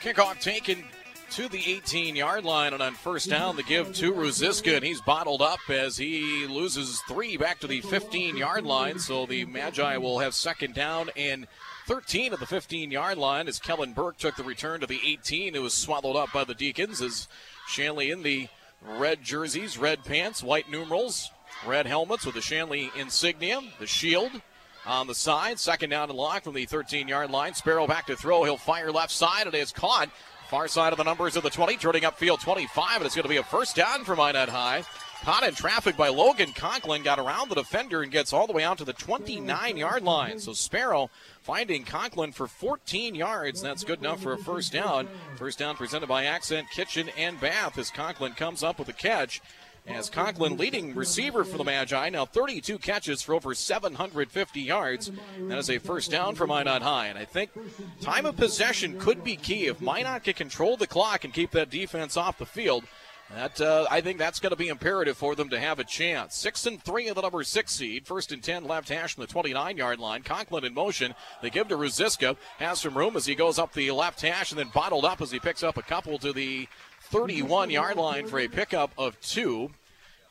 Kickoff taken to the 18 yard line, and on first down, the give to Ruziska, and he's bottled up as he loses three back to the 15 yard line. So the Magi will have second down and 13 at the 15 yard line as Kellen Burke took the return to the 18. It was swallowed up by the Deacons as Shanley in the red jerseys, red pants, white numerals, red helmets with the Shanley insignia, the shield on the side. Second down and long from the 13 yard line. Sparrow back to throw. He'll fire left side. It is caught Far side of the numbers of the 20, turning upfield 25, and it's going to be a first down for Minot High. Caught in traffic by Logan Conklin, got around the defender and gets all the way out to the 29 yard line. So Sparrow finding Conklin for 14 yards. That's good enough for a first down. First down presented by Accent Kitchen and Bath as Conklin comes up with a catch as Conklin, leading receiver for the Magi, now 32 catches for over 750 yards. That is a first down for Minot High. And I think time of possession could be key. If Minot can control the clock and keep that defense off the field, that uh, I think that's going to be imperative for them to have a chance. Six and three of the number six seed. First and ten left hash from the 29 yard line. Conklin in motion. They give to Ruziska. Has some room as he goes up the left hash and then bottled up as he picks up a couple to the 31 yard line for a pickup of two.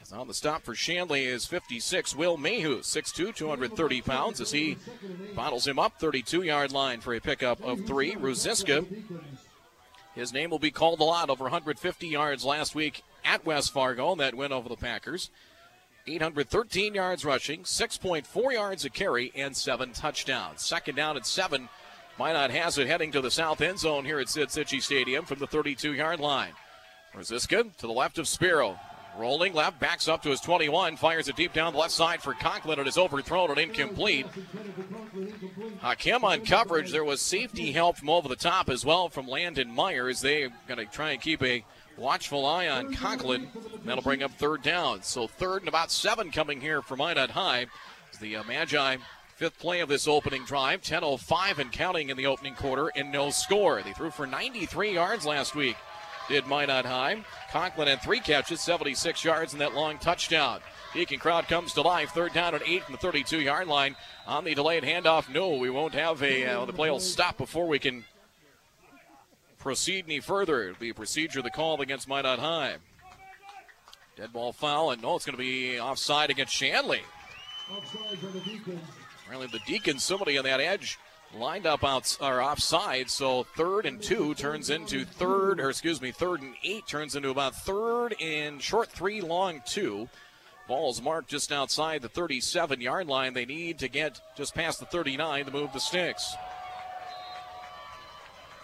As on the stop for Shanley is 56, Will Mayhew, 6'2, 230 pounds, as he bottles him up, 32 yard line for a pickup of three. Ruziska, his name will be called a lot, over 150 yards last week at West Fargo, that win over the Packers. 813 yards rushing, 6.4 yards a carry, and seven touchdowns. Second down at seven. Minot has it heading to the south end zone here at Sid Cichy Stadium from the 32 yard line. Ruziska to the left of Sparrow. Rolling left, backs up to his 21, fires it deep down the left side for Conklin. And It is overthrown and incomplete. Hakim on coverage. There was safety help from over the top as well from Landon Myers. They're going to try and keep a watchful eye on Conklin. That'll bring up third down. So third and about seven coming here for Minot High. The uh, Magi fifth play of this opening drive. 10.05 and counting in the opening quarter and no score. They threw for 93 yards last week did Minot High. Conklin had three catches, 76 yards, and that long touchdown. Deacon crowd comes to life. Third down at eight from the 32 yard line. On the delayed handoff, no, we won't have a. Uh, the play will stop before we can proceed any further. A procedure the call against Minot High. Dead ball foul, and no, it's going to be offside against Shanley. offside Apparently, the Deacons, somebody on that edge lined up out or offside. So third and two turns into third, or excuse me, third and eight turns into about third and short three, long two. Ball's marked just outside the 37 yard line. They need to get just past the 39 to move the sticks.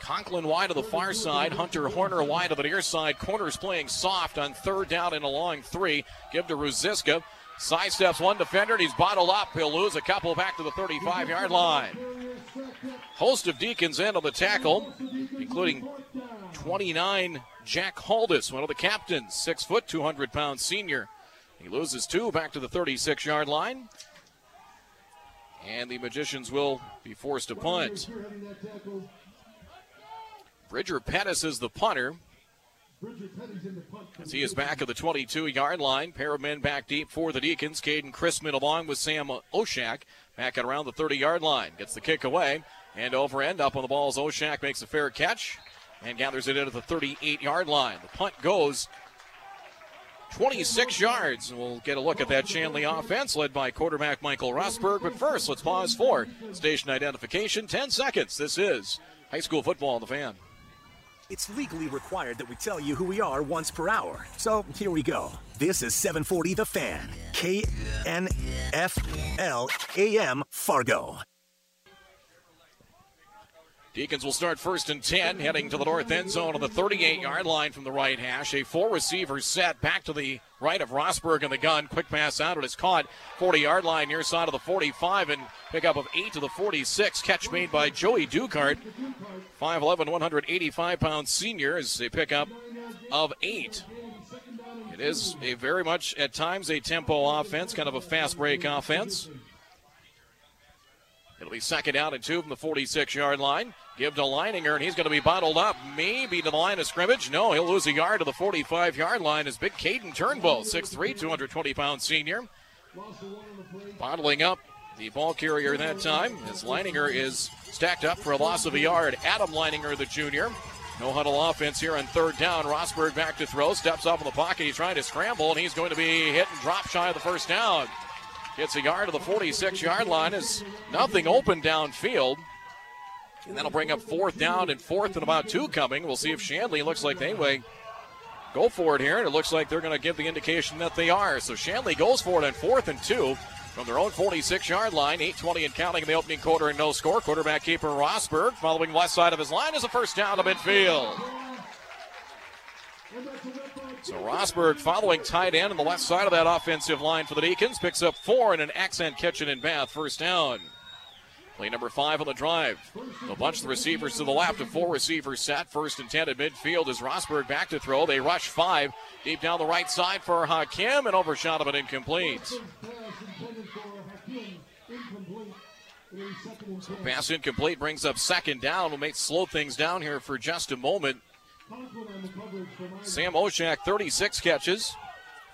Conklin wide to the far side. Hunter Horner wide to the near side. Corners playing soft on third down and a long three. Give to Ruziska. Sidesteps one defender and he's bottled up. He'll lose a couple back to the 35 yard line. Host of Deacons in on the tackle, including 29 Jack Haldis, one of the captains, six foot, 200 pound senior. He loses two back to the 36 yard line. And the Magicians will be forced to punt. Bridger Pettis is the punter. As he is back at the 22 yard line, pair of men back deep for the Deacons. Caden Chrisman along with Sam Oshak back at around the 30 yard line. Gets the kick away and over end up on the balls. Oshak makes a fair catch and gathers it in at the 38 yard line. The punt goes 26 yards. We'll get a look at that Shanley offense led by quarterback Michael Rosberg. But first, let's pause for station identification. 10 seconds. This is high school football on the fan. It's legally required that we tell you who we are once per hour. So here we go. This is 740 The Fan, K N F L A M Fargo. Deacons will start first and 10, heading to the north end zone on the 38 yard line from the right hash. A four receiver set back to the right of Rosberg in the gun. Quick pass out. It is caught 40 yard line near side of the 45 and pickup of 8 to the 46. Catch made by Joey Dukart. 5'11, 185 pound senior is a pickup of 8. It is a very much at times a tempo offense, kind of a fast break offense. It'll be second down and two from the 46 yard line. Give to Leininger, and he's going to be bottled up. Maybe to the line of scrimmage. No, he'll lose a yard to the 45 yard line. Is big Caden Turnbull, 6'3, 220 pound senior. Bottling up the ball carrier that time as Leininger is stacked up for a loss of a yard. Adam Leininger, the junior. No huddle offense here on third down. Rosberg back to throw, steps up in the pocket. He's trying to scramble, and he's going to be hit and drop shy of the first down. Gets a yard to the 46 yard line. Is nothing open downfield. And that'll bring up fourth down and fourth and about two coming. We'll see if Shanley looks like they way go for it here, and it looks like they're going to give the indication that they are. So Shanley goes for it on fourth and two from their own 46 yard line. 8.20 and counting in the opening quarter and no score. Quarterback keeper Rosberg following left side of his line is a first down to midfield. So Rosberg following tight end on the left side of that offensive line for the Deacons picks up four in an accent kitchen and bath first down. Play number five on the drive. A bunch of the receivers to the left, a four receivers set. First and 10 at midfield as Rosberg back to throw. They rush five deep down the right side for Hakim and overshot of it incomplete. So pass incomplete brings up second down. We'll make slow things down here for just a moment. Sam Oshak, 36 catches,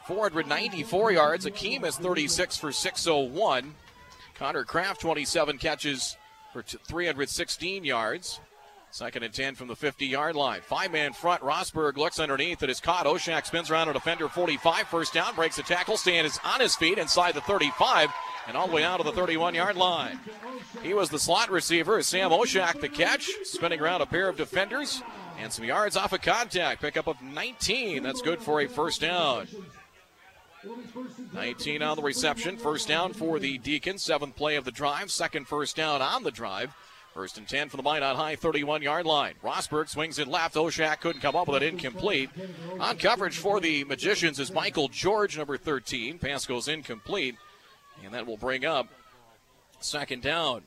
494 yards. Hakim is 36 for 601. Connor Kraft, 27 catches for 316 yards. Second and 10 from the 50 yard line. Five man front. Rosberg looks underneath. It is caught. Oshak spins around a defender 45. First down. Breaks a tackle. Stands on his feet inside the 35 and all the way out to the 31 yard line. He was the slot receiver Sam Oshak the catch. Spinning around a pair of defenders and some yards off of contact. Pickup of 19. That's good for a first down. 19 on the reception. First down for the Deacons. Seventh play of the drive. Second first down on the drive. First and 10 from the Minot High 31 yard line. Rosberg swings it left. Oshak couldn't come up with it. Incomplete. On coverage for the Magicians is Michael George, number 13. Pass goes incomplete. And that will bring up second down.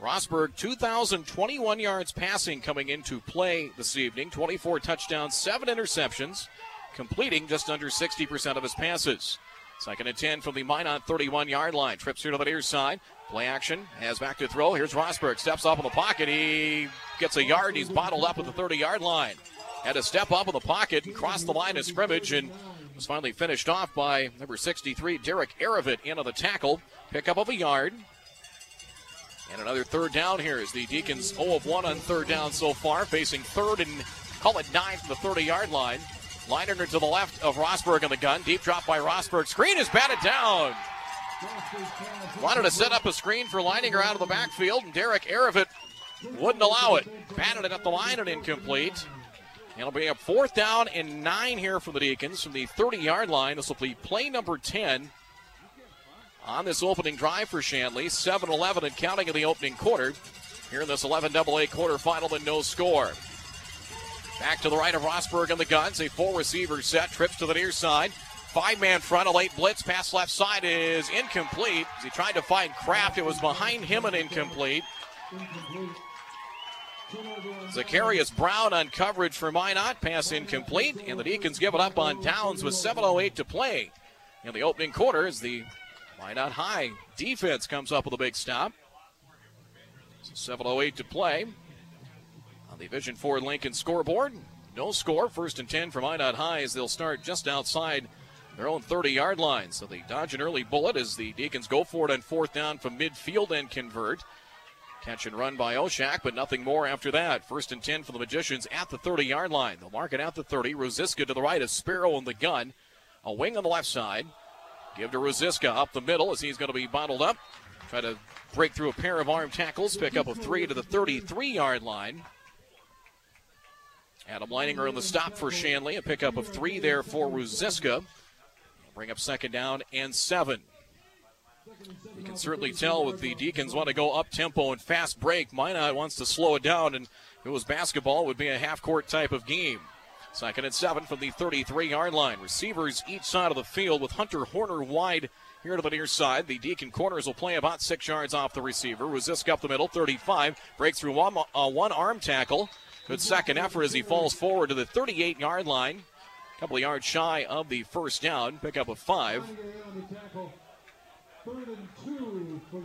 Rosberg, 2,021 yards passing coming into play this evening. 24 touchdowns, 7 interceptions completing just under 60% of his passes. Second and 10 from the Minot 31 yard line. Trips here to the near side. Play action. Has back to throw. Here's Rosberg. Steps up in the pocket. He gets a yard. He's bottled up at the 30 yard line. Had to step up in the pocket and cross the line of scrimmage and was finally finished off by number 63, Derek Aravit, into the tackle. Pickup of a yard. And another third down here is the Deacons 0 of 1 on third down so far, facing third and call it nine from the 30 yard line. Liner to the left of Rosberg in the gun. Deep drop by Rosberg. Screen is batted down. Wanted to set up a screen for Leininger out of the backfield, and Derek Aravit wouldn't allow it. Batted it up the line and incomplete. It'll be a fourth down and nine here for the Deacons from the 30 yard line. This will be play number 10 on this opening drive for Shanley. 7 11 and counting in the opening quarter. Here in this 11 AA quarterfinal and no score. Back to the right of Rosberg in the guns. A full receiver set. Trips to the near side. Five man front. A late blitz. Pass left side is incomplete. As he tried to find Kraft, it was behind him and incomplete. Zacharias Brown on coverage for Minot. Pass incomplete. And the Deacons give it up on downs with 7.08 to play. In the opening quarter, as the Minot High defense comes up with a big stop. 7.08 to play. The Vision Ford Lincoln scoreboard. No score. First and 10 from Minot High as they'll start just outside their own 30 yard line. So they dodge an early bullet as the Deacons go for it on fourth down from midfield and convert. Catch and run by Oshak, but nothing more after that. First and 10 for the Magicians at the 30 yard line. They'll mark it at the 30. Ruziska to the right of Sparrow in the gun. A wing on the left side. Give to Ruziska up the middle as he's going to be bottled up. Try to break through a pair of arm tackles. Pick up a three to the 33 yard line. Adam Leininger on the stop for Shanley. A pickup of three there for Ruziska. Bring up second down and seven. You can certainly tell with the Deacons want to go up tempo and fast break. Minot wants to slow it down, and if it was basketball, it would be a half court type of game. Second and seven from the 33 yard line. Receivers each side of the field with Hunter Horner wide here to the near side. The Deacon corners will play about six yards off the receiver. Ruzisk up the middle, 35. Breaks through one, uh, one arm tackle. Good second effort as he falls forward to the 38 yard line. A couple of yards shy of the first down. Pick up a five.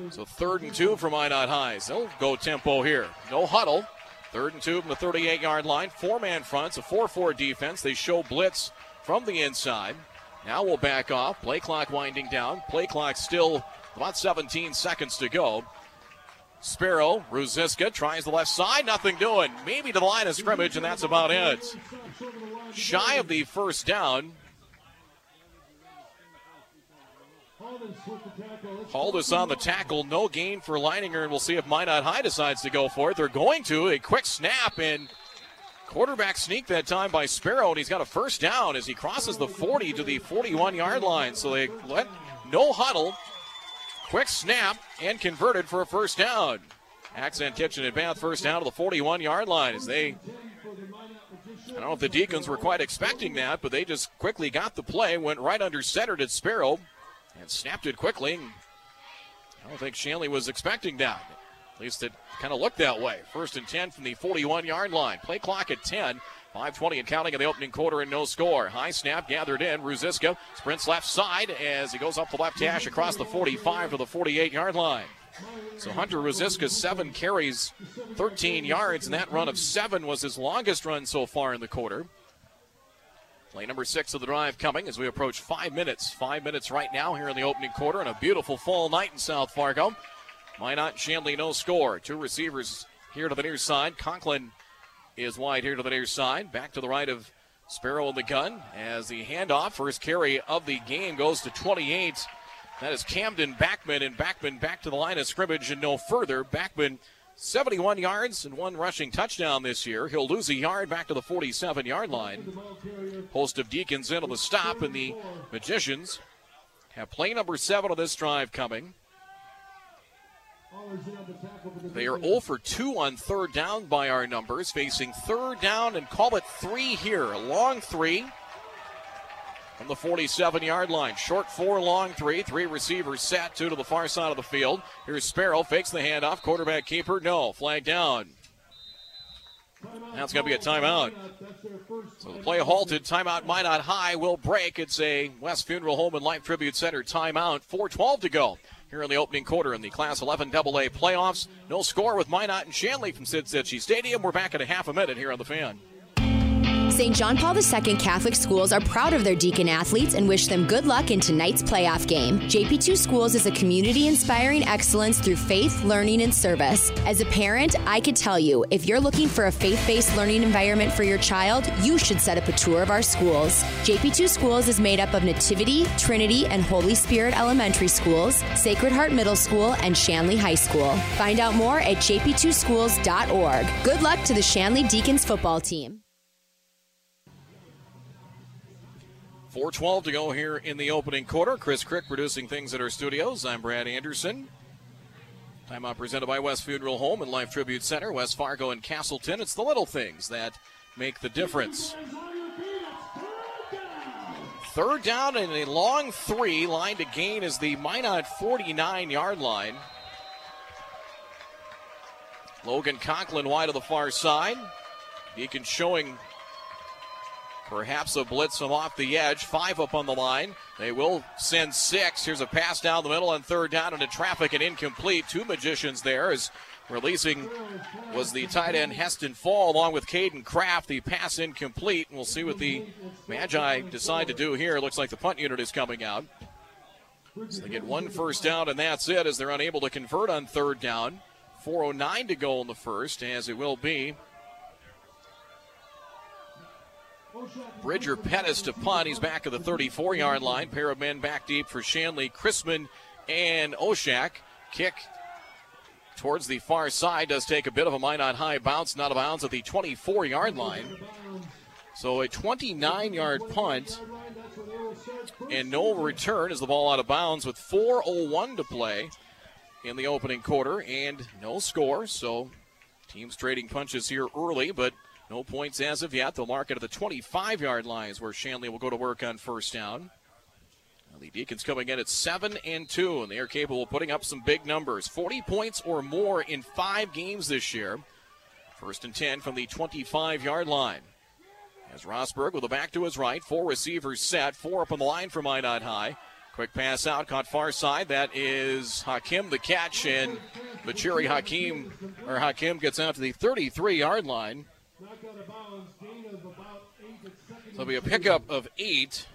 So third and two from Minot Highs. They'll go tempo here. No huddle. Third and two from the 38 yard line. Four man fronts, a 4 4 defense. They show blitz from the inside. Now we'll back off. Play clock winding down. Play clock still about 17 seconds to go. Sparrow, Ruziska tries the left side, nothing doing. Maybe to the line of scrimmage, and that's about it. Shy of the first down. Haldis on the tackle, no gain for Leininger, and we'll see if Minot High decides to go for it. They're going to. A quick snap, and quarterback sneak that time by Sparrow, and he's got a first down as he crosses the 40 to the 41 yard line. So they let no huddle, quick snap, and converted for a first down. Accent Kitchen advanced first down to the 41 yard line as they. I don't know if the Deacons were quite expecting that, but they just quickly got the play, went right under center to Sparrow, and snapped it quickly. I don't think Shanley was expecting that. At least it kind of looked that way. First and 10 from the 41 yard line. Play clock at 10. 5.20 and counting in the opening quarter and no score. High snap gathered in. Ruziska sprints left side as he goes up the left hash across the 45 to the 48 yard line. So Hunter Ruziska, seven carries, 13 yards, and that run of seven was his longest run so far in the quarter. Play number six of the drive coming as we approach five minutes. Five minutes right now here in the opening quarter and a beautiful fall night in South Fargo. Minot Shanley no score. Two receivers here to the near side. Conklin is wide here to the near side. Back to the right of Sparrow in the gun as the handoff, first carry of the game, goes to 28. That is Camden Backman, and Backman back to the line of scrimmage and no further. Backman 71 yards and one rushing touchdown this year. He'll lose a yard back to the 47 yard line. Host of Deacons into the stop, and the Magicians have play number seven of this drive coming. They are 0 for 2 on third down by our numbers, facing third down and call it three here. A long three from the 47 yard line. Short four, long three. Three receivers sat, two to the far side of the field. Here's Sparrow, fakes the handoff. Quarterback keeper, no. Flag down. Now it's going to be a timeout. So the play halted. Timeout Minot High will break. It's a West Funeral Home and Life Tribute Center timeout. 4:12 to go here in the opening quarter in the Class 11 AA playoffs. No score with Minot and Shanley from Sid Cichy Stadium. We're back in a half a minute here on the Fan. St. John Paul II Catholic schools are proud of their deacon athletes and wish them good luck in tonight's playoff game. JP2 Schools is a community inspiring excellence through faith, learning, and service. As a parent, I could tell you if you're looking for a faith based learning environment for your child, you should set up a tour of our schools. JP2 Schools is made up of Nativity, Trinity, and Holy Spirit Elementary Schools, Sacred Heart Middle School, and Shanley High School. Find out more at jp2schools.org. Good luck to the Shanley Deacons football team. 412 to go here in the opening quarter. Chris Crick producing things at our studios. I'm Brad Anderson. Timeout presented by West Funeral Home and Life Tribute Center, West Fargo and Castleton. It's the little things that make the difference. Third down and a long three. Line to gain is the Minot 49 yard line. Logan Conklin wide to the far side. Deacon showing Perhaps a blitz from off the edge. Five up on the line. They will send six. Here's a pass down the middle on third down into traffic and incomplete. Two magicians there as releasing was the tight end Heston Fall along with Caden Kraft. The pass incomplete. And We'll see what the Magi decide to do here. Looks like the punt unit is coming out. So they get one first down and that's it as they're unable to convert on third down. 4.09 to go in the first as it will be Bridger Pettis to punt. He's back at the 34 yard line. Pair of men back deep for Shanley, Chrisman, and Oshak. Kick towards the far side does take a bit of a Minot high bounce, not a bounds at the 24 yard line. So a 29 yard punt and no return as the ball out of bounds with 4.01 to play in the opening quarter and no score. So teams trading punches here early, but no points as of yet. They'll mark it at the 25 yard lines where Shanley will go to work on first down. The Deacons coming in at 7 and 2, and they are capable of putting up some big numbers 40 points or more in five games this year. First and 10 from the 25 yard line. As Rosberg with a back to his right, four receivers set, four up on the line for Minot High. Quick pass out, caught far side. That is Hakim the catch, and Machiri Hakim or Hakim gets out to the 33 yard line. There'll be a pickup of eight.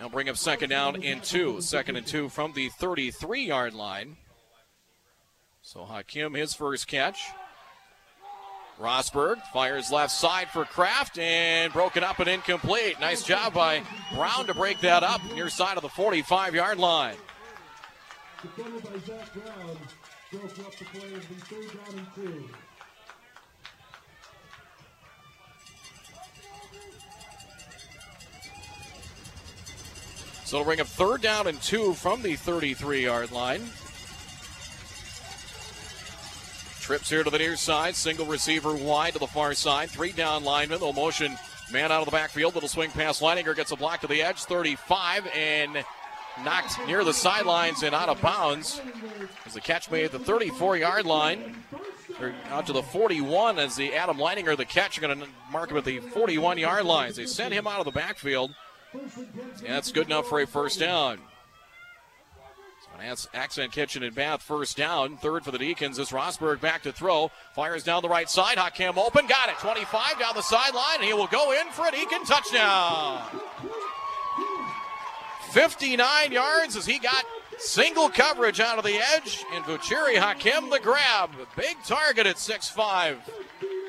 Now bring up second down and two. Second and two from the 33 yard line. So Hakim, his first catch. Rosberg fires left side for Kraft and broken up and incomplete. Nice job by Brown to break that up near side of the 45 yard line. Defended by Zach Brown, broke up the play as third down and two. So it'll bring up third down and two from the 33 yard line. Trips here to the near side. Single receiver wide to the far side. Three down linemen. They'll motion man out of the backfield. Little swing pass. Leininger gets a block to the edge. 35 and knocked near the sidelines and out of bounds. As the catch made at the 34 yard line. Or out to the 41 as the Adam Leininger, the catch, are going to mark him at the 41 yard lines. They sent him out of the backfield. Yeah, that's good enough for a first down. Accent Kitchen and Bath first down. Third for the Deacons is Rosberg back to throw. Fires down the right side. Hakim open. Got it. 25 down the sideline. He will go in for a Deacon touchdown. 59 yards as he got single coverage out of the edge. And Vuchiri Hakim the grab. Big target at 6'5.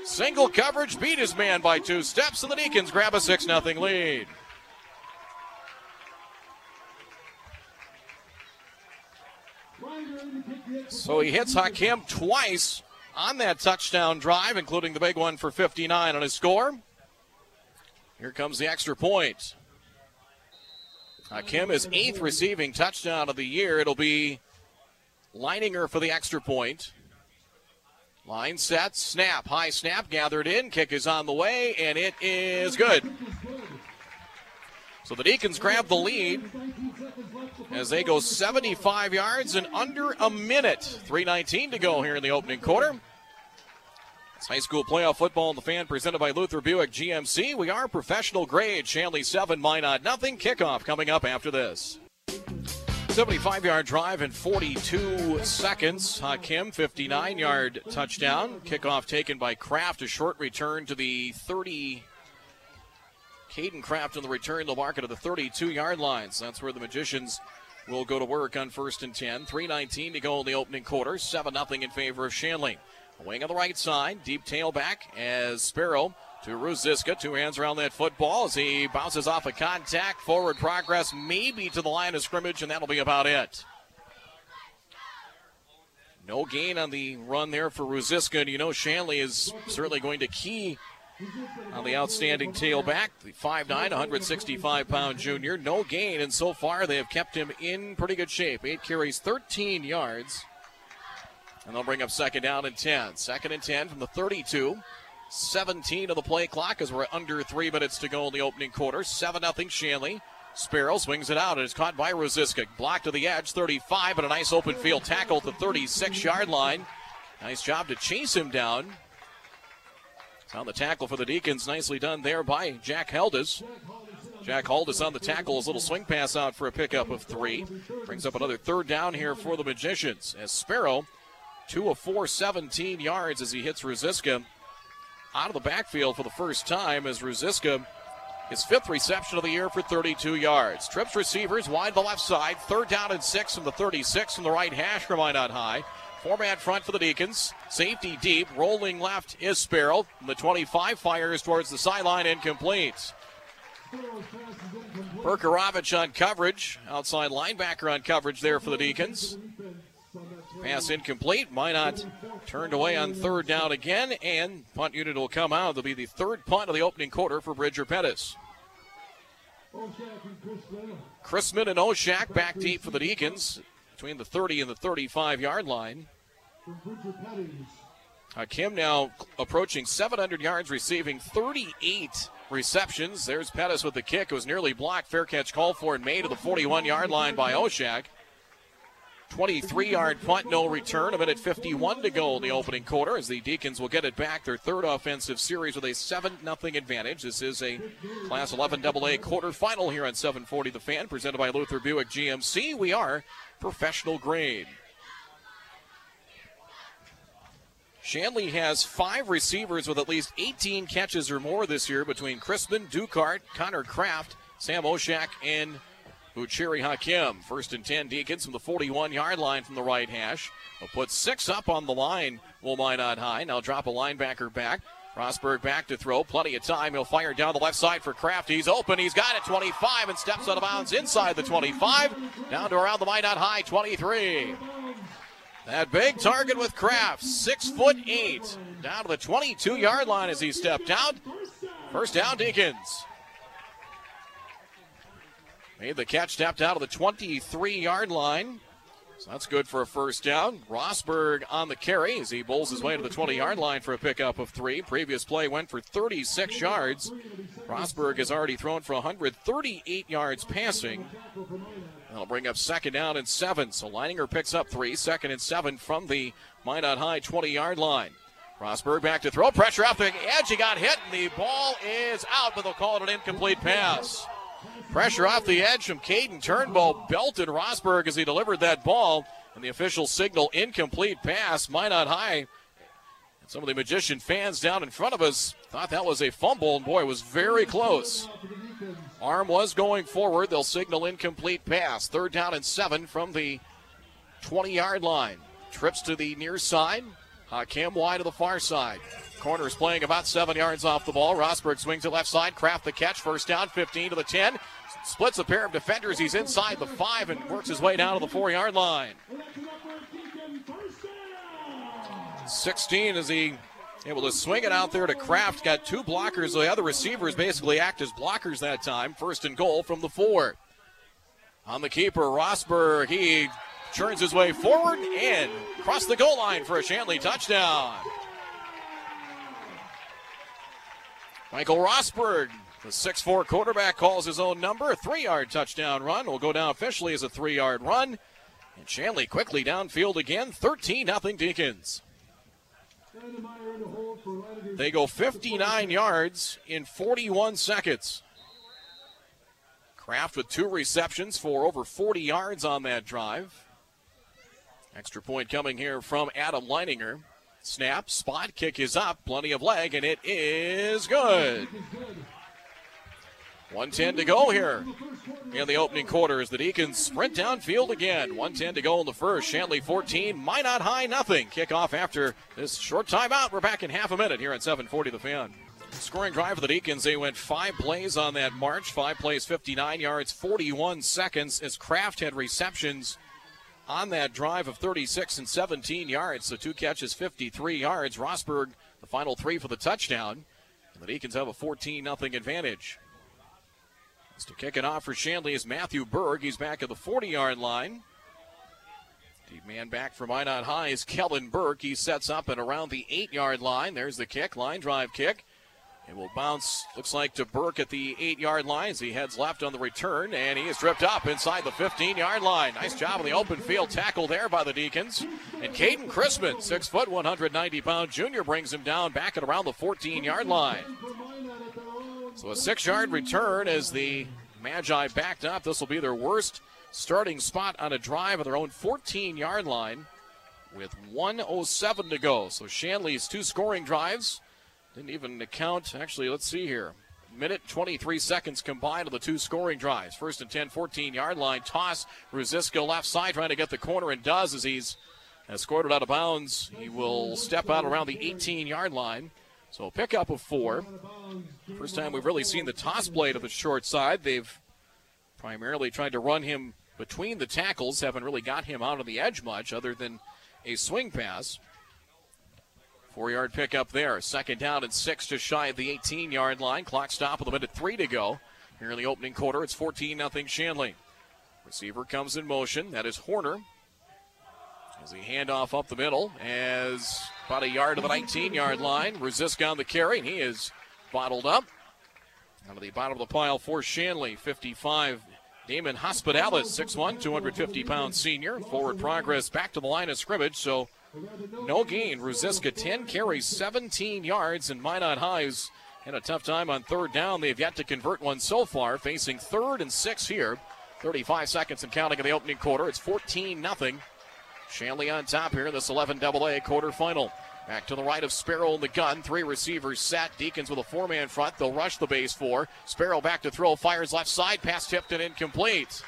Single coverage beat his man by two steps, and the Deacons grab a 6 0 lead. So he hits Hakim twice on that touchdown drive, including the big one for 59 on his score. Here comes the extra point. Hakim is eighth receiving touchdown of the year. It'll be Leininger for the extra point. Line set, snap, high snap, gathered in, kick is on the way, and it is good. So the Deacons grab the lead as they go 75 yards in under a minute. 3.19 to go here in the opening quarter. It's high school playoff football in the fan presented by Luther Buick GMC. We are professional grade. Shanley 7, Minot nothing. Kickoff coming up after this. 75 yard drive in 42 seconds. Hakim, 59 yard touchdown. Kickoff taken by Kraft. A short return to the 30- Caden Kraft on the return. They'll mark it at the 32 yard lines. That's where the Magicians will go to work on first and 10. 3.19 to go in the opening quarter. 7 0 in favor of Shanley. Wing on the right side. Deep tailback as Sparrow to Ruziska. Two hands around that football as he bounces off a contact. Forward progress, maybe to the line of scrimmage, and that'll be about it. No gain on the run there for Ruziska. And you know, Shanley is certainly going to key on the outstanding tailback, the 5'9, 165 pound junior. No gain, and so far they have kept him in pretty good shape. Eight carries, 13 yards. And they'll bring up second down and 10. Second and 10 from the 32. 17 of the play clock as we're under three minutes to go in the opening quarter. 7 0 Shanley. Sparrow swings it out and is caught by Ruziska. Blocked to the edge, 35, but a nice open field tackle at the 36 yard line. Nice job to chase him down. On the tackle for the Deacons, nicely done there by Jack Heldis. Jack Heldis on the tackle, his little swing pass out for a pickup of three. Brings up another third down here for the Magicians. As Sparrow, two of four, 17 yards as he hits Ruziska out of the backfield for the first time as Ruziska his fifth reception of the year for 32 yards. Trips receivers wide the left side. Third down and six from the 36 from the right hash from Minot High. Four man front for the Deacons. Safety deep. Rolling left is Sparrow. The 25 fires towards the sideline, incomplete. Berkerovich on coverage. Outside linebacker on coverage there for the Deacons. Pass incomplete. Minot turned away on third down again, and punt unit will come out. It'll be the third punt of the opening quarter for Bridger Pettis. Chrisman and Oshak back deep for the Deacons between the 30 and the 35 yard line. Uh, Hakim now approaching 700 yards, receiving 38 receptions. There's Pettis with the kick. It was nearly blocked. Fair catch called for and made to the 41 yard line by Oshak. 23 yard punt, no return. A minute 51 to go in the opening quarter as the Deacons will get it back. Their third offensive series with a 7 0 advantage. This is a Class 11 AA quarterfinal here on 740 The Fan, presented by Luther Buick GMC. We are professional grade. Shanley has five receivers with at least 18 catches or more this year between Crispin, Dukart, Connor Kraft, Sam Oshak, and Uchiri Hakim. First and 10 Deacons from the 41 yard line from the right hash. They'll put six up on the line, Will Minot High. Now drop a linebacker back. Rosberg back to throw. Plenty of time. He'll fire down the left side for Kraft. He's open. He's got it. 25 and steps out of bounds inside the 25. Down to around the Minot High 23. That big target with Kraft, six foot eight, down to the 22 yard line as he stepped out. First down, Deacons. Made the catch, stepped out of the 23 yard line. So that's good for a first down. Rosberg on the carry as he bowls his way to the 20 yard line for a pickup of three. Previous play went for 36 yards. Rosberg has already thrown for 138 yards passing. That'll bring up second down and seven. So Leininger picks up three, second and seven from the Minot High 20 yard line. Rosberg back to throw. Pressure off the edge. He got hit, and the ball is out, but they'll call it an incomplete pass. Pressure off the edge from Caden Turnbull belted Rosberg as he delivered that ball. And the official signal incomplete pass. Minot High. Some of the Magician fans down in front of us thought that was a fumble, and boy, it was very close. Arm was going forward. They'll signal incomplete pass. Third down and seven from the 20 yard line. Trips to the near side. Hakim wide to the far side. Corner is playing about seven yards off the ball. Rosberg swings to left side. Kraft the catch. First down, 15 to the 10. Splits a pair of defenders. He's inside the five and works his way down to the four yard line. 16 as he able to swing it out there to Kraft. Got two blockers. The other receivers basically act as blockers that time. First and goal from the four. On the keeper, Rosberg. He turns his way forward and across the goal line for a Shanley touchdown. Michael Rosberg, the 6'4 quarterback, calls his own number. A three yard touchdown run will go down officially as a three yard run. And Shanley quickly downfield again, 13 0 Deacons. They go 59 yards in 41 seconds. Kraft with two receptions for over 40 yards on that drive. Extra point coming here from Adam Leininger. Snap, spot, kick is up, plenty of leg, and it is good. 110 to go here in the opening quarter as the Deacons sprint downfield again. 110 to go in the first. Shanley 14, Minot High nothing. Kickoff after this short timeout. We're back in half a minute here at 740 the fan. Scoring drive for the Deacons. They went five plays on that march. Five plays, 59 yards, 41 seconds as Kraft had receptions on that drive of 36 and 17 yards. So two catches, 53 yards. Rosberg, the final three for the touchdown. And the Deacons have a 14 0 advantage. To kick it off for Shanley is Matthew Berg. He's back at the 40 yard line. The man back from Minot High is Kellen Burke. He sets up and around the 8 yard line. There's the kick, line drive kick. It will bounce, looks like, to Burke at the 8 yard line as he heads left on the return, and he is tripped up inside the 15 yard line. Nice job on the open field tackle there by the Deacons. And Caden Chrisman, 6 foot, 190 pound junior, brings him down back at around the 14 yard line. So a six yard return as the Magi backed up. This will be their worst starting spot on a drive of their own 14 yard line with 107 to go. So Shanley's two scoring drives didn't even account. Actually, let's see here. Minute 23 seconds combined of the two scoring drives. First and 10, 14 yard line. Toss. Ruziska left side trying to get the corner and does as he's escorted out of bounds. He will step out around the 18 yard line. So pickup of four. First time we've really seen the toss play to the short side. They've primarily tried to run him between the tackles, haven't really got him out on the edge much other than a swing pass. Four yard pickup there. Second down and six to shy of the 18 yard line. Clock stop with a minute three to go. Here in the opening quarter, it's 14 0 Shanley. Receiver comes in motion. That is Horner. As he handoff up the middle, as about a yard to the 19 yard line. Ruziska on the carry, and he is bottled up. Out of the bottom of the pile for Shanley, 55. Damon Hospitalis, 6'1, 250 pound senior. Forward progress back to the line of scrimmage, so no gain. Ruziska 10 carries, 17 yards, and Minot Highs had a tough time on third down. They've yet to convert one so far, facing third and six here. 35 seconds and counting in the opening quarter. It's 14 0 Shanley on top here in this 11 AA quarterfinal. Back to the right of Sparrow in the gun. Three receivers set. Deacons with a four man front. They'll rush the base four. Sparrow back to throw. Fires left side. Pass tipped and incomplete.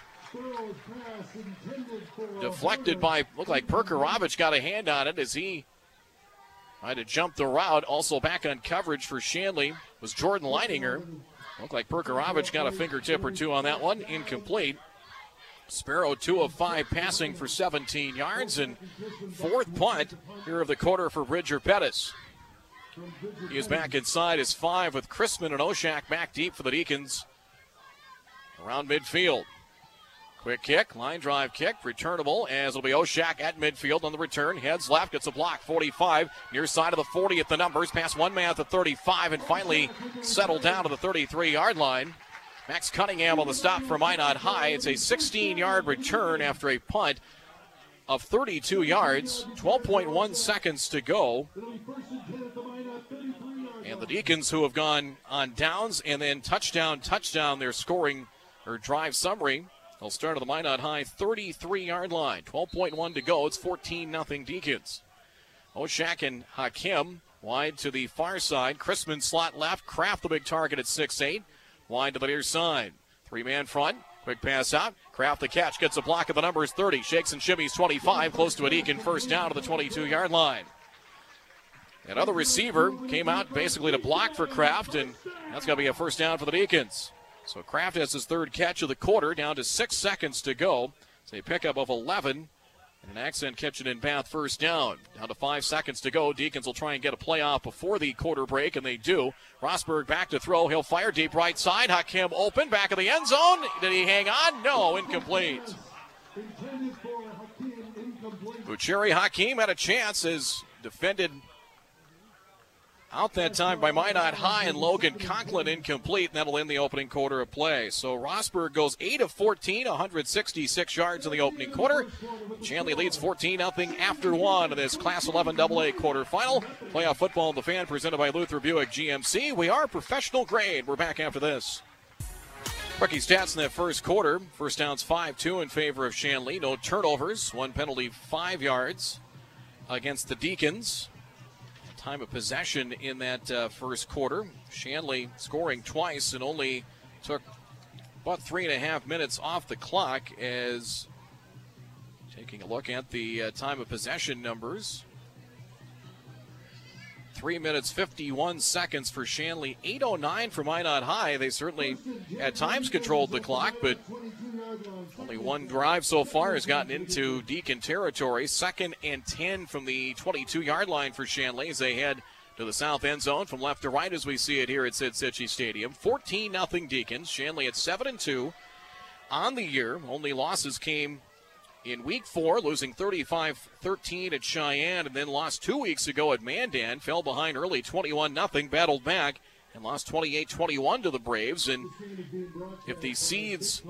Deflected by, looked like Perkarovich got a hand on it as he tried to jump the route. Also back on coverage for Shanley was Jordan Leininger. Looked like Perkarovich got a fingertip or two on that one. Incomplete. Sparrow, two of five passing for 17 yards, and fourth punt here of the quarter for Bridger Pettis. He is back inside his five with Chrisman and Oshak back deep for the Deacons around midfield. Quick kick, line drive kick, returnable as it'll be Oshak at midfield on the return. Heads left, gets a block, 45, near side of the 40 at the numbers, past one man at the 35, and finally settled down to the 33 yard line. Max Cunningham on the stop for Minot High. It's a 16 yard return after a punt of 32 yards, 12.1 seconds to go. And the Deacons, who have gone on downs and then touchdown, touchdown, their scoring or drive summary. They'll start at the Minot High 33 yard line. 12.1 to go. It's 14 0 Deacons. Oshak and Hakim wide to the far side. Chrisman slot left. Kraft the big target at 6'8. Wide to the near side. Three man front. Quick pass out. Kraft the catch. Gets a block of the numbers 30. Shakes and shimmies 25. Close to a Deacon first down to the 22 yard line. Another receiver came out basically to block for Kraft, and that's going to be a first down for the Deacons. So Kraft has his third catch of the quarter, down to six seconds to go. It's a pickup of 11. And an accent kitchen in Bath first down. Down to five seconds to go. Deacons will try and get a playoff before the quarter break, and they do. Rosberg back to throw. He'll fire deep right side. Hakim open. Back of the end zone. Did he hang on? No, incomplete. Ucheri Hakim had a chance as defended out that time by Minot High and Logan Conklin incomplete, and that'll end the opening quarter of play. So Rosberg goes 8 of 14, 166 yards in the opening quarter. Shanley leads 14 0 after one in this Class 11 AA quarterfinal. Playoff football the fan presented by Luther Buick GMC. We are professional grade. We're back after this. Rookie stats in that first quarter. First downs 5 2 in favor of Shanley. No turnovers. One penalty, five yards against the Deacons time of possession in that uh, first quarter. Shanley scoring twice and only took about three and a half minutes off the clock as taking a look at the uh, time of possession numbers. Three minutes, 51 seconds for Shanley. 8.09 for Minot High. They certainly at times controlled the clock, but only one drive so far has gotten into Deacon territory. Second and 10 from the 22 yard line for Shanley as they head to the south end zone from left to right as we see it here at Sid Stadium. 14 0 Deacons. Shanley at 7 and 2 on the year. Only losses came in week four, losing 35 13 at Sheyenne, and then lost two weeks ago at Mandan. Fell behind early 21 0, battled back, and lost 28 21 to the Braves. And if the Seeds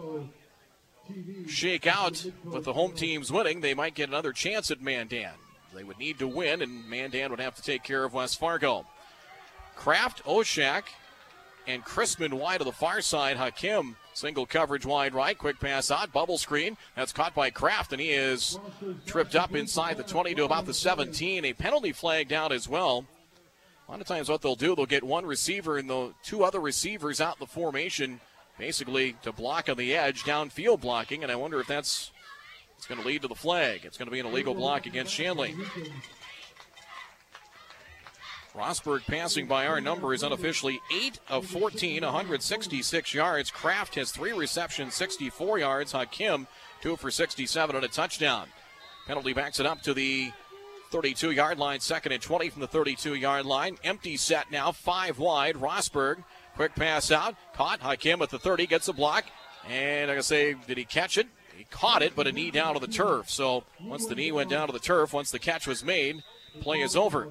shake out with the home teams winning, they might get another chance at Mandan. They would need to win, and Mandan would have to take care of West Fargo. Kraft, Oshak, and Chrisman wide to the far side. Hakim Single coverage wide right. Quick pass out. Bubble screen. That's caught by Kraft, and he is tripped up inside the 20 to about the 17. A penalty flag down as well. A lot of times, what they'll do, they'll get one receiver and the two other receivers out in the formation, basically to block on the edge, downfield blocking. And I wonder if that's it's going to lead to the flag. It's going to be an illegal block against Shanley. Rosberg passing by our number is unofficially 8 of 14, 166 yards. Kraft has three receptions, 64 yards. Hakim, 2 for 67 and a touchdown. Penalty backs it up to the 32 yard line, second and 20 from the 32 yard line. Empty set now, five wide. Rosberg, quick pass out, caught. Hakim at the 30, gets a block. And I can say, did he catch it? He caught it, but a knee down to the turf. So once the knee went down to the turf, once the catch was made, play is over.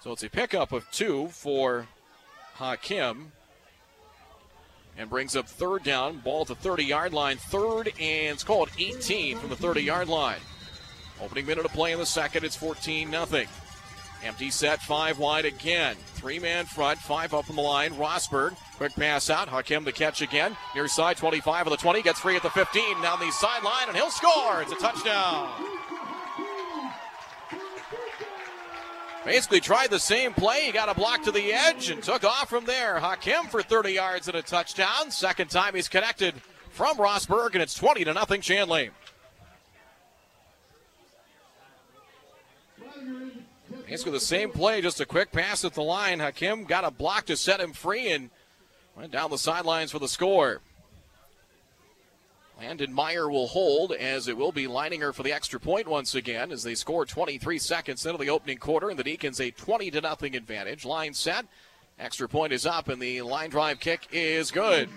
So it's a pickup of two for Hakim. And brings up third down. Ball the 30 yard line. Third and it's called 18 from the 30 yard line. Opening minute of play in the second. It's 14 0. Empty set, five wide again. Three man front, five up on the line. Rosberg, quick pass out. Hakim the catch again. Near side, 25 of the 20. Gets free at the 15. Down the sideline, and he'll score. It's a touchdown. Basically tried the same play. He got a block to the edge and took off from there. Hakim for 30 yards and a touchdown. Second time he's connected from Rosberg, and it's 20 to nothing Shanley. Basically the same play, just a quick pass at the line. Hakim got a block to set him free and went down the sidelines for the score. Landon Meyer will hold as it will be Leininger for the extra point once again as they score 23 seconds into the opening quarter and the Deacons a 20 to nothing advantage. Line set. Extra point is up and the line drive kick is good.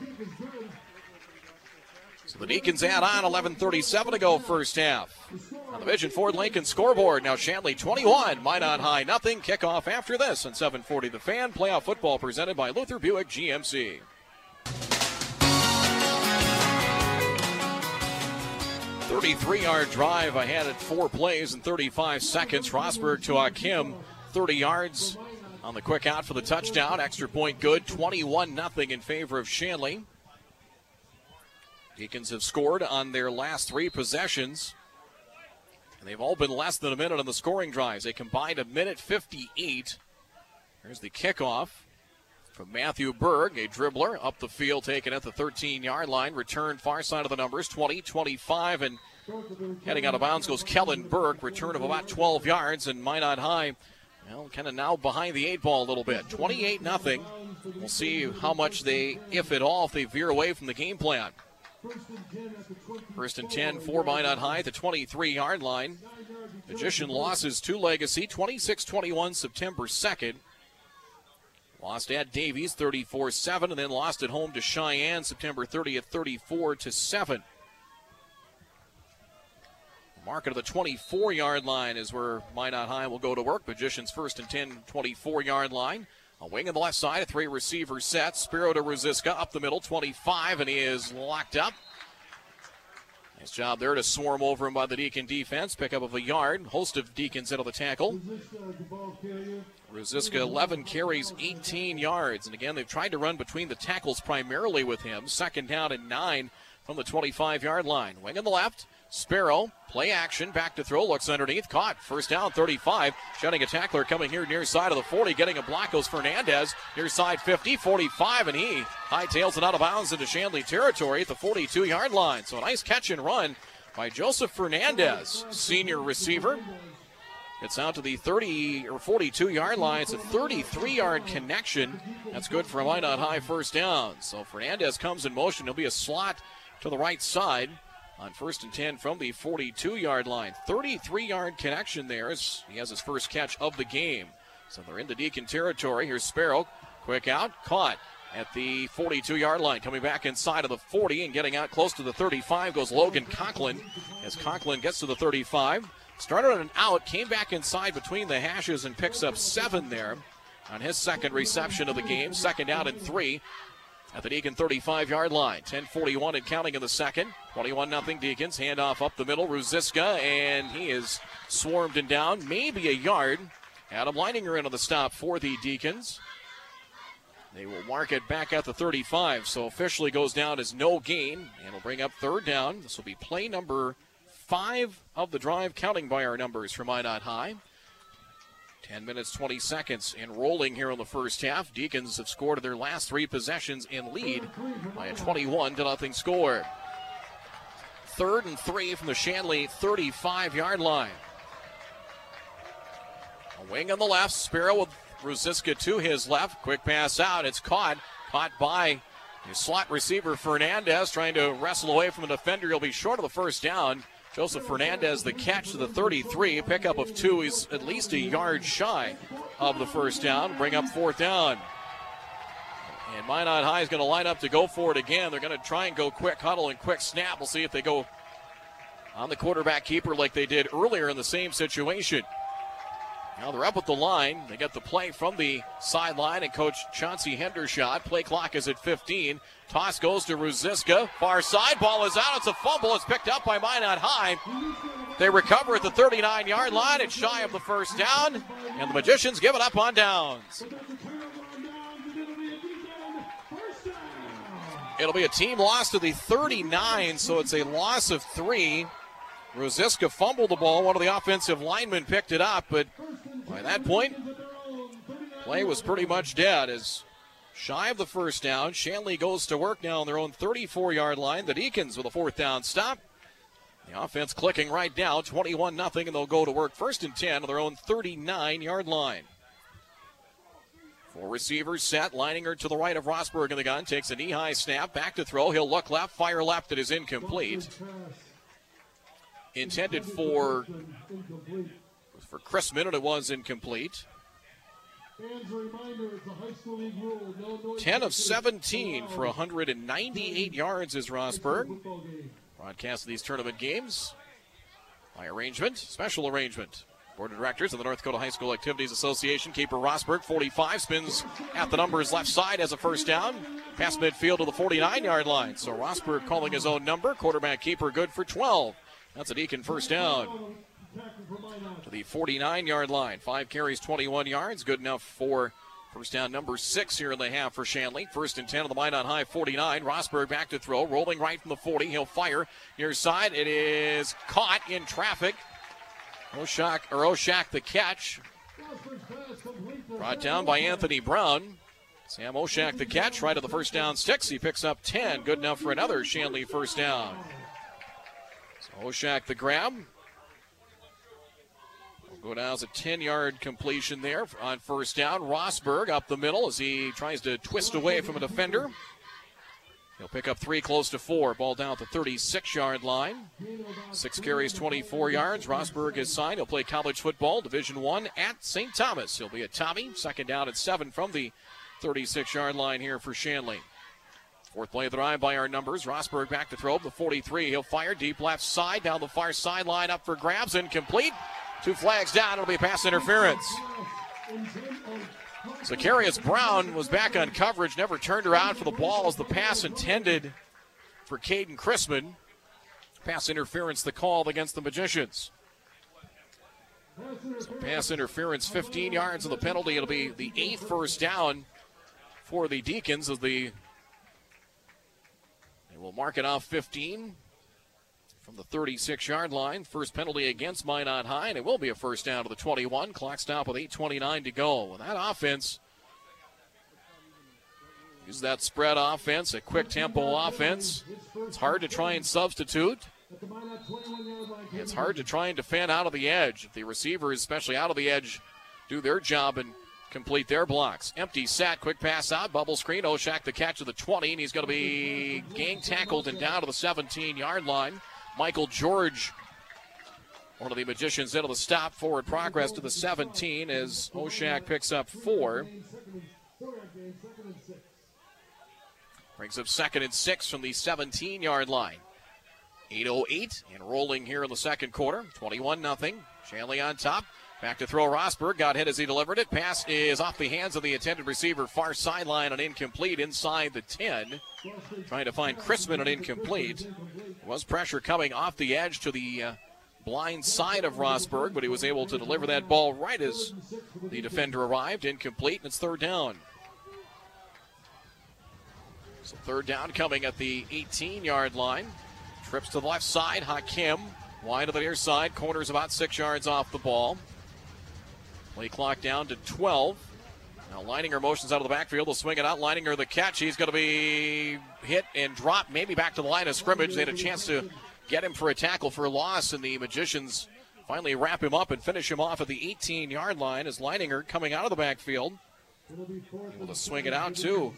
So the Deacons add on 11:37 to go first half. On the Vision Ford Lincoln scoreboard now Shanley 21, Minot High nothing. Kickoff after this on 740 The Fan. Playoff football presented by Luther Buick GMC. 33 yard drive. I had it four plays and 35 seconds. Rosberg to Hakim, 30 yards on the quick out for the touchdown. Extra point good. 21 0 in favor of Shanley. Deacons have scored on their last three possessions. And they've all been less than a minute on the scoring drives. They combined a minute 58. Here's the kickoff Matthew Berg, a dribbler up the field, taken at the 13 yard line. Return far side of the numbers 20, 25, and heading out of bounds goes Kellen Berg. Return of about 12 yards, and Minot High, well, kind of now behind the eight ball a little bit. 28 nothing. We'll see how much they, if at all, if they veer away from the game plan. First and 10 for Minot High at the 23 yard line. Magician losses to Legacy 26 21 September 2nd. Lost at Davies 34 7 and then lost at home to Sheyenne September 30th 34 to 7. Market of the 24 yard line is where Minot High will go to work. Magicians first and 10, 24 yard line. A wing on the left side, a three receiver set. Sparrow to Ruziska up the middle, 25, and he is locked up. Nice job there to swarm over him by the Deacon defense. Pick up of a yard. Host of Deacons of the tackle. Ruziska 11 carries, 18 yards. And again, they've tried to run between the tackles primarily with him. Second down and nine from the 25 yard line. Wing on the left. Sparrow, play action, back to throw, looks underneath, caught. First down, 35. Shutting a tackler coming here near side of the 40, getting a block goes Fernandez. Near side 50, 45, and he hightails it out of bounds into Shanley territory at the 42 yard line. So a nice catch and run by Joseph Fernandez, senior receiver. It's out to the 30 or 42 yard line. It's a 33 yard connection. That's good for a Minot High first down. So Fernandez comes in motion. He'll be a slot to the right side on first and 10 from the 42 yard line. 33 yard connection there he has his first catch of the game. So they're into Deacon territory. Here's Sparrow. Quick out. Caught at the 42 yard line. Coming back inside of the 40 and getting out close to the 35 goes Logan Conklin as Conklin gets to the 35. Started on an out, came back inside between the hashes and picks up seven there on his second reception of the game. Second out and three at the Deacon 35 yard line. 10:41 and counting in the second. 21 0 Deacons. Handoff up the middle. Ruziska, and he is swarmed and down. Maybe a yard. Adam Leininger in on the stop for the Deacons. They will mark it back at the 35, so officially goes down as no gain, and will bring up third down. This will be play number five of the drive, counting by our numbers for Minot High. 10 minutes, 20 seconds, and rolling here in the first half. Deacons have scored their last three possessions in lead by a 21 to nothing score. Third and three from the Shanley 35 yard line. A wing on the left, Sparrow with Ruziska to his left. Quick pass out. It's caught. Caught by his slot receiver Fernandez trying to wrestle away from a defender. He'll be short of the first down. Joseph Fernandez, the catch to the 33. Pickup of two. He's at least a yard shy of the first down. Bring up fourth down. And Minot High is going to line up to go for it again. They're going to try and go quick huddle and quick snap. We'll see if they go on the quarterback keeper like they did earlier in the same situation. Now they're up at the line. They get the play from the sideline, and Coach Chauncey Hendershot. Play clock is at 15. Toss goes to Ruziska. Far side. Ball is out. It's a fumble. It's picked up by Minot High. They recover at the 39 yard line. It's shy of the first down. And the Magicians give it up on downs. It'll be a team loss to the 39, so it's a loss of three. Ruziska fumbled the ball. One of the offensive linemen picked it up, but By that point, play was pretty much dead as shy of the first down. Shanley goes to work now on their own 34 yard line. The Deacons with a fourth down stop. The offense clicking right now, 21 0, and they'll go to work first and 10 on their own 39 yard line. Four receivers set. Leininger to the right of Rosberg in the gun. Takes a knee high snap. Back to throw. He'll look left. Fire left. It is incomplete. Intended for for Chrisman, and it was incomplete. 10 of 17 for 198 yards is Rosberg. Broadcast of these tournament games by arrangement, special arrangement. Board of Directors of the North Dakota High School Activities Association. Keeper Rosberg, 45, spins at the numbers left side as a first down. Past midfield to the 49 yard line. So Rosberg calling his own number. Quarterback keeper good for 12. That's a Deacon first down. To the 49 yard line. Five carries, 21 yards. Good enough for First down number six here in the half for Shanley. First and 10 on the Minot High 49. Rosberg back to throw, rolling right from the 40. He'll fire near side. It is caught in traffic. Oshak or Oshak the catch. Brought down by Anthony Brown. Sam Oshak the catch right of the first down sticks. He picks up 10. Good enough for another Shanley first down. So Oshak the grab. Go down as a 10 yard completion there on first down. Rosberg up the middle as he tries to twist away from a defender. He'll pick up three, close to four. Ball down at the 36 yard line. Six carries, 24 yards. Rosberg is signed. He'll play college football, Division One at St. Thomas. He'll be a Tommy. Second down at seven from the 36 yard line here for Shanley. Fourth play of the drive by our numbers. Rosberg back to throw. The 43. He'll fire deep left side down the far sideline up for grabs. Incomplete. Two flags down. It'll be pass interference. Zacharias Brown was back on coverage, never turned around for the ball as the pass intended for Caden Chrisman. Pass interference, the call against the Magicians. So pass interference, 15 yards of the penalty. It'll be the eighth first down for the Deacons as the they will mark it off 15 from the 36 yard line. First penalty against Minot High, and it will be a first down to the 21. Clock stop with 8.29 to go. And that offense, use that spread offense, a quick tempo offense. It's hard to try and substitute. It's hard to try and defend out of the edge. If the receivers, especially out of the edge, do their job and complete their blocks. Empty set, quick pass out, bubble screen. Oshak the catch of the 20, and he's going to be gang tackled and down to the 17 yard line. Michael George, one of the magicians, into the stop. Forward progress to the 17 as Oshak picks up four. Brings up second and six from the 17 yard line. 8.08 and rolling here in the second quarter. 21 0. Shanley on top. Back to throw Rosberg. Got hit as he delivered it. Pass is off the hands of the intended receiver. Far sideline and incomplete inside the 10. Trying to find Chrisman and incomplete. Was pressure coming off the edge to the uh, blind side of Rosberg, but he was able to deliver that ball right as the defender arrived. Incomplete, and it's third down. So third down coming at the 18 yard line. Trips to the left side. Hakim wide to the near side. Corners about six yards off the ball. Play clock down to 12. Now Leininger motions out of the backfield. They'll swing it out. Leininger the catch. He's going to be hit and drop, maybe back to the line of scrimmage. They had a chance to get him for a tackle for a loss, and the Magicians finally wrap him up and finish him off at the 18 yard line as Leininger coming out of the backfield. Able to swing it out too.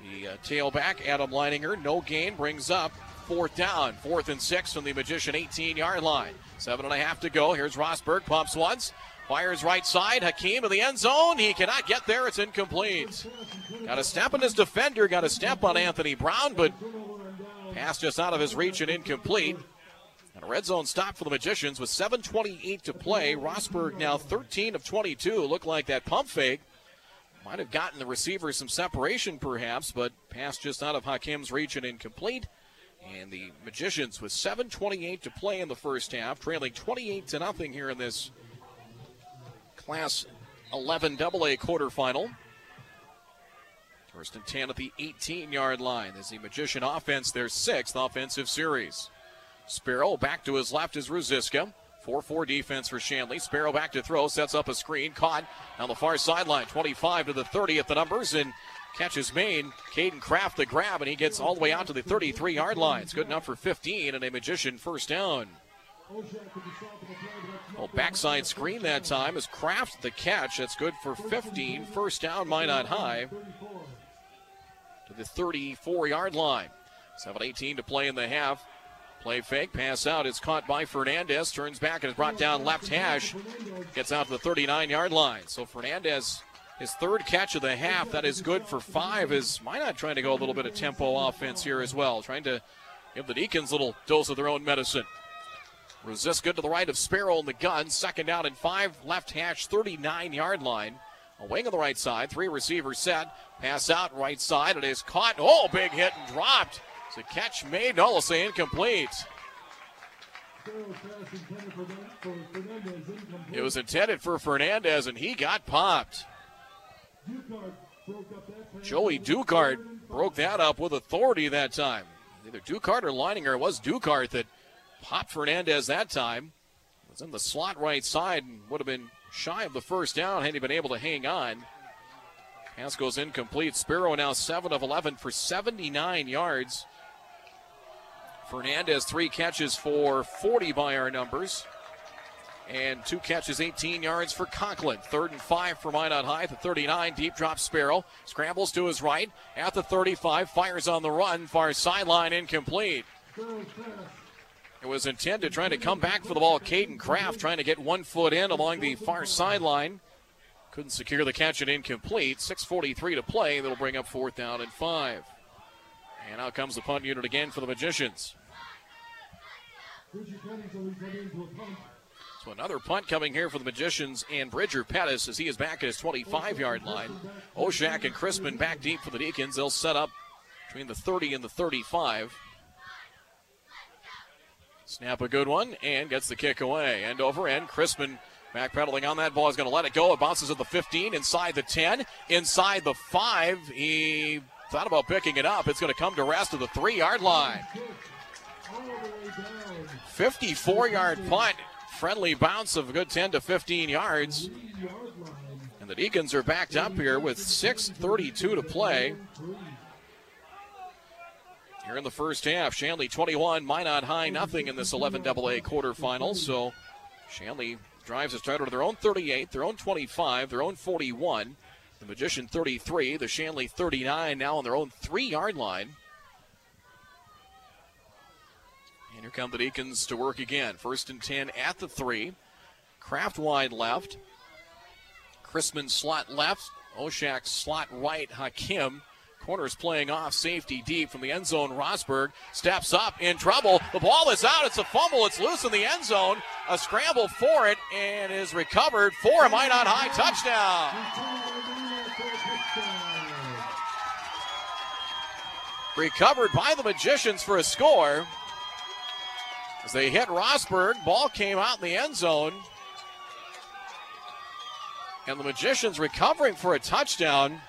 The uh, tailback, Adam Leininger, no gain, brings up fourth down. Fourth and six from the Magician 18 yard line. Seven and a half to go. Here's Rosberg, pumps once, Fires right side. Hakim in the end zone. He cannot get there. It's incomplete. Got a step on his defender. Got a step on Anthony Brown, but pass just out of his reach and incomplete. And a red zone stop for the Magicians with 7.28 to play. Rosberg now 13 of 22. Looked like that pump fake might have gotten the receiver some separation, perhaps, but pass just out of Hakim's reach and incomplete. And the Magicians with 7.28 to play in the first half, trailing 28 to nothing here in this Class 11 AA quarterfinal. First and 10 at the 18 yard line as the Magician offense, their sixth offensive series. Sparrow back to his left is Ruziska. 4 4 defense for Shanley. Sparrow back to throw, sets up a screen, caught on the far sideline. 25 to the 30 at the numbers, and catches Maine. Caden Kraft the grab, and he gets all the way out to the 33 yard line. It's good enough for 15 and a Magician first down. Well, backside screen that time is Kraft the catch. That's good for 15. First down, Minot High to the 34 yard line. 7 18 to play in the half. Play fake, pass out. It's caught by Fernandez. Turns back and is brought down left hash. Gets out to the 39 yard line. So Fernandez, his third catch of the half, that is good for five. Is Minot trying to go a little bit of tempo offense here as well, trying to give the Deacons a little dose of their own medicine. Ruziska to the right of Sparrow in the gun. Second down and five. Left hash, 39 yard line. A wing on the right side. Three receivers set. Pass out right side. It is caught. Oh, big hit and dropped. It's a catch made. No, will say incomplete. It was intended for Fernandez, and he got popped. Joey Dukart broke that up with authority that time. Either Dukart or Leininger. It was Dukart that popped Fernandez that time. Was in the slot right side and would have been shy of the first down had he been able to hang on. Pass goes incomplete. Sparrow now 7 of 11 for 79 yards. Fernandez, three catches for 40 by our numbers. And two catches, 18 yards for Conklin. Third and five for Minot High. The 39, deep drop Sparrow. Scrambles to his right at the 35, fires on the run. Far sideline, incomplete. It was intended trying to come back for the ball. Caden Kraft trying to get one foot in along the far sideline. Couldn't secure the catch and incomplete. 6.43 to play. That'll bring up fourth down and five. And out comes the punt unit again for the Magicians. So another punt coming here for the Magicians and Bridger Pettis as he is back at his 25 yard line. Oshak and Crispin back deep for the Deacons. They'll set up between the 30 and the 35. Snap a good one and gets the kick away. End over end. Crispin backpedaling on that ball is going to let it go. It bounces at the 15, inside the 10, inside the 5. He thought about picking it up. It's going to come to rest at the 3 yard line. 54 yard punt. Friendly bounce of a good 10 to 15 yards. And the Deacons are backed up here with 6.32 to play. Here in the first half, Shanley 21, Minot High nothing in this 11 AA quarterfinal. So Shanley drives a starter to their own 38, their own 25, their own 41. The Magician 33, the Shanley 39 now on their own three yard line. And here come the Deacons to work again. First and 10 at the three. Kraft wide left. Chrisman slot left. Oshak slot right. Hakim. Corners playing off safety deep from the end zone. Rosberg steps up in trouble. The ball is out. It's a fumble. It's loose in the end zone. A scramble for it and is recovered for a Minot High touchdown. Recovered by the Magicians for a score. As they hit Rosberg, ball came out in the end zone. And the Magicians recovering for a touchdown.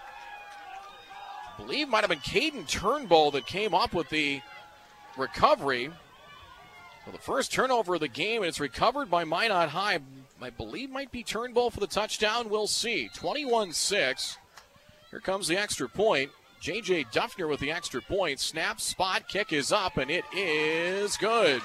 I believe might have been Caden Turnbull that came up with the recovery. Well, the first turnover of the game, and it's recovered by Minot High. I believe might be Turnbull for the touchdown. We'll see. 21 6. Here comes the extra point. J.J. Duffner with the extra point. Snap, spot, kick is up, and it is good.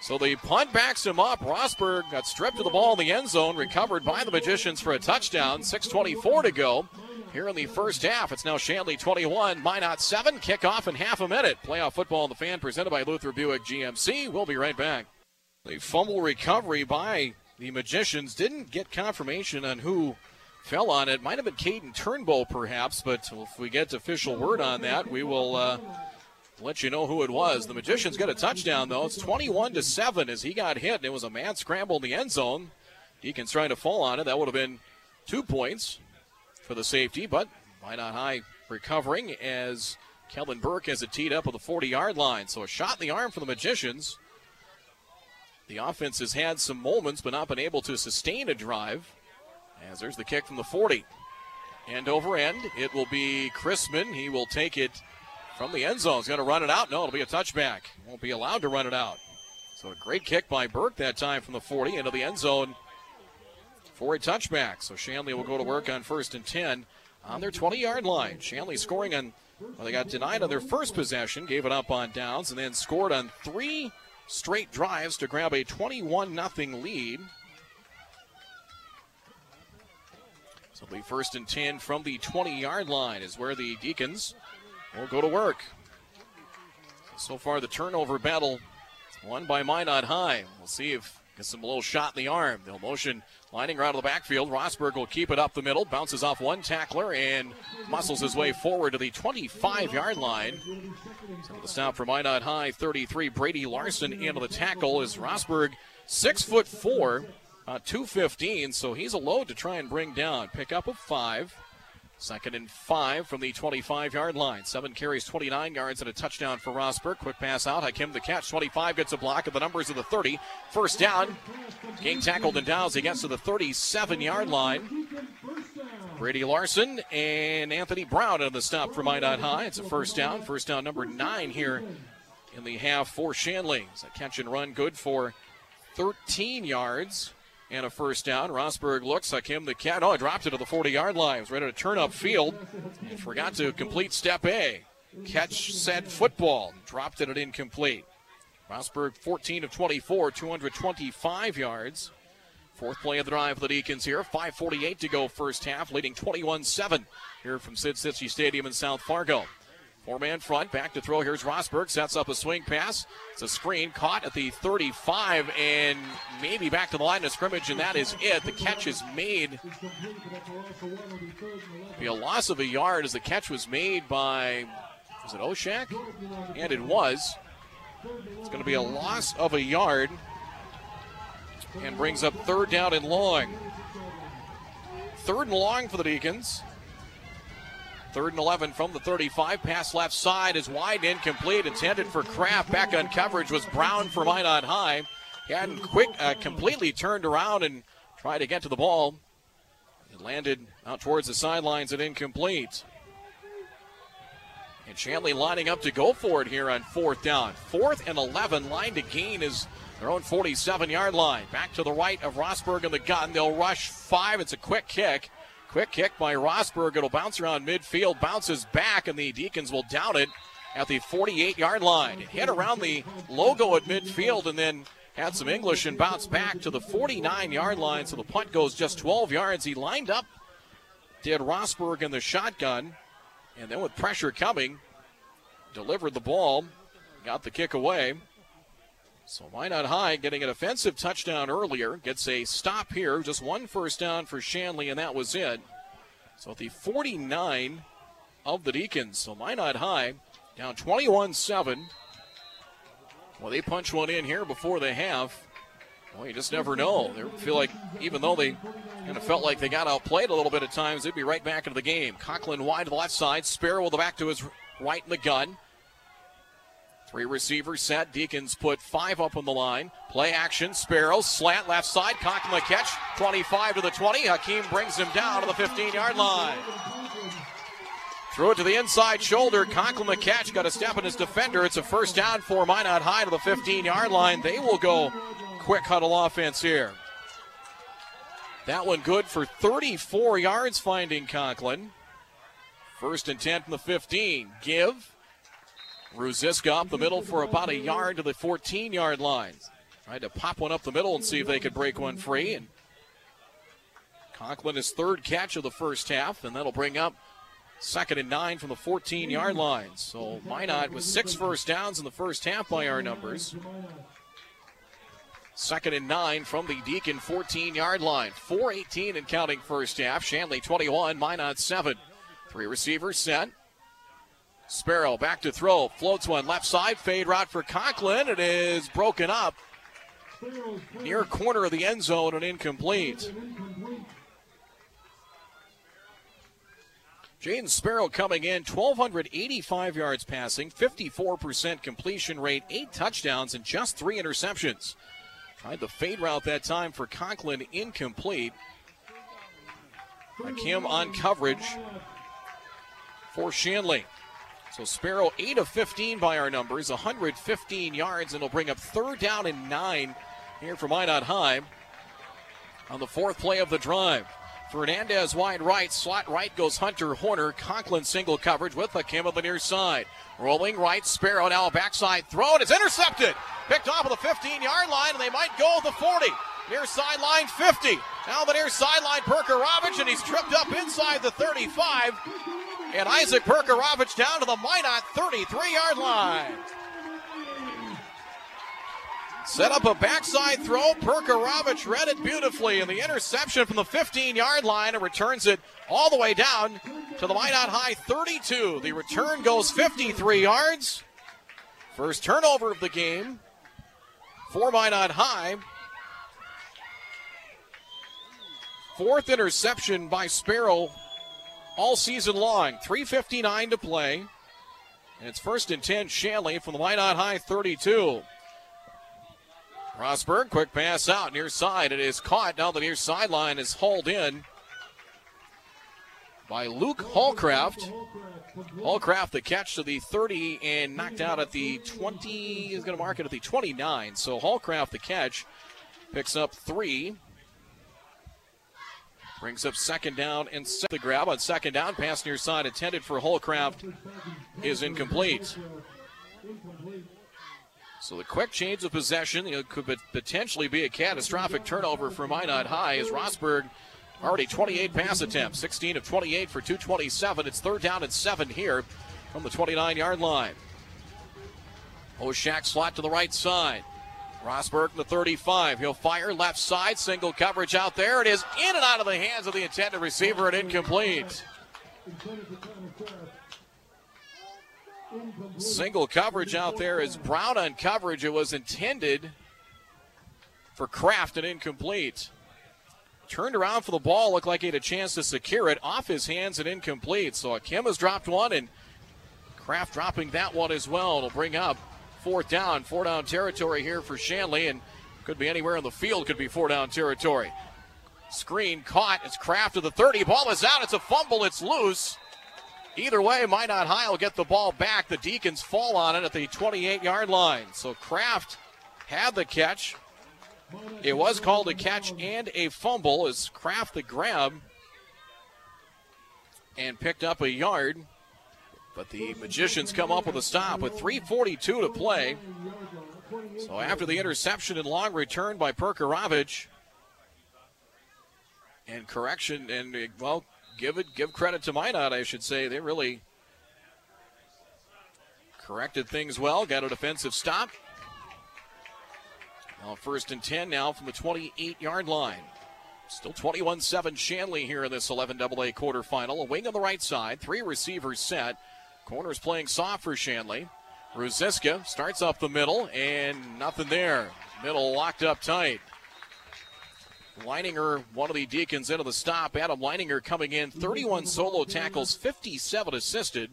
So the punt backs him up. Rosberg got stripped of the ball in the end zone, recovered by the Magicians for a touchdown. 6.24 to go here in the first half. It's now Shanley 21, Minot 7. Kickoff in half a minute. Playoff football on the fan presented by Luther Buick GMC. We'll be right back. The fumble recovery by the Magicians didn't get confirmation on who fell on it. Might have been Caden Turnbull, perhaps, but if we get official word on that, we will. Uh, let you know who it was. The Magicians get a touchdown though. It's 21 to 7 as he got hit and it was a man scramble in the end zone. Deacons trying to fall on it. That would have been two points for the safety, but Minot High recovering as Kellen Burke has it teed up at the 40 yard line. So a shot in the arm for the Magicians. The offense has had some moments but not been able to sustain a drive. As there's the kick from the 40. End over end. It will be Chrisman. He will take it from the end zone. He's going to run it out. No, it'll be a touchback. Won't be allowed to run it out. So a great kick by Burke that time from the 40 into the end zone for a touchback. So Shanley will go to work on first and 10 on their 20 yard line. Shanley scoring on, well, they got denied on their first possession, gave it up on downs, and then scored on three straight drives to grab a 21 0 lead. So the first and 10 from the 20 yard line is where the Deacons will go to work. So far, the turnover battle won by Minot High. We'll see if gets some little shot in the arm. They'll motion lining around the backfield. Rosberg will keep it up the middle, bounces off one tackler, and muscles his way forward to the 25 yard line. So the stop for Minot High 33. Brady Larson into the tackle is Rosberg, six foot four, uh, 215. So he's a load to try and bring down. Pick up of five. Second and five from the 25 yard line. Seven carries, 29 yards, and a touchdown for Rosberg. Quick pass out. Hakim the catch. 25 gets a block at the numbers of the 30. First down. King tackled and he gets to the 37 yard line. Brady Larson and Anthony Brown on the stop for Minot High. It's a first down. First down number nine here in the half for Shanley. A catch and run good for 13 yards and a first down. Rosberg looks like him. The cat, oh, he dropped it to the 40 yard line. Was ready to turn up field and forgot to complete step A. Catch said football. Dropped it at incomplete. Rosberg 14 of 24, 225 yards. Fourth play of the drive for the Deacons here. 5.48 to go first half, leading 21 7 here from Sid Cichy Stadium in South Fargo. Four man front, back to throw. Here's Rosberg, sets up a swing pass. It's a screen caught at the 35 and maybe back to the line of scrimmage, and that is it. The catch is made. Be a loss of a yard as the catch was made by, was it Oshak? And it was. It's going to be a loss of a yard and brings up third down and long. Third and long for the Deacons. Third and 11 from the 35. Pass left side is wide, incomplete. It's Intended for Kraft. Back on coverage was Brown for Minot High. He hadn't quick, uh, completely turned around and tried to get to the ball. It landed out towards the sidelines and incomplete. And Shanley lining up to go for it here on fourth down. Fourth and 11. Line to gain is their own 47 yard line. Back to the right of Rosberg in the gun. They'll rush five. It's a quick kick. Quick kick by Rosberg. It'll bounce around midfield, bounces back, and the Deacons will down it at the 48 yard line. It hit around the logo at midfield and then had some English and bounced back to the 49 yard line. So the punt goes just 12 yards. He lined up, did Rosberg in the shotgun, and then with pressure coming, delivered the ball, got the kick away. So Minot High getting an offensive touchdown earlier. Gets a stop here. Just one first down for Shanley, and that was it. So the 49 of the Deacons. So Minot High down 21 7. Well, they punch one in here before the half. Well, you just never know. They feel like even though they kind of felt like they got outplayed a little bit at times, they'd be right back into the game. Conklin wide to the left side. Sparrow with the back to his right in the gun. Three receivers set. Deacons put five up on the line. Play action. Sparrow slant left side. Conklin the catch. 25 to the 20. Hakim brings him down to the 15 yard line. Threw it to the inside shoulder. Conklin the catch. Got a step in his defender. It's a first down for Minot High to the 15 yard line. They will go quick huddle offense here. That one good for 34 yards finding Conklin. First and 10 from the 15. Give. Ruziska up the middle for about a yard to the 14 yard line. Tried to pop one up the middle and see if they could break one free. And Conklin his third catch of the first half, and that'll bring up second and nine from the 14 yard line. So Minot with six first downs in the first half by our numbers. Second and nine from the Deacon 14 yard line. 418 and counting first half. Shanley 21, Minot 7. Three receivers set. Sparrow back to throw. Floats one left side. Fade route for Conklin. It is broken up. Near corner of the end zone and incomplete. Jaden Sparrow coming in, 1,285 yards passing, 54% completion rate, eight touchdowns, and just three interceptions. Tried the fade route that time for Conklin, incomplete. Hakim on coverage for Shanley. So Sparrow 8 of 15 by our numbers, 115 yards, and it'll bring up third down and nine here for Minot on the fourth play of the drive. Fernandez wide right, slot right goes Hunter Horner. Conklin single coverage with Hakim on the near side. Rolling right, Sparrow now backside throw, and it's intercepted. Picked off of the 15 yard line, and they might go the 40. Near sideline 50. Now the near sideline, Perkarovich, and he's tripped up inside the 35. And Isaac Perkarovich down to the Minot 33 yard line. Set up a backside throw. Perkarovich read it beautifully, and the interception from the 15 yard line and returns it all the way down to the Minot High 32. The return goes 53 yards. First turnover of the game for Minot High. Fourth interception by Sparrow all season long. 3.59 to play. And it's first and 10 Shanley from the Minot High 32. Rosberg, quick pass out near side. It is caught. Now the near sideline is hauled in by Luke Hallcraft. Hallcraft, the catch to the 30 and knocked out at the 20. Is going to mark it at the 29. So Hallcraft, the catch, picks up three. Brings up second down and set the grab on second down. Pass near side intended for Hallcraft is incomplete. So the quick change of possession it could potentially be a catastrophic turnover for Minot High as Rosberg already 28 pass attempts, 16 of 28 for 227. It's third down and seven here from the 29 yard line. Oshak slot to the right side. Rosberg in the 35. He'll fire left side, single coverage out there. It is in and out of the hands of the intended receiver and incomplete. Single coverage out there is Brown on coverage. It was intended for Kraft and incomplete. Turned around for the ball, looked like he had a chance to secure it. Off his hands and incomplete. So Kim has dropped one, and Kraft dropping that one as well. It'll bring up fourth down. Four down territory here for Shanley, and could be anywhere in the field, could be four down territory. Screen caught. It's Kraft to the 30. Ball is out. It's a fumble. It's loose. Either way, Minot High will get the ball back. The Deacons fall on it at the 28 yard line. So Kraft had the catch. It was called a catch and a fumble as Kraft the grab and picked up a yard. But the Magicians come up with a stop with 3.42 to play. So after the interception and long return by Perkarovich, and correction, and well, give it give credit to Minot, I should say. They really corrected things well, got a defensive stop. Now first and 10 now from the 28 yard line. Still 21 7 Shanley here in this 11 AA quarterfinal. A wing on the right side, three receivers set. Corners playing soft for Shanley. Ruziska starts up the middle and nothing there. Middle locked up tight. Leininger, one of the Deacons into the stop. Adam Leininger coming in, 31 solo tackles, 57 assisted.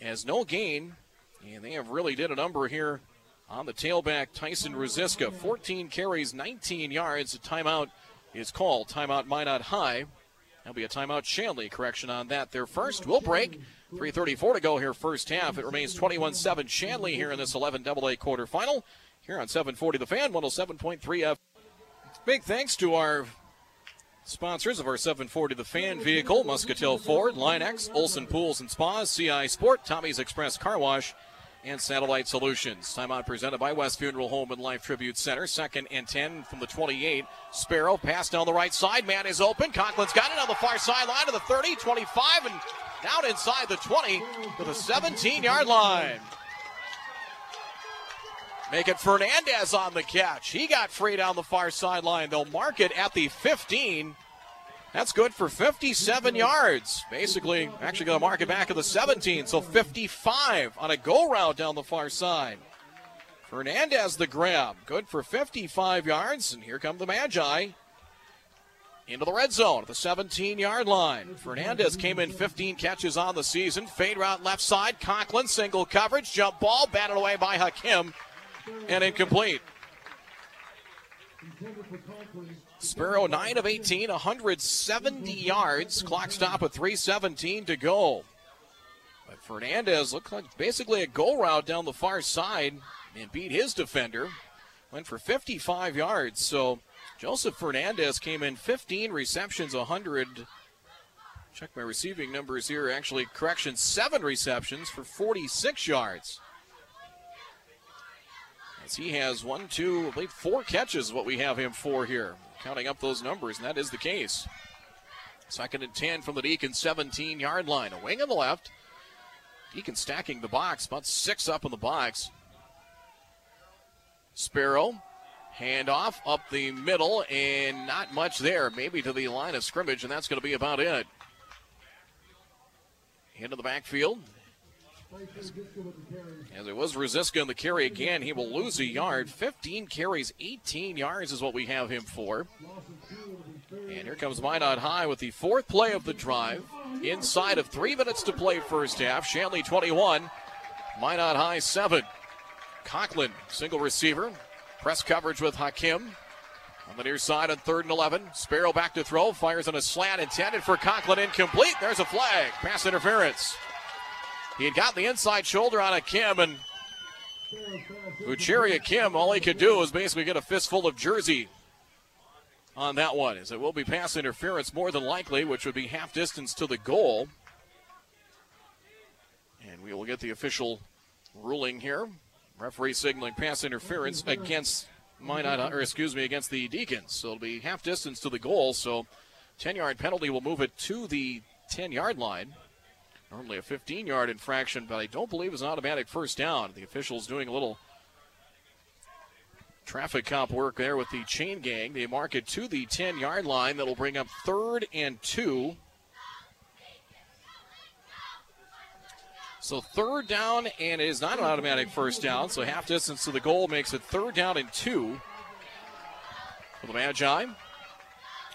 Has no gain, and they have really did a number here on the tailback, Tyson Ruziska. 14 carries, 19 yards. A timeout is called. Timeout Minot High. There'll be a timeout Shanley correction on that. There first. We'll break. 3.34 to go here, first half. It remains 21 7 Shanley here in this 11 AA quarterfinal. Here on 740 The Fan, 107.3 F. Big thanks to our sponsors of our 740 The Fan vehicle Muscatel Ford, Line-X, Olson Pools and Spas, CI Sport, Tommy's Express Car Wash, and Satellite Solutions. Timeout presented by West Funeral Home and Life Tribute Center. Second and 10 from the 28. Sparrow pass down the right side. Man is open. Conklin's got it on the far sideline to the 30, 25, and down inside the 20 to the 17 yard line. Make it Fernandez on the catch. He got free down the far sideline. They'll mark it at the 15. That's good for 57 yards. Basically, actually going to mark it back at the 17, so 55 on a go route down the far side. Fernandez the grab. Good for 55 yards, and here come the Magi into the red zone at the 17 yard line. Fernandez came in 15 catches on the season. Fade route left side. Conklin single coverage. Jump ball batted away by Hakim and incomplete. Sparrow 9 of 18, 170 yards. Clock stop at 3.17 to go. But Fernandez looked like basically a goal route down the far side and beat his defender. Went for 55 yards. So Joseph Fernandez came in 15 receptions, 100. Check my receiving numbers here. Actually, correction, seven receptions for 46 yards. As he has one, two, I believe four catches, what we have him for here. Counting up those numbers, and that is the case. Second and 10 from the Deacon 17 yard line. A wing on the left. Deacon stacking the box, about six up in the box. Sparrow, handoff up the middle, and not much there. Maybe to the line of scrimmage, and that's going to be about it. Into the backfield. As it was Ruziska in the carry again, he will lose a yard. 15 carries, 18 yards is what we have him for. And here comes Minot High with the fourth play of the drive. Inside of three minutes to play first half. Shanley 21, Minot High 7. Conklin, single receiver. Press coverage with Hakim. On the near side on third and 11. Sparrow back to throw. Fires on a slant intended for Conklin. Incomplete. There's a flag. Pass interference. He had got the inside shoulder on Hakim, and Uchiri Hakim, all he could do was basically get a fistful of jersey on that one. As it will be pass interference more than likely, which would be half distance to the goal. And we will get the official ruling here. Referee signaling pass interference against Minot, uh, or excuse me, against the Deacons. So it'll be half distance to the goal. So 10 yard penalty will move it to the 10 yard line. Normally a 15 yard infraction, but I don't believe it's an automatic first down. The officials doing a little traffic cop work there with the chain gang. They mark it to the 10 yard line. That'll bring up third and two. So third down, and it is not an automatic first down. So half distance to the goal makes it third down and two for the Magi.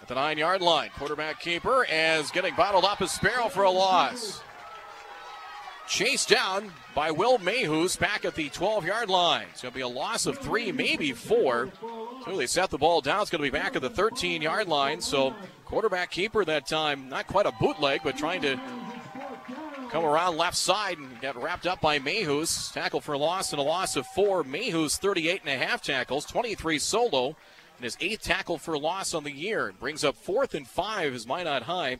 At the nine yard line, quarterback keeper as getting bottled up as Sparrow for a loss. Chased down by Will Mayhews back at the 12 yard line. It's going to be a loss of three, maybe four. So they set the ball down. It's going to be back at the 13 yard line. So quarterback keeper that time, not quite a bootleg, but trying to come around left side and got wrapped up by Mayhews. Tackle for loss and a loss of four. Mayhews 38 and a half tackles, 23 solo, and his eighth tackle for loss on the year. Brings up fourth and five as Minot High.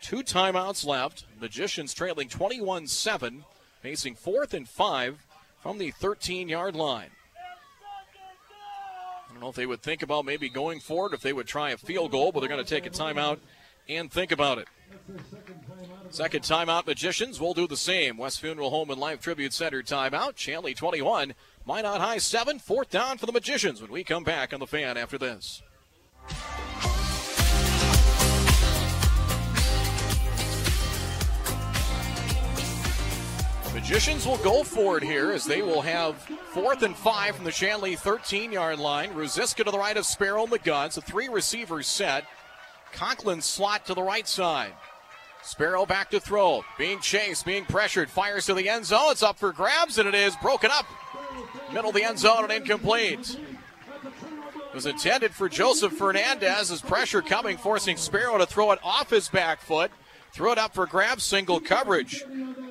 Two timeouts left. Magicians trailing 21 7, facing fourth and five from the 13 yard line. I don't know if they would think about maybe going forward, if they would try a field goal, but they're going to take a timeout and think about it. Second timeout, Magicians will do the same. West Funeral Home and Life Tribute Center timeout. Shanley 21, Minot High 7, fourth down for the Magicians when we come back on the fan after this. Magicians will go for it here as they will have fourth and five from the Shanley 13 yard line. Ruziska to the right of Sparrow in the guns. A three receivers set. Conklin slot to the right side. Sparrow back to throw. Being chased, being pressured. Fires to the end zone. It's up for grabs, and it is broken up. Middle of the end zone and incomplete. It was intended for Joseph Fernandez as pressure coming, forcing Sparrow to throw it off his back foot. Throw it up for grabs, single coverage.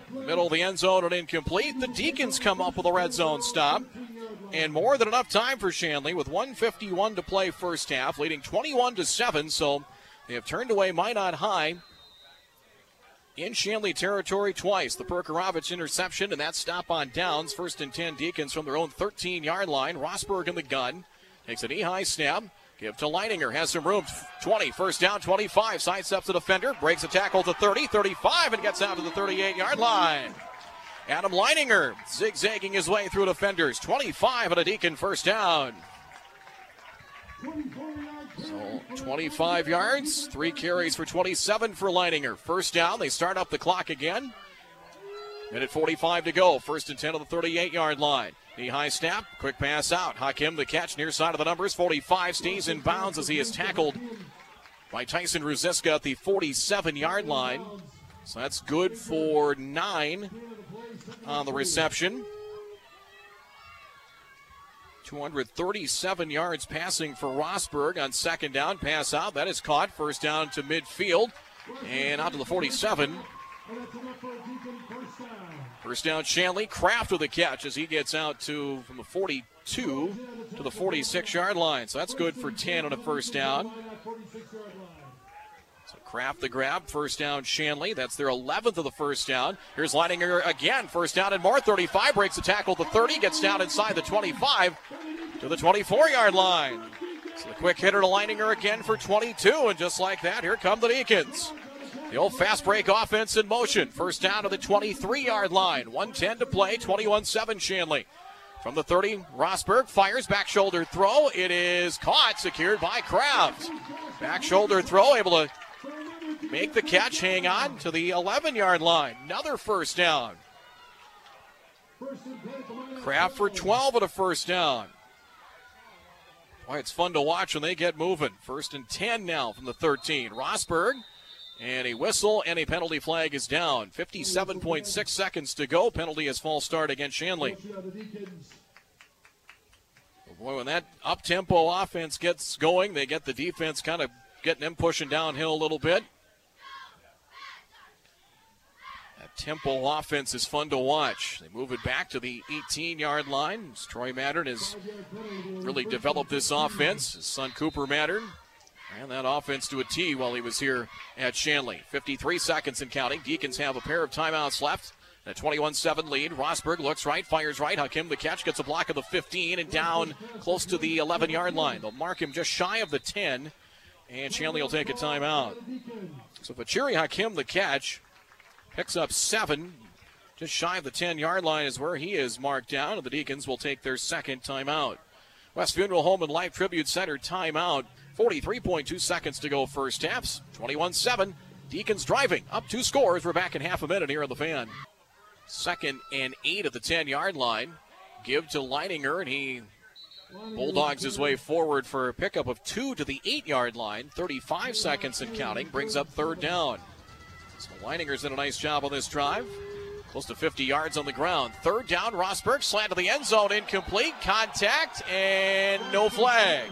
Middle of the end zone and incomplete. The Deacons come up with a red zone stop. And more than enough time for Shanley with 151 to play first half, leading 21 to 7. So they have turned away Minot High in Shanley territory twice. The Perkarovich interception and that stop on downs. First and 10 Deacons from their own 13 yard line. Rosberg in the gun. Takes an knee high snap. Give to Leininger. Has some room. 20. First down, 25. Sidesteps the defender. Breaks a tackle to 30, 35, and gets out to the 38 yard line. Adam Leininger zigzagging his way through defenders. 25 on a Deacon first down. So 25 yards, three carries for 27 for Leininger. First down, they start up the clock again. Minute 45 to go. First and 10 of the 38 yard line. Knee high snap, quick pass out. Hakim the catch near side of the numbers. 45 stays in bounds as he is tackled by Tyson Ruziska at the 47 yard line. So that's good for nine on the reception. 237 yards passing for Rosberg on second down. Pass out. That is caught. First down to midfield and out to the 47. First down, Shanley. Kraft with a catch as he gets out to from the 42 to the 46 yard line. So that's good for 10 on a first down. So Kraft the grab. First down, Shanley. That's their 11th of the first down. Here's Leininger again. First down and more. 35 breaks the tackle. The 30 gets down inside the 25 to the 24 yard line. So the quick hitter to Leininger again for 22. And just like that, here come the Deacons. The old fast break offense in motion. First down to the 23 yard line. 110 to play, 21 7 Shanley. From the 30, Rosberg fires back shoulder throw. It is caught, secured by Kraft. Back shoulder throw, able to make the catch, hang on to the 11 yard line. Another first down. Kraft for 12 at a first down. Boy, it's fun to watch when they get moving. First and 10 now from the 13. Rosberg and a whistle and a penalty flag is down. 57.6 seconds to go. Penalty is false start against Shanley. Boy, when that up tempo offense gets going, they get the defense kind of getting them pushing downhill a little bit. Tempo offense is fun to watch. They move it back to the 18 yard line. Troy Mattern has really developed this offense. His son Cooper Mattern ran that offense to a T while he was here at Shanley. 53 seconds and counting. Deacons have a pair of timeouts left. A 21 7 lead. Rosberg looks right, fires right. Hakim the catch gets a block of the 15 and down close to the 11 yard line. They'll mark him just shy of the 10, and Shanley will take a timeout. So Fachiri Hakim the catch picks up seven. Just shy of the 10 yard line is where he is marked down, and the Deacons will take their second timeout. West Funeral Home and Life Tribute Center timeout. 43.2 seconds to go first half. 21 7. Deacons driving up two scores. We're back in half a minute here on the fan. Second and eight at the 10 yard line. Give to Leininger, and he bulldogs his way forward for a pickup of two to the eight yard line. 35 seconds and counting. Brings up third down. So Leininger's done a nice job on this drive. Close to 50 yards on the ground. Third down, Rosberg slant to the end zone, incomplete. Contact and no flag.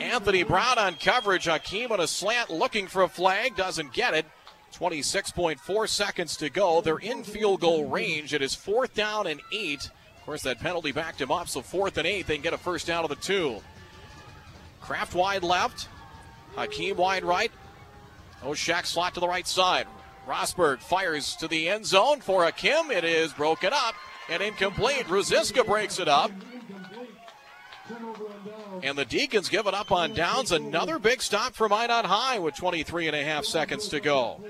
Anthony Brown on coverage. Hakim on a slant looking for a flag. Doesn't get it. 26.4 seconds to go. They're in field goal range. It is fourth down and eight. Of course, that penalty backed him up, so fourth and eight. They can get a first down of the two. Kraft wide left. Hakim wide right. Oshak slot to the right side. Rosberg fires to the end zone for Hakim. It is broken up and incomplete. Ruziska breaks it up. And the Deacons give it up on downs. Another big stop for Minot High with 23 and a half seconds to go.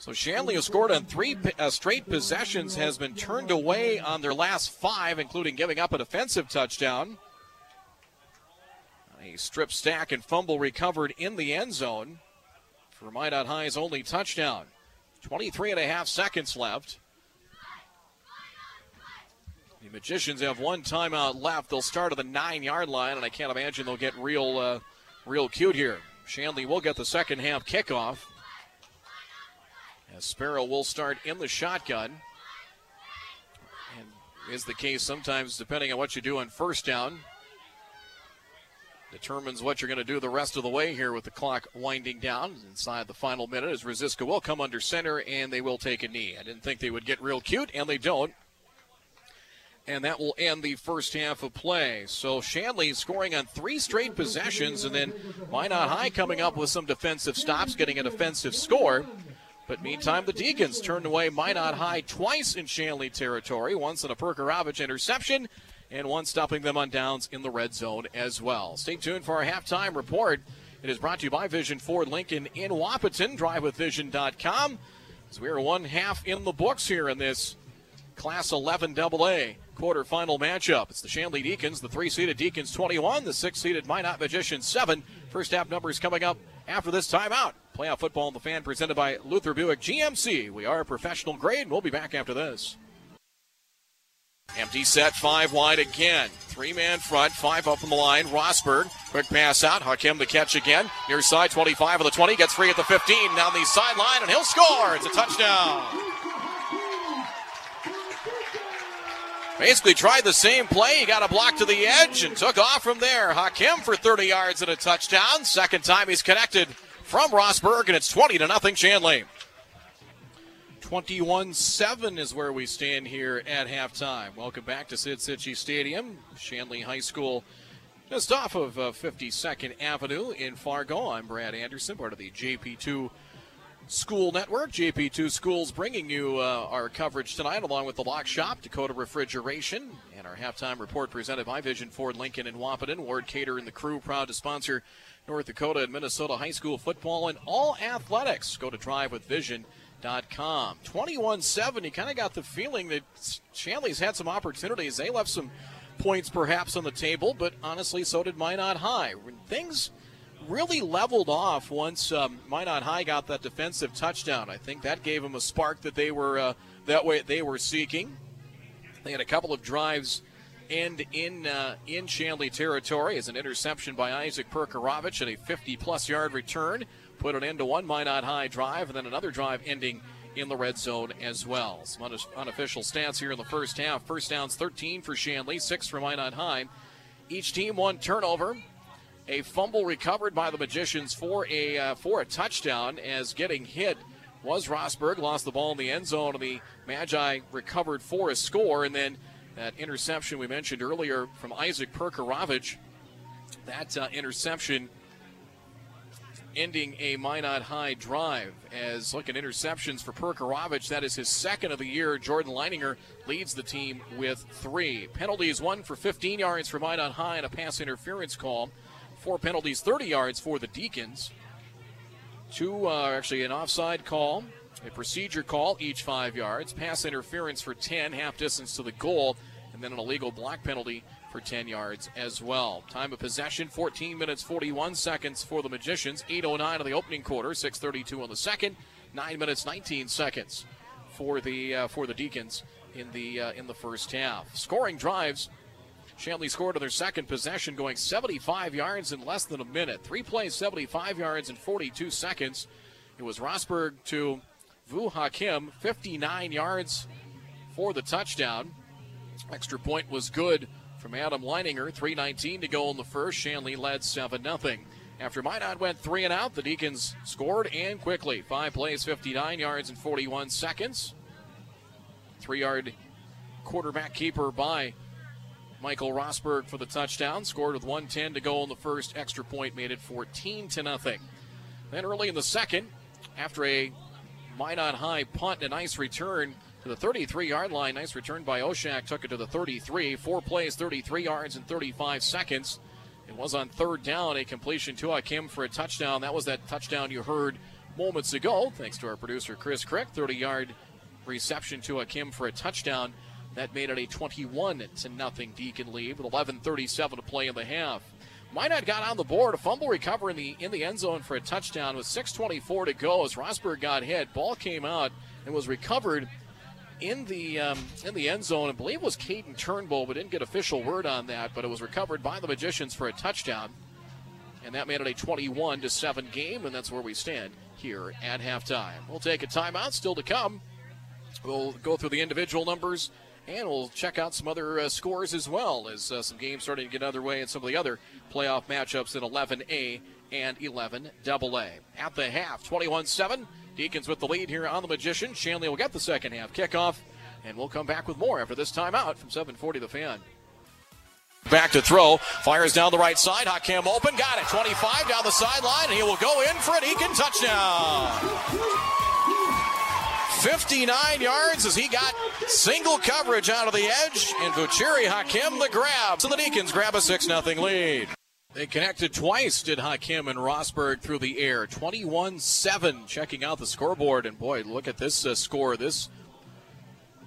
So Shanley has scored on three uh, straight possessions, has been turned away on their last five, including giving up a defensive touchdown. A strip stack and fumble recovered in the end zone for Minot High's only touchdown. 23 and a half seconds left. The Magicians have one timeout left. They'll start at the nine yard line, and I can't imagine they'll get real, uh, real cute here. Shanley will get the second half kickoff. As Sparrow will start in the shotgun. And is the case sometimes, depending on what you do on first down, determines what you're going to do the rest of the way here with the clock winding down inside the final minute as Ruziska will come under center and they will take a knee. I didn't think they would get real cute, and they don't and that will end the first half of play. So Shanley scoring on three straight possessions, and then Minot High coming up with some defensive stops, getting a defensive score. But meantime, the Deacons turned away Minot High twice in Shanley territory, once in a Perkarovich interception, and one stopping them on downs in the red zone as well. Stay tuned for our halftime report. It is brought to you by Vision Ford Lincoln in Wahpeton. DriveWithVision.com. As we are one half in the books here in this Class 11 AA quarterfinal matchup. It's the Shanley Deacons, the three seeded Deacons 21, the six seeded Minot Magicians 7. First half numbers coming up after this timeout. Playoff football on the fan presented by Luther Buick GMC. We are professional grade. We'll be back after this. Empty set, five wide again. Three man front, five up on the line. Rosberg, quick pass out. Hakim the catch again. Near side, 25 of the 20, gets free at the 15, down the sideline, and he'll score. It's a touchdown. Basically tried the same play. He got a block to the edge and took off from there. Hakim for 30 yards and a touchdown. Second time he's connected from Rosberg, and it's 20 to nothing Shanley. 21 7 is where we stand here at halftime. Welcome back to Sid Cichy Stadium, Shanley High School, just off of uh, 52nd Avenue in Fargo. I'm Brad Anderson, part of the JP2 School Network. JP2 Schools bringing you uh, our coverage tonight, along with the Lock Shop, Dakota Refrigeration, and our halftime report presented by Vision Ford Lincoln in Wahpeton. Ward Cater and the crew proud to sponsor North Dakota and Minnesota high school football and all athletics. Go to Drive with Vision com. 21 7, you kind of got the feeling that Shanley's had some opportunities. They left some points perhaps on the table, but honestly, so did Minot High. Things really leveled off once um, Minot High got that defensive touchdown. I think that gave them a spark that they were uh, that way they were seeking. They had a couple of drives end in uh, in Shanley territory as an interception by Isaac Perkarovich and a 50-plus yard return put an end to one Minot High drive, and then another drive ending in the red zone as well. Some unofficial stats here in the first half. First downs 13 for Shanley, 6 for Minot High. Each team one turnover. A fumble recovered by the Magicians for a uh, for a touchdown as getting hit was Rosberg. Lost the ball in the end zone, and the Magi recovered for a score. And then that interception we mentioned earlier from Isaac Perkarovich. That uh, interception ending a Minot High drive. As look at interceptions for Perkarovich, that is his second of the year. Jordan Leininger leads the team with three. Penalties, one for 15 yards for Minot High and a pass interference call. Four penalties, 30 yards for the Deacons. Two uh, actually an offside call, a procedure call, each five yards. Pass interference for 10, half distance to the goal, and then an illegal block penalty for 10 yards as well. Time of possession 14 minutes 41 seconds for the Magicians. 8:09 in the opening quarter, 6:32 on the second, 9 minutes 19 seconds for the uh, for the Deacons in the uh, in the first half. Scoring drives. Shanley scored on their second possession, going 75 yards in less than a minute. Three plays, 75 yards in 42 seconds. It was Rosberg to Vu Hakim, 59 yards for the touchdown. Extra point was good from Adam Leininger. 3.19 to go in the first. Shanley led 7 0. After Minot went three and out, the Deacons scored and quickly. Five plays, 59 yards, and 41 seconds. Three yard quarterback keeper by Michael Rosberg for the touchdown. Scored with 110 to go in the first. Extra point made it 14 to nothing. Then early in the second, after a Minot High punt and a nice return, to the 33 yard line. Nice return by Oshak. Took it to the 33. Four plays, 33 yards in 35 seconds. It was on third down, a completion to Hakim for a touchdown. That was that touchdown you heard moments ago, thanks to our producer Chris Crick. 30 yard reception to Hakim for a touchdown. That made it a 21 to nothing Deacon lead with 11:37 to play in the half. Minot got on the board, a fumble recovery in the in the end zone for a touchdown with 6:24 to go as Rosberg got hit. Ball came out and was recovered in the um, in the end zone. I believe it was Caden Turnbull, but didn't get official word on that. But it was recovered by the Magicians for a touchdown, and that made it a 21 to seven game, and that's where we stand here at halftime. We'll take a timeout. Still to come. We'll go through the individual numbers. And we'll check out some other uh, scores as well as uh, some games starting to get underway and some of the other playoff matchups in 11A and 11AA. At the half, 21 7. Deacons with the lead here on the Magician. Shanley will get the second half kickoff, and we'll come back with more after this timeout from 740 The Fan. Back to throw. Fires down the right side. Hakim open. Got it. 25 down the sideline, and he will go in for an Eakin touchdown. 59 yards as he got single coverage out of the edge, and Vuchiri Hakim the grab. So the Deacons grab a 6 0 lead. They connected twice, did Hakim and Rosberg through the air. 21 7. Checking out the scoreboard. And boy, look at this uh, score. This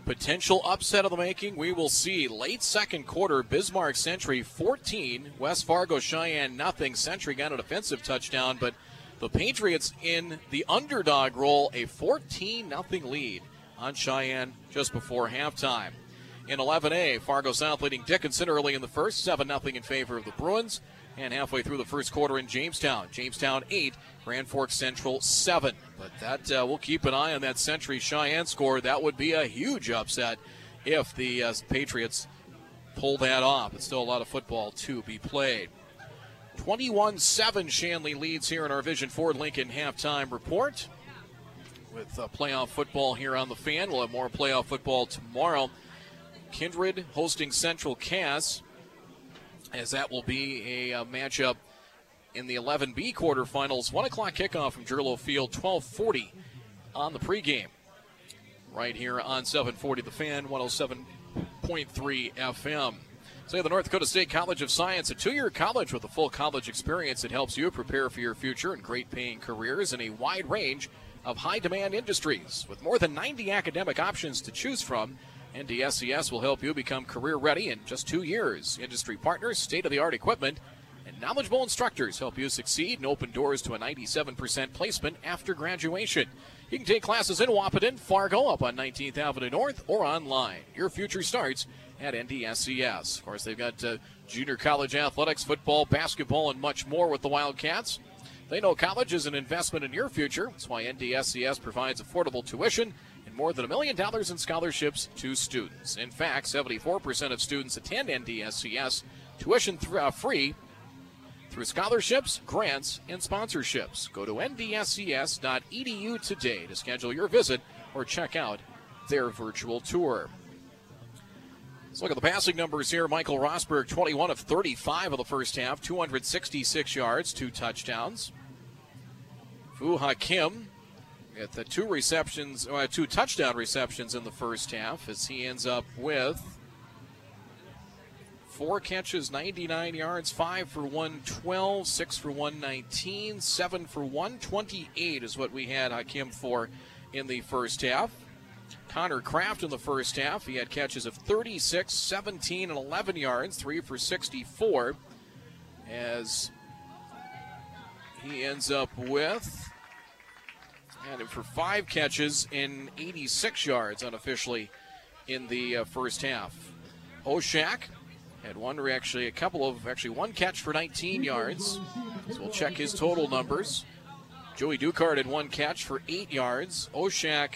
potential upset of the making. We will see. Late second quarter, Bismarck Century 14, West Fargo Sheyenne nothing. Century got a defensive touchdown, but the Patriots in the underdog role, a 14 0 lead on Sheyenne just before halftime. In 11A, Fargo South leading Dickinson early in the first, 7 0 in favor of the Bruins. And halfway through the first quarter in Jamestown, Jamestown 8, Grand Forks Central 7. But that uh, we'll keep an eye on that Century Sheyenne score. That would be a huge upset if the uh, Patriots pull that off. It's still a lot of football to be played. 21 7 Shanley leads here in our Vision Ford Lincoln halftime report. with uh, playoff football here on the fan. We'll have more playoff football tomorrow. Kindred hosting Central Cass, as that will be a, uh, matchup in the 11B quarterfinals. 1 o'clock kickoff from Gerlo Field, 1240 on the pregame. Right here on 740 The Fan, 107.3 FM. Say the North Dakota State College of Science, a two year college with a full college experience that helps you prepare for your future and great paying careers in a wide range of high demand industries. With more than 90 academic options to choose from, NDSCS will help you become career ready in just two years. Industry partners, state of the art equipment, and knowledgeable instructors help you succeed and open doors to a 97% placement after graduation. You can take classes in Wahpeton, Fargo, up on 19th Avenue North, or online. Your future starts at NDSCS. Of course, they've got uh, junior college athletics, football, basketball, and much more with the Wildcats. They know college is an investment in your future. That's why NDSCS provides affordable tuition and more than a million dollars in scholarships to students. In fact, 74% of students attend NDSCS tuition th- uh, free through scholarships, grants, and sponsorships. Go to ndscs.edu today to schedule your visit or check out their virtual tour. Let's look at the passing numbers here. Michael Rosberg, 21 of 35 of the first half, 266 yards, two touchdowns. Fu Hakim at the two receptions, uh, two touchdown receptions in the first half, as he ends up with four catches, 99 yards, five for 112, six for 119, seven for 128 is what we had Hakim for in the first half. Connor Kraft in the first half. He had catches of 36, 17, and 11 yards, three for 64, as he ends up with. And for five catches in 86 yards unofficially in the uh, first half. Oshak had one, actually a couple of, actually one catch for 19 yards. So we'll check his total numbers. Joey Ducard had one catch for eight yards. Oshak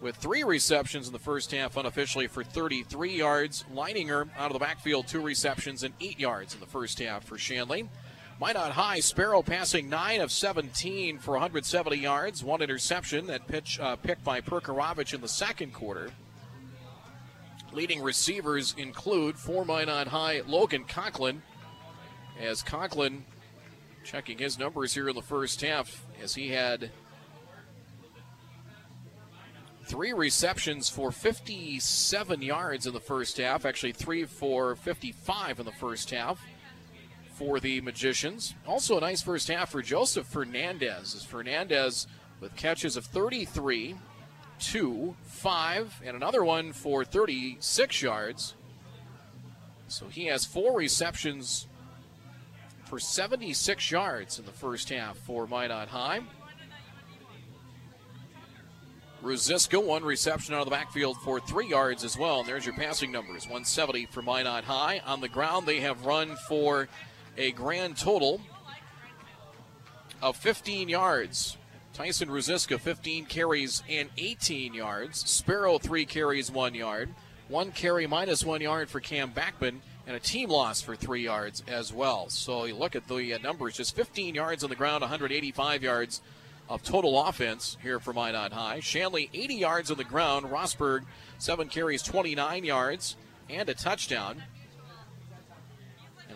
with three receptions in the first half unofficially for 33 yards. Leininger out of the backfield, two receptions and eight yards in the first half for Shanley. Minot High, Sparrow passing 9 of 17 for 170 yards, one interception that pitch uh, picked by Perkarovich in the second quarter. Leading receivers include for Minot High, Logan Conklin, as Conklin checking his numbers here in the first half as he had Three receptions for 57 yards in the first half. Actually, three for 55 in the first half for the Magicians. Also, a nice first half for Joseph Fernandez. As Fernandez with catches of 33, 2, 5, and another one for 36 yards. So he has four receptions for 76 yards in the first half for Minot High. Ruziska, one reception out of the backfield for three yards as well. And there's your passing numbers 170 for Minot High. On the ground, they have run for a grand total of 15 yards. Tyson Ruziska, 15 carries and 18 yards. Sparrow, three carries, one yard. One carry minus one yard for Cam Backman, and a team loss for three yards as well. So you look at the uh, numbers just 15 yards on the ground, 185 yards of total offense here for Minot High. Shanley 80 yards on the ground. Rosberg seven carries, 29 yards, and a touchdown.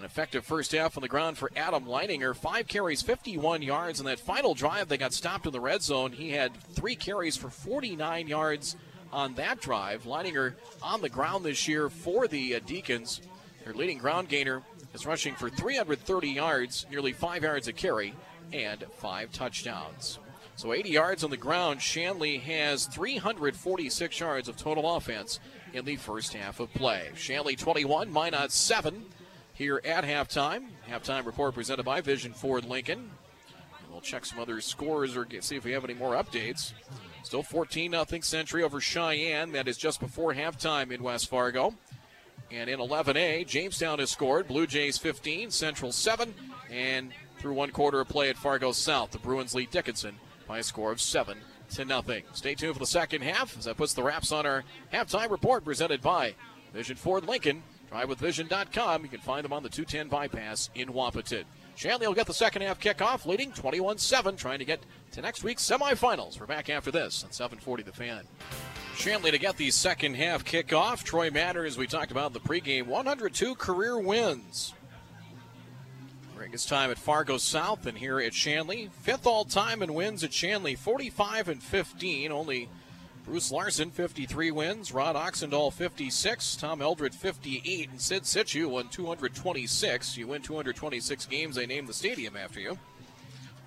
An effective first half on the ground for Adam Leininger. Five carries, 51 yards. In that final drive, they got stopped in the red zone. He had three carries for 49 yards on that drive. Leininger on the ground this year for the uh, Deacons. Their leading ground gainer is rushing for 330 yards, nearly five yards a carry and five touchdowns. So 80 yards on the ground. Shanley has 346 yards of total offense in the first half of play. Shanley 21, Minot 7 here at halftime. Halftime report presented by Vision Ford Lincoln. We'll check some other scores or get, see if we have any more updates. Still 14 0 Century over Sheyenne. That is just before halftime in West Fargo. And in 11A, Jamestown has scored. Blue Jays 15, Central 7, and through one quarter of play at Fargo South. The Bruins lead Dickinson by a score of 7 to nothing. Stay tuned for the second half as that puts the wraps on our halftime report presented by Vision Ford Lincoln. DriveWithVision.com. You can find them on the 210 bypass in Wahpeton. Shanley will get the second half kickoff, leading 21 7, trying to get to next week's semifinals. We're back after this on 740 The Fan. Shanley to get the second half kickoff. Troy Mattern, as we talked about in the pregame, 102 career wins. His time at Fargo South and here at Shanley, fifth all time in wins at Shanley, 45 and 15. Only Bruce Larson, 53 wins. Rod Oxendahl, 56. Tom Eldred, 58. And Sid Cichy won 226. You win 226 games, they name the stadium after you.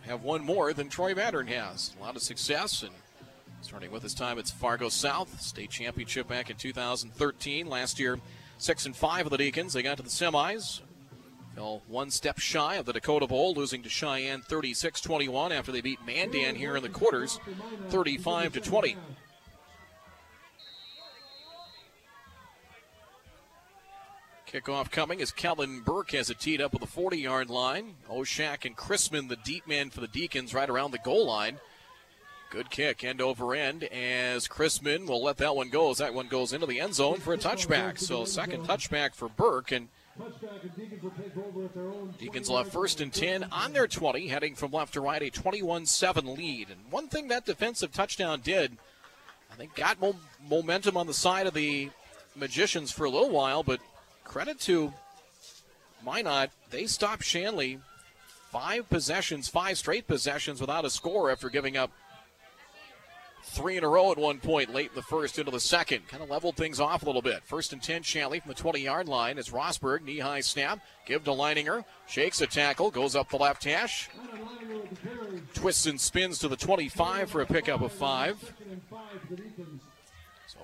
Have one more than Troy Mattern has. A lot of success, and starting with his time at Fargo South, state championship back in 2013. Last year, six and five of the Deacons. They got to the semis. Fell one step shy of the Dakota Bowl, losing to Sheyenne 36-21 after they beat Mandan here in the quarters, 35 to 20. Kickoff coming as Kellen Burke has it teed up with the 40 yard line. Oshak and Chrisman, the deep man for the Deacons, right around the goal line. Good kick, end over end, as Chrisman will let that one go as that one goes into the end zone for a touchback. So, second touchback for Burke, and Deacons left first and 10 on their 20, heading from left to right, a 21 7 lead. And one thing that defensive touchdown did, I think, got mo- momentum on the side of the Magicians for a little while, but credit to Minot, they stopped Shanley five possessions, five straight possessions without a score after giving up three in a row at one point late in the first into the second. Kind of leveled things off a little bit. First and 10, Shanley from the 20 yard line is Rosberg, knee high snap, give to Leininger, shakes a tackle, goes up the left hash, twists and spins to the 25 for a pickup of five.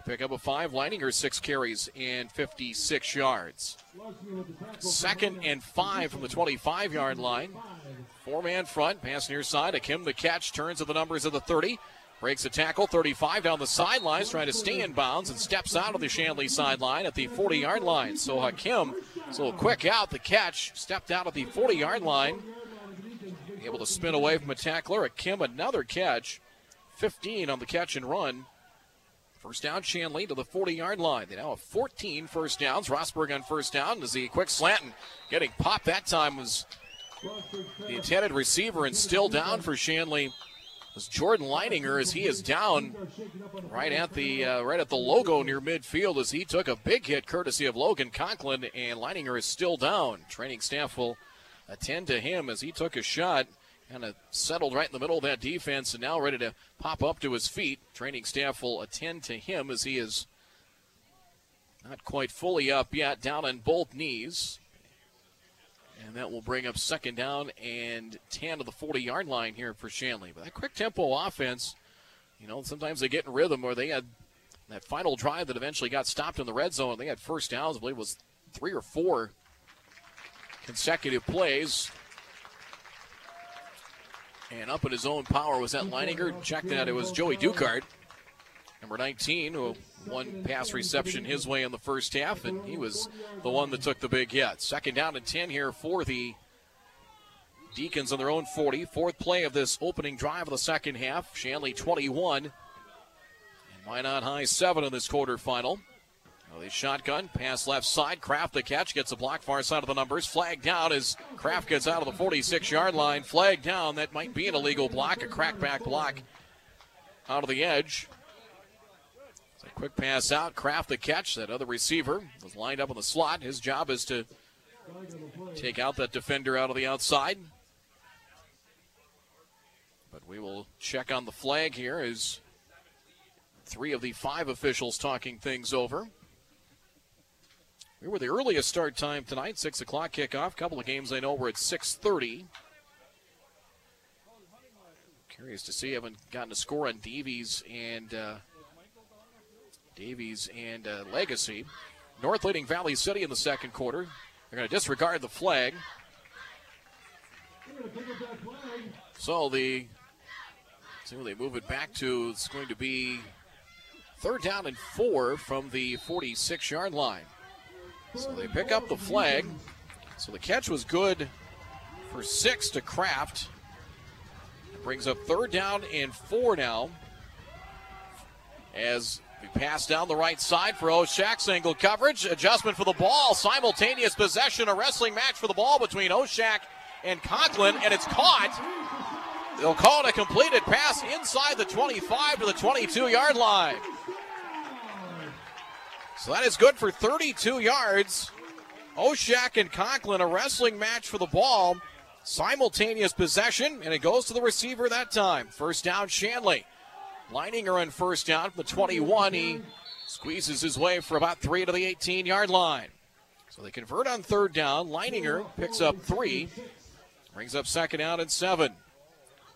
So pickup of five, Leininger six carries and 56 yards. Second and five from the 25 yard line. Four man front, pass near side. Hakim the catch, turns to the numbers of the 30. Breaks a tackle, 35 down the sidelines, trying to stay in bounds and steps out of the Shanley sideline at the 40 yard line. So Hakim, so quick out the catch, stepped out at the 40 yard line. Able to spin away from a tackler. Hakim, another catch, 15 on the catch and run. First down, Shanley to the 40 yard line. They now have 14 first downs. Rosberg on first down as the quick slant and getting popped that time was the intended receiver and still down for Shanley was Jordan Leininger as he is down right at the uh, right at the logo near midfield as he took a big hit courtesy of Logan Conklin and Leininger is still down. Training staff will attend to him as he took a shot kind of settled right in the middle of that defense and now ready to pop up to his feet. Training staff will attend to him as he is not quite fully up yet, down on both knees. And that will bring up second down and 10 to the 40 yard line here for Shanley. But that quick tempo offense, you know, sometimes they get in rhythm or they had that final drive that eventually got stopped in the red zone. They had first downs, I believe it was three or four consecutive plays. And up in his own power was that Leininger. Check that. It was Joey Dukart, number 19, who one pass reception his way in the first half, and he was the one that took the big hit. Second down and 10 here for the Deacons on their own 40. Fourth play of this opening drive of the second half. Shanley 21. And Minot High 7 in this quarterfinal. Well, the shotgun, pass left side. Kraft the catch, gets a block far side of the numbers. Flag down as Kraft gets out of the 46 yard line. Flag down. That might be an illegal block, a crackback block out of the edge. So quick pass out. Kraft the catch. That other receiver was lined up in the slot. His job is to take out that defender out of the outside. But we will check on the flag here as three of the five officials talking things over. We were the earliest start time tonight, six o'clock kickoff. Couple of games I know were at six thirty. Curious to see. Haven't gotten a score on Davies and uh, Davies and uh, Legacy. North leading Valley City in the second quarter. They're going to disregard the flag. So the see when they move it back to. It's going to be third down and four from the 46 yard line. So they pick up the flag. So the catch was good for six to Kraft. Brings up third down and four now. As we pass down the right side for Oshak, single coverage, adjustment for the ball, simultaneous possession, a wrestling match for the ball between Oshak and Conklin, and it's caught. They'll call it a completed pass inside the 25 to the 22 yard line. So that is good for 32 yards. Oshak and Conklin, a wrestling match for the ball. Simultaneous possession, and it goes to the receiver that time. First down, Shanley. Leininger on first down from the 21. He squeezes his way for about three to the 18 yard line. So they convert on third down. Leininger picks up three, brings up second down and seven.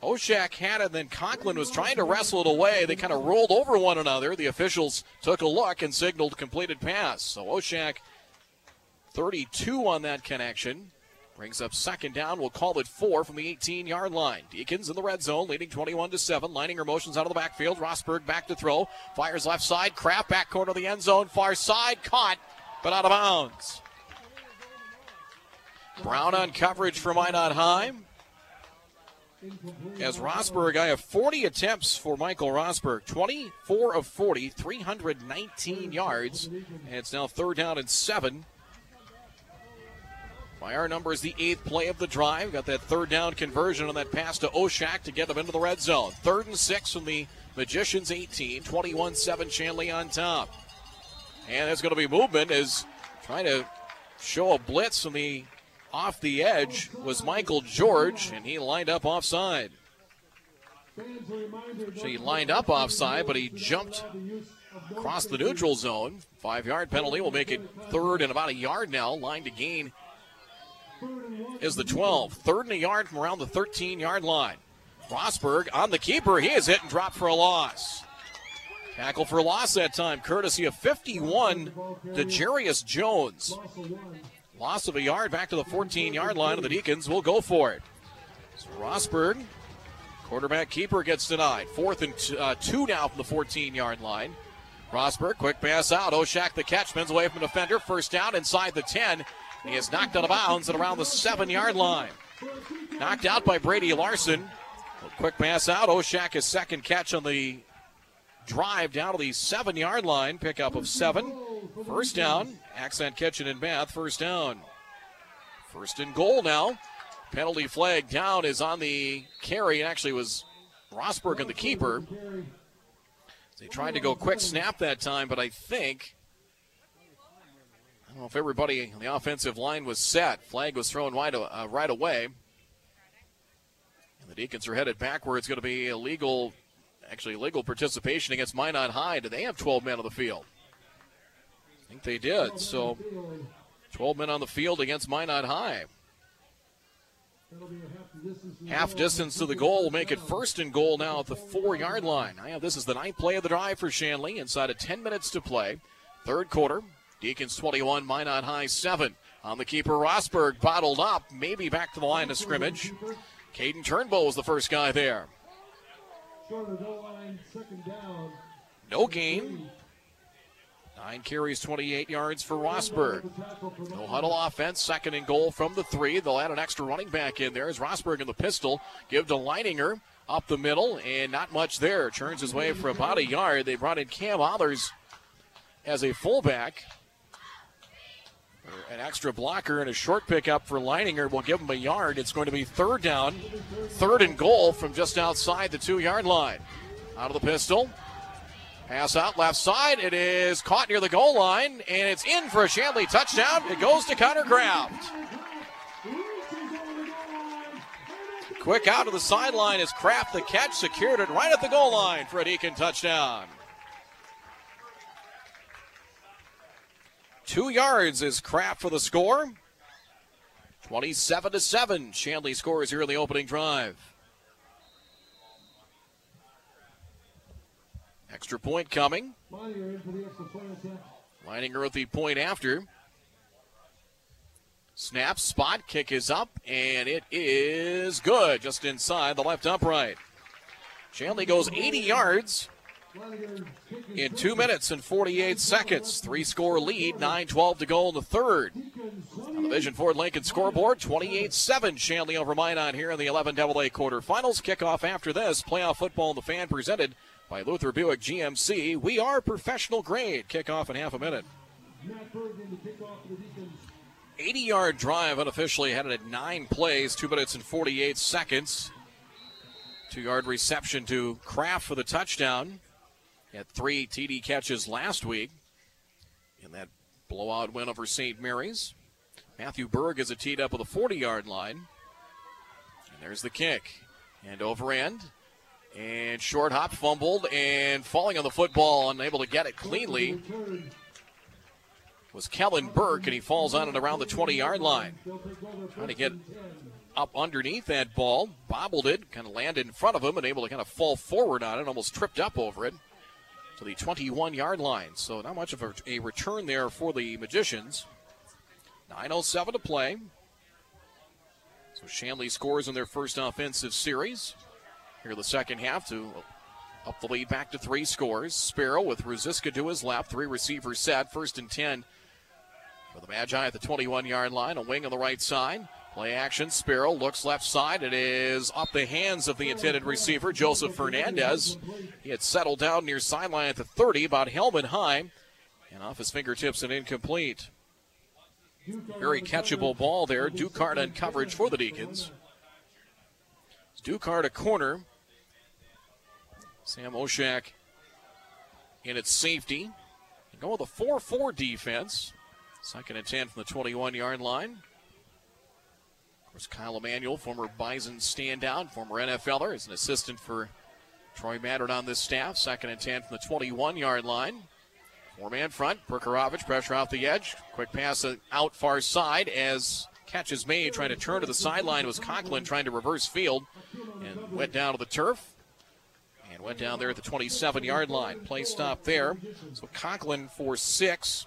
Oshak had it, then Conklin was trying to wrestle it away. They kind of rolled over one another. The officials took a look and signaled completed pass. So Oshak 32 on that connection. Brings up second down. We'll call it four from the 18 yard line. Deacons in the red zone, leading 21 to 7. Leininger motions out of the backfield. Rosberg back to throw. Fires left side. Kraft back corner of the end zone. Far side. Caught, but out of bounds. Brown on coverage for Minot High. As Rosberg, I have 40 attempts for Michael Rosberg. 24 of 40, 319 yards. And it's now third down and seven by our numbers, the eighth play of the drive. Got that third down conversion on that pass to Oshak to get them into the red zone. Third and six from the Magicians 18, 21 7 Shanley on top. And there's going to be movement as trying to show a blitz from the off the edge was Michael George, and he lined up offside. So he lined up offside, but he jumped across the neutral zone. Five yard penalty will make it third and about a yard now. Line to gain is the 12. Third and a yard from around the 13 yard line. Rosberg on the keeper. He is hit and dropped for a loss. Tackle for loss that time, courtesy of 51 to Jarius Jones. Loss of a yard back to the 14 yard line, of the Deacons will go for it. So Rosberg, quarterback keeper, gets denied. Fourth and t- uh, two now from the 14 yard line. Rosberg, quick pass out. Oshak the catch, spins away from the defender. First down inside the 10. He is knocked out of bounds at around the seven yard line. Knocked out by Brady Larson. A quick pass out. Oshak his second catch on the drive down to the seven yard line. Pickup of seven. First down. Accent catching and Bath. First down. First and goal now. Penalty flag down is on the carry. It actually was Rosberg and the keeper. They tried to go quick snap that time, but I think I don't know if everybody on the offensive line was set. Flag was thrown right, uh, right away. And the Deacons are headed back where it's going to be illegal, actually legal participation against Minot High. Do they have 12 men on the field? I think they did. So 12 men on the field against Minot High. Half distance to the goal make it first and goal now at the four yard line. I have this is the ninth play of the drive for Shanley. Inside of 10 minutes to play. Third quarter. Deacons 21, Minot High 7. On the keeper, Rosberg bottled up, maybe back to the line of scrimmage. Caden Turnbull was the first guy there. No gain. Nine carries, 28 yards for Rosberg. No huddle offense, second and goal from the three. They'll add an extra running back in there as Rosberg in the pistol. Give to Leininger up the middle, and not much there. Turns his way for about a yard. They brought in Cam Others as a fullback. An extra blocker and a short pickup for Leininger will give him a yard. It's going to be third down, third and goal from just outside the two yard line. Out of the pistol. Pass out left side. It is caught near the goal line, and it's in for a Shanley touchdown. It goes to Connor Kraft. Quick out to the sideline as Kraft the catch secured it right at the goal line for a Deacon touchdown. Two yards is Kraft for the score. 27 to 7. Shanley scores here in the opening drive. Extra point coming. Leininger at the point after. Snap, spot, kick is up, and it is good just inside the left upright. Shanley goes 80 yards in two minutes and 48 seconds. Three score lead, 9 12 to go in the third. On the Vision Ford Lincoln scoreboard, 28 7 Shanley over Minot here in the 11 AA quarterfinals. Kickoff after this. Playoff football in the fan presented by Luther Buick GMC. We are professional grade. Kickoff in half a minute. 80 yard drive unofficially had it at nine plays, two minutes and 48 seconds. Two yard reception to Kraft for the touchdown. He had three TD catches last week in that blowout win over St. Mary's. Matthew Berg is a teed up at the 40 yard line. And there's the kick. And over end. And short hop fumbled and falling on the football, unable to get it cleanly was Kellen Burke, and he falls on it around the 20 yard line. Trying to get up underneath that ball, bobbled it, kind of landed in front of him, and able to kind of fall forward on it, almost tripped up over it to the 21 yard line. So, not much of a, a return there for the Magicians. 9.07 to play. So, Shanley scores in their first offensive series. Here, the second half to up the lead back to three scores. Sparrow with Ruziska to his left, three receivers set, first and 10 for the Magi at the 21 yard line, a wing on the right side. Play action. Sparrow looks left side. It is off the hands of the intended receiver, Joseph Fernandez. He had settled down near sideline at the 30, about helmet high, and off his fingertips and incomplete. Very catchable ball there. Ducard on coverage for the Deacons. Ducard a corner. Sam Oshak in its safety. Go with a 4 4 defense. Second and 10 from the 21 yard line. Of course, Kyle Emanuel, former Bison standout, former NFLer, is an assistant for Troy Mattern on this staff. Second and 10 from the 21 yard line. Four man front. Perkarovich pressure off the edge. Quick pass out far side as catch is made. Trying to turn to the sideline was Conklin trying to reverse field and went down to the turf. Went down there at the 27 yard line. Play stop there. So Conklin for six.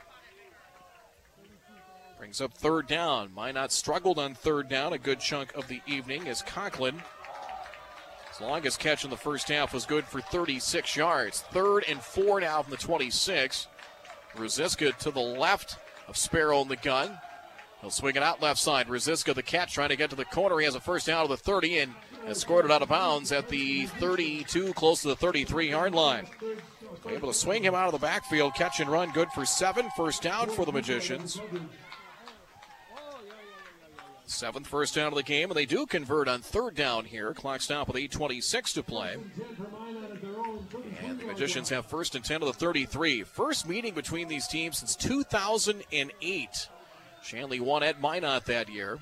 Brings up third down. Minot struggled on third down a good chunk of the evening as Conklin, his longest catch in the first half was good for 36 yards. Third and four now from the 26. Ruziska to the left of Sparrow in the gun. He'll swing it out left side. Ruziska the catch trying to get to the corner. He has a first down to the 30 and has scored out of bounds at the 32, close to the 33 yard line. Able to swing him out of the backfield, catch and run, good for seven. First down for the Magicians. Seventh first down of the game, and they do convert on third down here. Clock stop with 8.26 to play. And the Magicians have first and 10 to the 33. First meeting between these teams since 2008. Shanley won at Minot that year.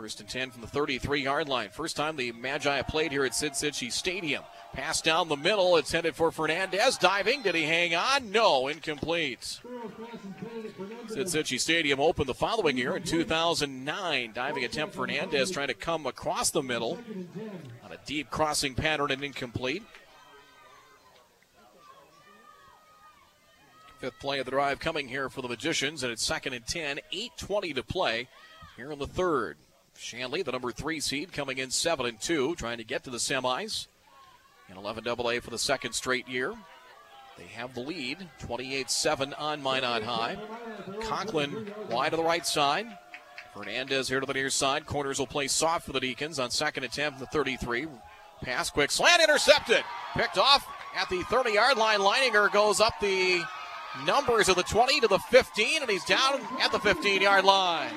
First and 10 from the 33 yard line. First time the Magi played here at Sid Cichy Stadium. Pass down the middle. It's headed for Fernandez. Diving. Did he hang on? No. Incomplete. Sid Cichy Stadium opened the following year in 2009. Diving attempt Fernandez trying to come across the middle on a deep crossing pattern and incomplete. Fifth play of the drive coming here for the Magicians, and it's second and 10, 8.20 to play here in the third. Shanley, the number three seed, coming in 7 and 2, trying to get to the semis in 11 AA for the second straight year. They have the lead, 28-7 on Minot High. Conklin wide to the right side. Fernandez here to the near side. Corners will play soft for the Deacons on second attempt the 33. Pass quick slant intercepted. Picked off at the 30 yard line. Leininger goes up the numbers of the 20 to the 15, and he's down at the 15 yard line.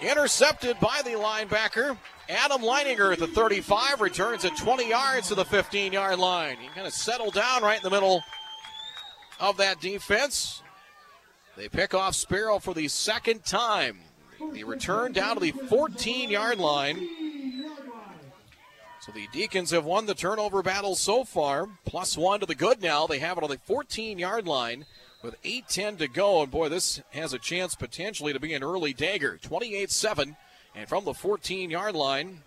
Intercepted by the linebacker. Adam Leininger at the 35 returns at 20 yards to the 15 yard line. He kind of settled down right in the middle of that defense. They pick off Sparrow for the second time. The return down to the 14 yard line. So the Deacons have won the turnover battle so far, plus one to the good now. They have it on the 14 yard line with 8.10 to go. And boy, this has a chance potentially to be an early dagger. 28 7. And from the 14 yard line,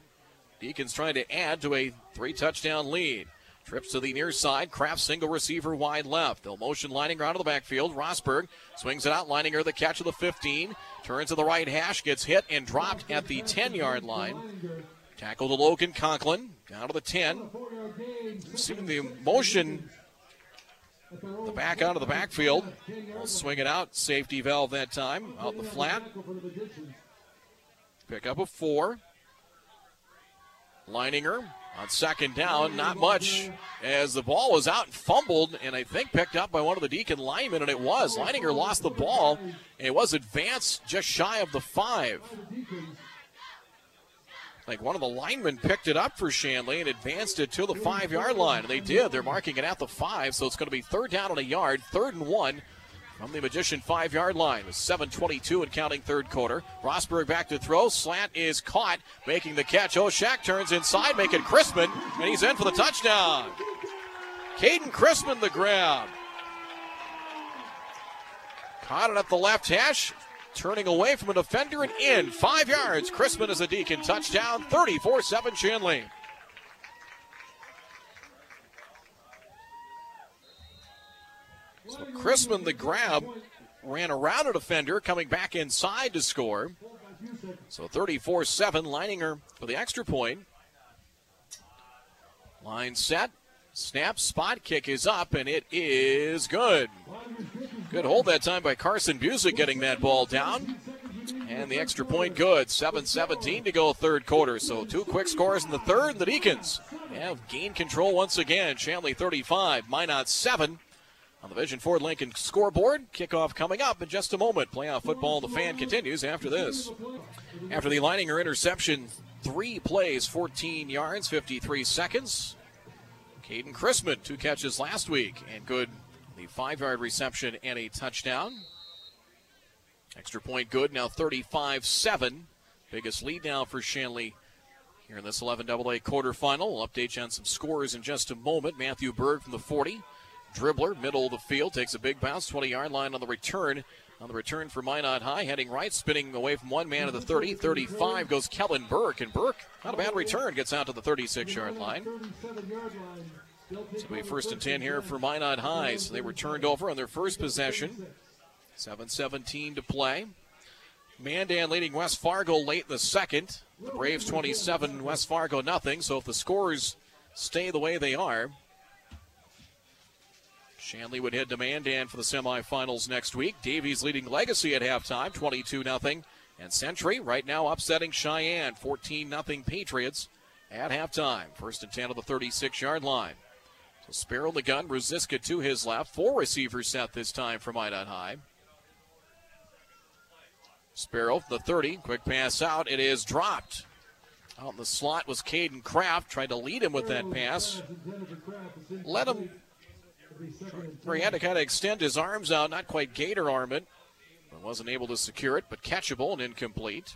Deacons trying to add to a three touchdown lead. Trips to the near side. Kraft single receiver wide left. They'll motion Leininger out of the backfield. Rosberg swings it out. Leininger the catch of the 15. Turns to the right hash. Gets hit and dropped at the 10 yard line. Tackle to Logan Conklin. Down to the 10. Seeing the motion the back out of the backfield. We'll swing it out. Safety valve that time. Out the flat. Pick up a four. Leininger On second down, not much as the ball was out and fumbled, and I think picked up by one of the Deacon linemen, and it was. Leininger lost the ball, and it was advanced just shy of the five. Like one of the linemen picked it up for Shanley and advanced it to the five yard line. And they did. They're marking it at the five, so it's going to be third down on a yard, third and one from the Magician five yard line. With 7.22 and counting third quarter. Rosberg back to throw. Slant is caught, making the catch. Oshak turns inside, making Chrisman, and he's in for the touchdown. Caden Chrisman the grab. Caught it at the left hash, turning away from a defender and in. Five yards. Chrisman is a Deacon touchdown. 34 7 Shanley. So Chrisman, the grab, ran around a defender, coming back inside to score. So 34 7, Leininger for the extra point. Line set. Snap, spot kick is up, and it is good. Good hold that time by Carson Busick getting that ball down. And the extra point good. 7 17 to go, third quarter. So two quick scores in the third. The Deacons have gained control once again. Shanley 35, Minot 7 on the Vision Ford Lincoln scoreboard. Kickoff coming up in just a moment. Playoff football, the fan continues after this. After the Leininger interception, three plays, 14 yards, 53 seconds. Caden Chrisman, two catches last week, and good. The five yard reception and a touchdown. Extra point good, now 35 7. Biggest lead now for Shanley here in this 11 AA quarterfinal. We'll update you on some scores in just a moment. Matthew Berg from the 40. Dribbler, middle of the field, takes a big bounce, 20 yard line on the return. On the return for Minot High, heading right, spinning away from one man to the 30. 35 goes Kellen Burke, and Burke, not a bad return, gets out to the 36 yard line. So we first and 10 here for Minot High. So they were turned over on their first possession. 7-17 to play. Mandan leading West Fargo late in the second. The Braves 27, West Fargo nothing. So if the scores stay the way they are, Shanley would head to Mandan for the semifinals next week. Davies leading Legacy at halftime, 22 0 And Century right now upsetting Sheyenne, 14 0 Patriots at halftime. First and 10 of the 36 yard line. Sparrow the gun, Ruziska to his left. Four receivers set this time for Minot High. Sparrow, the 30, quick pass out. It is dropped. Out in the slot was Caden Kraft. Tried to lead him with that pass. Let him. He had to kind of extend his arms out, not quite gator arm it. But wasn't able to secure it, but catchable and incomplete.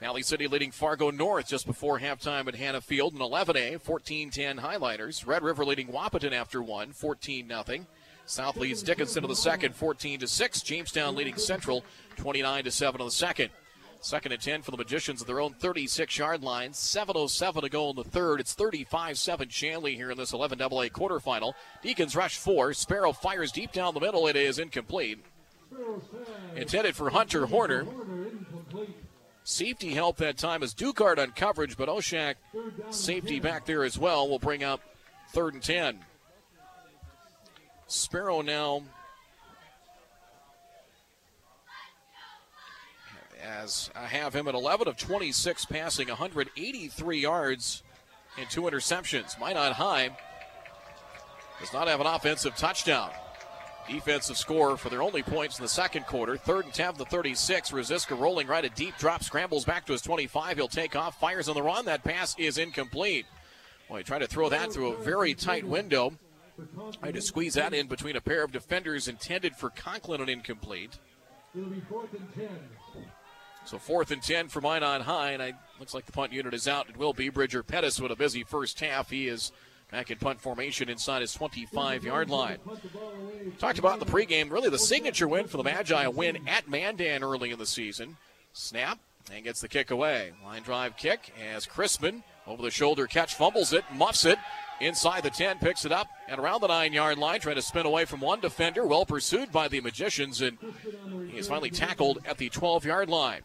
Valley City leading Fargo North just before halftime at Hanna Field in 11A, 14 10 highlighters. Red River leading Wahpeton after one, 14 0. South leads Dickinson to the second, 14 to 6. Jamestown leading Central, 29 to 7 on the second. Second and 10 for the Magicians at their own 36 yard line. 7.07 to go in the third. It's 35 7 Shanley here in this 11 AA quarterfinal. Deacons rush four. Sparrow fires deep down the middle. It is incomplete. Intended for Hunter Horner. Safety help that time as Dukart on coverage, but Oshak safety back there as well will bring up third and 10. Sparrow now as I have him at 11 of 26 passing, 183 yards and two interceptions. Minot High does not have an offensive touchdown. Defensive score for their only points in the second quarter. Third and 10 the 36. Ruziska rolling right, a deep drop, scrambles back to his 25. He'll take off, fires on the run. That pass is incomplete. Well, he tried to throw that through a very tight window. Tried to squeeze that in between a pair of defenders intended for Conklin and incomplete. So fourth and 10 for on High, and it looks like the punt unit is out. It will be Bridger Pettis with a busy first half. He is back in punt formation inside his 25 yard line. Talked about in the pregame, really the signature win for the Magi, a win at Mandan early in the season. Snap and gets the kick away. Line drive kick as Chrisman over the shoulder catch, fumbles it, muffs it. Inside the 10, picks it up and around the nine yard line, trying to spin away from one defender. Well pursued by the Magicians, and he is finally tackled at the 12 yard line.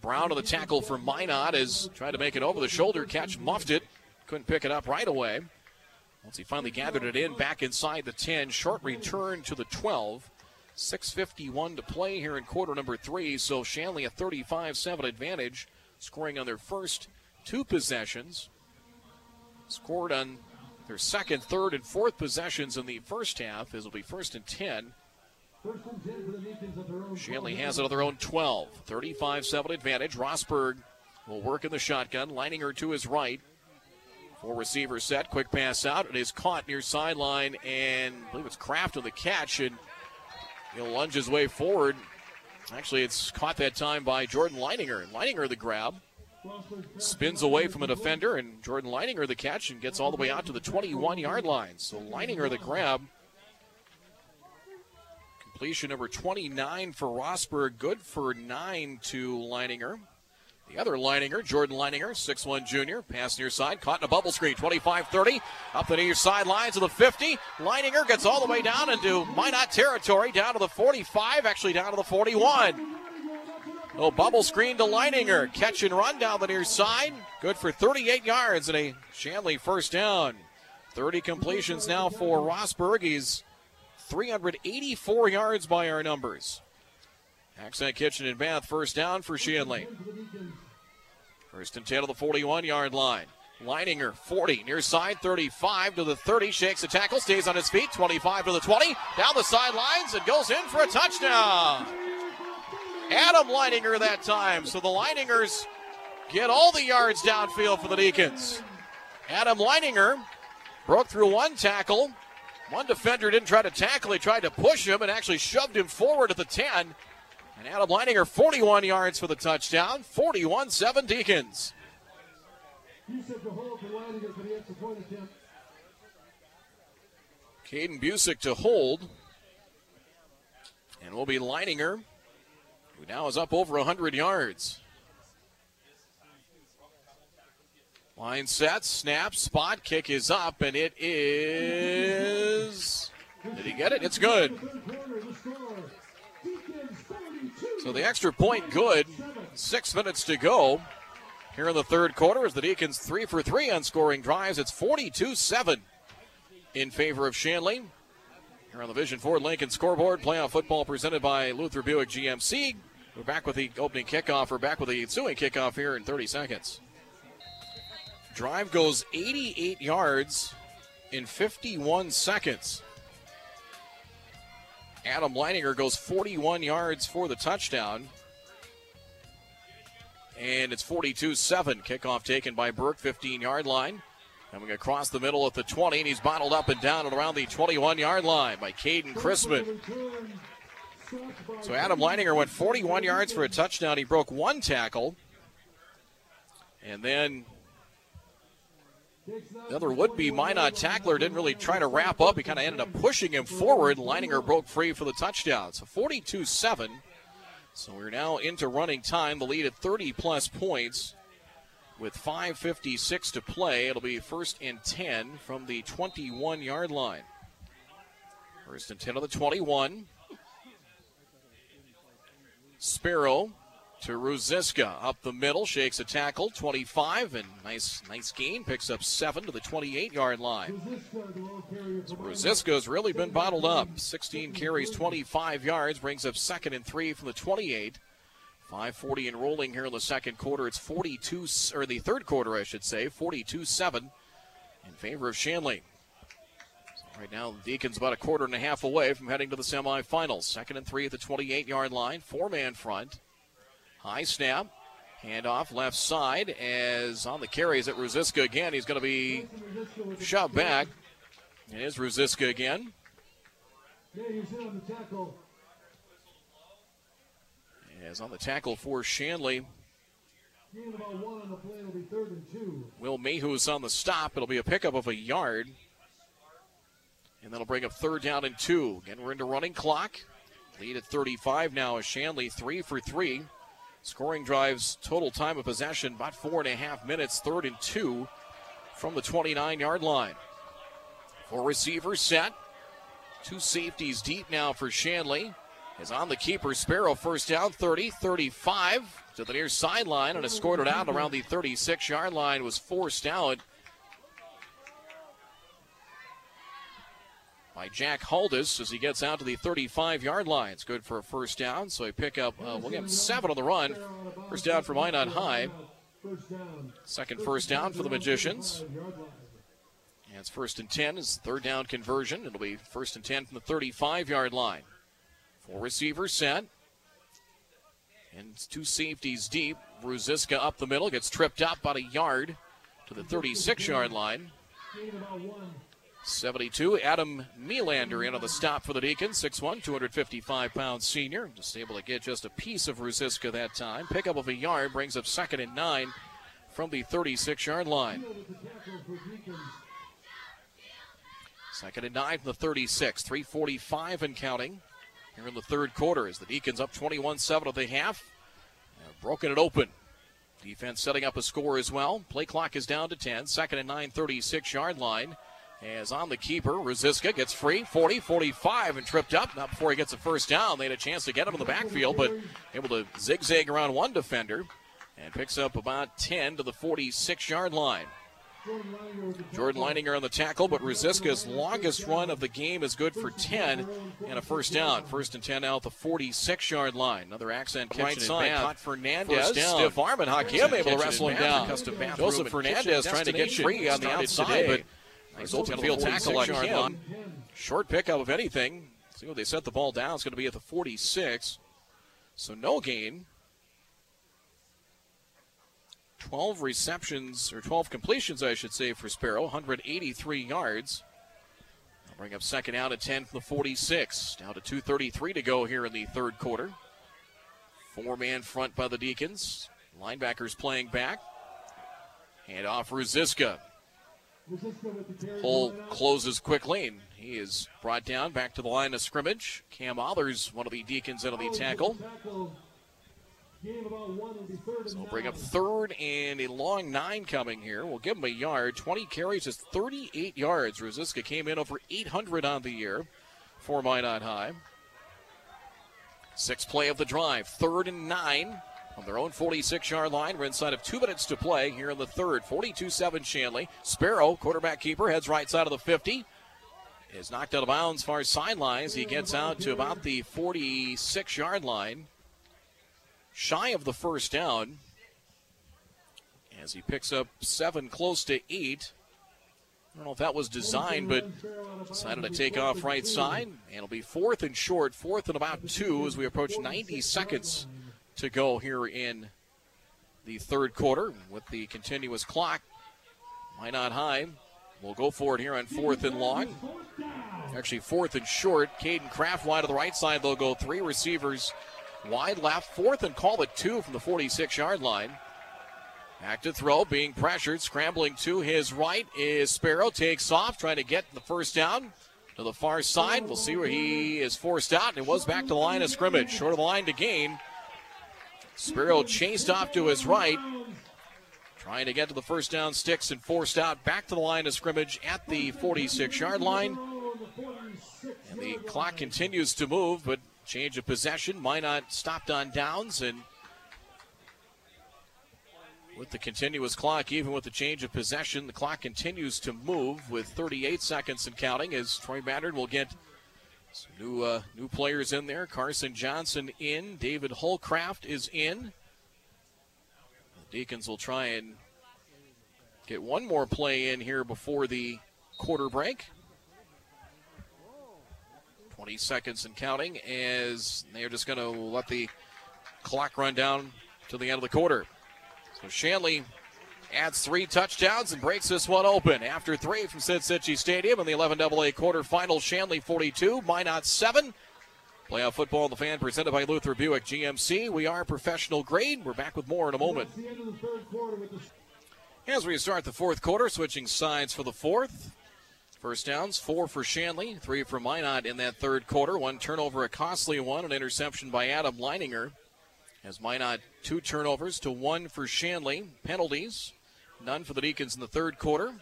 Brown to the tackle for Minot is trying to make it over the shoulder catch, muffed it, couldn't pick it up right away. Once he finally gathered it in, back inside the 10, short return to the 12. 6.51 to play here in quarter number three, so Shanley a 35 7 advantage, scoring on their first two possessions. Scored on their second, third, and fourth possessions in the first half. This will be first and 10. Shanley has it on their own 12. 35 7 advantage. Rosberg will work in the shotgun. lining her to his right. Four receiver set. Quick pass out. It is caught near sideline, and I believe it's Kraft on the catch, and he'll lunge his way forward. Actually, it's caught that time by Jordan Leininger. Leininger the grab. Spins away from a defender, and Jordan Leininger the catch and gets all the way out to the 21 yard line. So Leininger the grab. Completion number 29 for Rosberg. Good for nine to Leininger. The other Leininger, Jordan Leininger, 6'1 junior, pass near side, caught in a bubble screen, 25 30, up the near sideline to the 50. Leininger gets all the way down into Minot territory, down to the 45, actually down to the 41. Oh, bubble screen to Leininger. Catch and run down the near side. Good for 38 yards and a Shanley first down. 30 completions now for Rosberg. He's 384 yards by our numbers. Accent Kitchen and Bath first down for Shanley. First and 10 to the 41 yard line. Leininger 40 near side 35 to the 30 shakes the tackle stays on his feet 25 to the 20 down the sidelines and goes in for a touchdown. Adam Leininger that time. So the Leiningers get all the yards downfield for the Deacons. Adam Leininger broke through one tackle. One defender didn't try to tackle, he tried to push him and actually shoved him forward at the 10. And Adam Leininger 41 yards for the touchdown. 41 7 Deacons. Caden Busick to hold. And we'll be Leininger who now is up over 100 yards. Line set, snap, spot, kick is up, and it is. Did he get it? It's good. So the extra point good. Six minutes to go here in the third quarter as the Deacons three for three on scoring drives. It's 42 7 in favor of Shanley. Here on the Vision Ford Lincoln scoreboard, playoff football presented by Luther Buick GMC. We're back with the opening kickoff. We're back with the ensuing kickoff here in 30 seconds. Drive goes 88 yards in 51 seconds. Adam Leininger goes 41 yards for the touchdown. And it's 42 7. Kickoff taken by Burke, 15 yard line. Coming across the middle at the 20, and he's bottled up and down and around the 21 yard line by Caden Chrisman. So Adam Leininger went 41 yards for a touchdown. He broke one tackle. And then the other would be Minot tackler didn't really try to wrap up. He kind of ended up pushing him forward. Leininger broke free for the touchdown. So 42 7. So we're now into running time. The lead at 30 plus points with 5.56 to play. It'll be first and 10 from the 21 yard line. First and 10 of the 21. Sparrow to Ruziska up the middle, shakes a tackle, 25, and nice, nice gain, picks up seven to the 28 yard line. So Ruziska's really been bottled up. 16 carries, 25 yards, brings up second and three from the 28. 540 and rolling here in the second quarter. It's 42, or the third quarter, I should say, 42 7 in favor of Shanley. Right now, the Deacons about a quarter and a half away from heading to the semifinals. Second and three at the 28 yard line, four man front. High snap. Handoff left side as on the carries at Ruziska again. He's going to be shoved back. It is Ruziska again. As on the tackle for Shanley. Will Mayhew's on the stop. It'll be a pickup of a yard. And that'll bring up third down and two. Again, we're into running clock. Lead at 35 now as Shanley three for three. Scoring drives, total time of possession, about four and a half minutes, third and two from the 29 yard line. Four receivers set. Two safeties deep now for Shanley. Is on the keeper. Sparrow first down, 30, 35 to the near sideline, and escorted out around the 36 yard line. Was forced out by Jack Haldis as he gets out to the 35 yard line. It's good for a first down, so he pick up, uh, we'll get seven on the run. First down for Minot High. Second first down for the Magicians. And it's first and 10 is third down conversion. It'll be first and 10 from the 35 yard line. Four receivers set. And two safeties deep. Ruziska up the middle, gets tripped up about a yard to the 36 yard line. 72. Adam Melander in on the stop for the Deacons. 6'1, 255 pound senior. Just able to get just a piece of Ruziska that time. Pickup of a yard brings up second and nine from the 36 yard line. Second and nine from the 36. 345 and counting here in the third quarter as the Deacons up 21 7 of the half. broken it open. Defense setting up a score as well. Play clock is down to 10. Second and 9, 36 yard line. As on the keeper, Ruziska gets free, 40, 45, and tripped up. Not before he gets a first down. They had a chance to get him in the backfield, but able to zigzag around one defender and picks up about 10 to the 46 yard line. Jordan Leininger on the tackle, but Ruziska's longest run of the game is good for 10 and a first down. First and 10 out the 46 yard line. Another accent right side. Caught Fernandez. Stiff arm and Hakim able to wrestle him down. Joseph Fernandez trying to get free on the outside, but nice open field tackle like him. Short pickup of anything. See what they set the ball down. It's going to be at the 46. So no gain. 12 receptions, or 12 completions, I should say, for Sparrow, 183 yards. They'll bring up second out at 10 from the 46. Down to 2.33 to go here in the third quarter. Four man front by the Deacons. Linebackers playing back. Hand off Ruziska. Hole closes quickly, and he is brought down back to the line of scrimmage. Cam Others, one of the Deacons, into the tackle. So we'll bring up third and a long nine coming here. We'll give him a yard. 20 carries is 38 yards. Ruziska came in over 800 on the year for Minot High. Sixth play of the drive. Third and nine on their own 46 yard line. We're inside of two minutes to play here in the third. 42 7 Shanley. Sparrow, quarterback keeper, heads right side of the 50. Is knocked out of bounds far sidelines. He gets out to about the 46 yard line shy of the first down as he picks up seven, close to eight. I don't know if that was designed, but decided to take off right side. And it'll be fourth and short, fourth and about two as we approach 90 seconds to go here in the third quarter with the continuous clock. Minot High? We'll go for it here on fourth and long. Actually, fourth and short. Caden Kraft wide to the right side. They'll go three receivers Wide left, fourth and call it two from the 46 yard line. Back to throw, being pressured, scrambling to his right is Sparrow. Takes off, trying to get the first down to the far side. We'll see where he is forced out, and it was back to the line of scrimmage. Short of the line to gain. Sparrow chased off to his right, trying to get to the first down sticks and forced out back to the line of scrimmage at the 46 yard line. And the clock continues to move, but Change of possession. Minot stopped on downs and with the continuous clock, even with the change of possession, the clock continues to move with 38 seconds and counting as Troy Mattern will get some new uh, new players in there. Carson Johnson in. David Holcraft is in. The Deacons will try and get one more play in here before the quarter break. 20 seconds and counting as they're just going to let the clock run down to the end of the quarter. So Shanley adds three touchdowns and breaks this one open. After three from Sid Cichy Stadium in the 11 AA quarterfinal, Shanley 42, Minot 7. Playoff football on the fan presented by Luther Buick GMC. We are professional grade. We're back with more in a moment. As we start the fourth quarter, switching sides for the fourth. First downs, four for Shanley, three for Minot in that third quarter. One turnover, a costly one, an interception by Adam Leininger. As Minot two turnovers to one for Shanley. Penalties, none for the Deacons in the third quarter.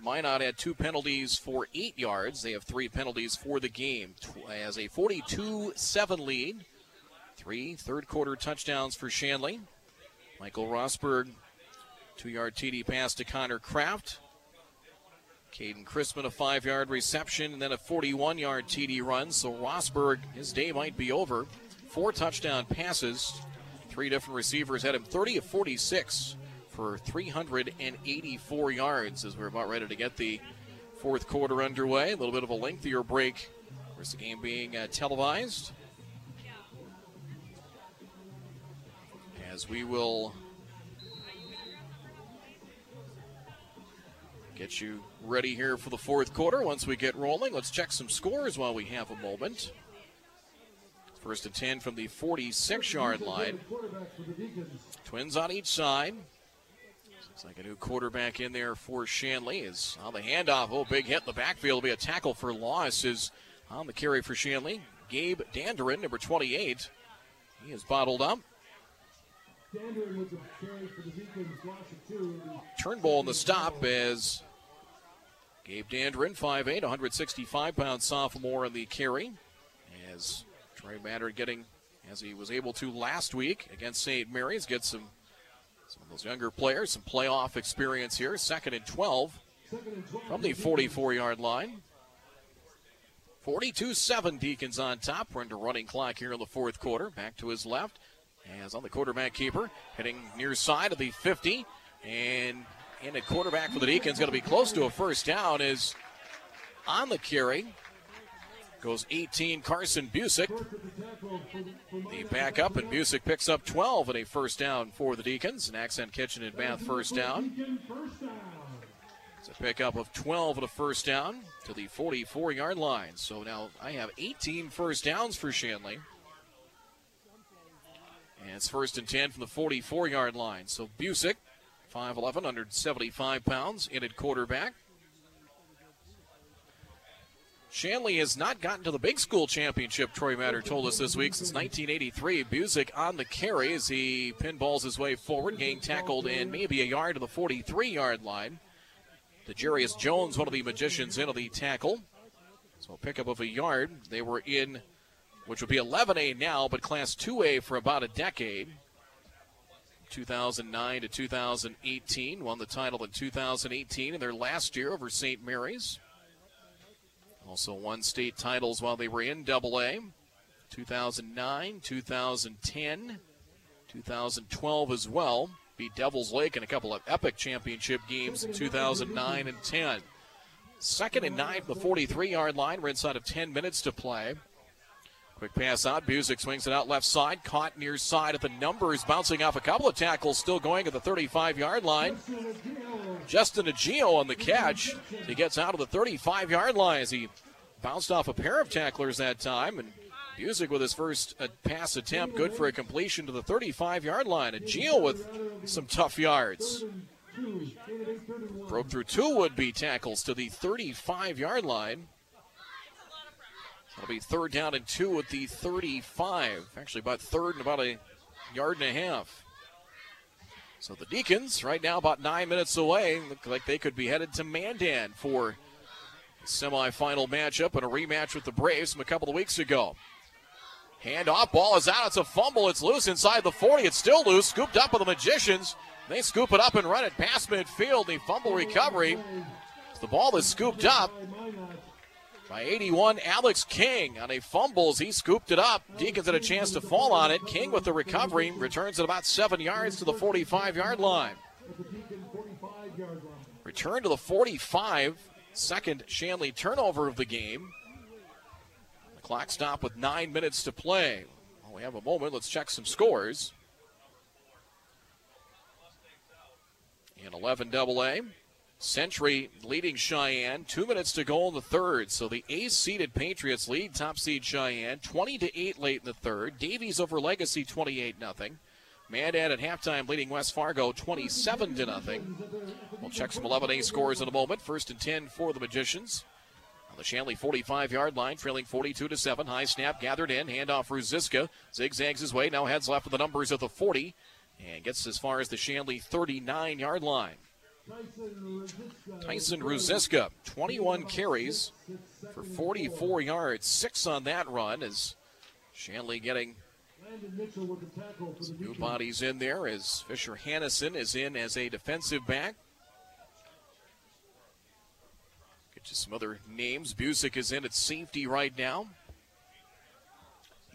Minot had two penalties for eight yards. They have three penalties for the game. As a 42 7 lead. Three third quarter touchdowns for Shanley. Michael Rosberg, two yard TD pass to Connor Kraft. Caden Chrisman, a five yard reception, and then a 41 yard TD run. So Rosberg, his day might be over. Four touchdown passes, Three different receivers had him 30 of 46 for 384 yards as we're about ready to get the fourth quarter underway. A little bit of a lengthier break. Course, the game being uh, televised. As we will get you ready here for the fourth quarter. Once we get rolling, let's check some scores while we have a moment. First and 10 from the 46 yard line. Twins on each side. Looks like a new quarterback in there for Shanley is on the handoff. Oh, big hit in the backfield. Will be a tackle for loss. Is on the carry for Shanley. Gabe Danderin, number 28. He is bottled up. Turnbull in the stop as Gabe Danderin, 5'8, 165 pound sophomore in the carry. As Troy Mattern getting, as he was able to last week against St. Mary's, get some, some of those younger players, some playoff experience here. Second and 12 from the 44 yard line. 42 7 Deacons on top. We're into running clock here in the fourth quarter. Back to his left. As on the quarterback keeper, heading near side of the 50. And in a quarterback for the Deacons, going to be close to a first down, is on the carry. Goes 18, Carson Busick. The back up, and Busick picks up 12 and a first down for the Deacons. An accent kitchen and bath first down. It's a pickup of 12 and a first down to the 44 yard line. So now I have 18 first downs for Shanley. And it's first and 10 from the 44 yard line. So Busick, 5'11, 175 pounds, in at quarterback. Shanley has not gotten to the big school championship, Troy Mattern told us this week, since 1983. Busick on the carry as he pinballs his way forward, getting tackled in maybe a yard to the 43 yard line. The Jarius Jones, one of the magicians, into the tackle. So pickup of a yard. They were in, which would be 11A now, but Class 2A for about a decade. 2009 to 2018, won the title in 2018 in their last year over St. Mary's. Also won state titles while they were in Double A. 2009, 2010, 2012 as well. Beat Devils Lake in a couple of epic championship games in 2009 and 10. Second and nine the 43 yard line. We're inside of 10 minutes to play. Quick pass out. Busick swings it out left side. Caught near side at the numbers. Bouncing off a couple of tackles. Still going at the 35 yard line. Justin Agio on the catch. He gets out of the 35 yard line as he bounced off a pair of tacklers that time. And Busick with his first uh, pass attempt. Good for a completion to the 35 yard line. Agio with some tough yards. Broke through two would be tackles to the 35 yard line. It'll be third down and two at the 35. Actually, about third and about a yard and a half. So the Deacons, right now, about nine minutes away, look like they could be headed to Mandan for a semifinal matchup and a rematch with the Braves from a couple of weeks ago. Hand off, ball is out. It's a fumble. It's loose inside the 40. It's still loose. Scooped up by the Magicians. They scoop it up and run it past midfield. The fumble recovery. The ball is scooped up by 81, Alex King on a fumble he scooped it up. Deacons had a chance to fall on it. King with the recovery returns it about seven yards to the 45 yard line. Return to the 45, second Shanley turnover of the game. The clock stopped with nine minutes to play. Well, we have a moment. Let's check some scores. In 11 double A. Century leading Sheyenne. Two minutes to go in the third. So the A seeded Patriots lead top seed Sheyenne 20 to 8 late in the third. Davies over Legacy 28 0. Mandan at halftime leading West Fargo 27 to nothing. We'll check some 11A scores in a moment. First and 10 for the Magicians. On the Shanley 45 yard line, trailing 42 to 7. High snap gathered in. Handoff Ruziska. Zigzags his way. Now heads left with the numbers of the 40 and gets as far as the Shanley 39 yard line. Tyson Ruziska, 21 carries for 44 yards, six on that run. As Shanley getting new bodies in there as Fisher Hannison is in as a defensive back. Get you some other names. Busick is in at safety right now.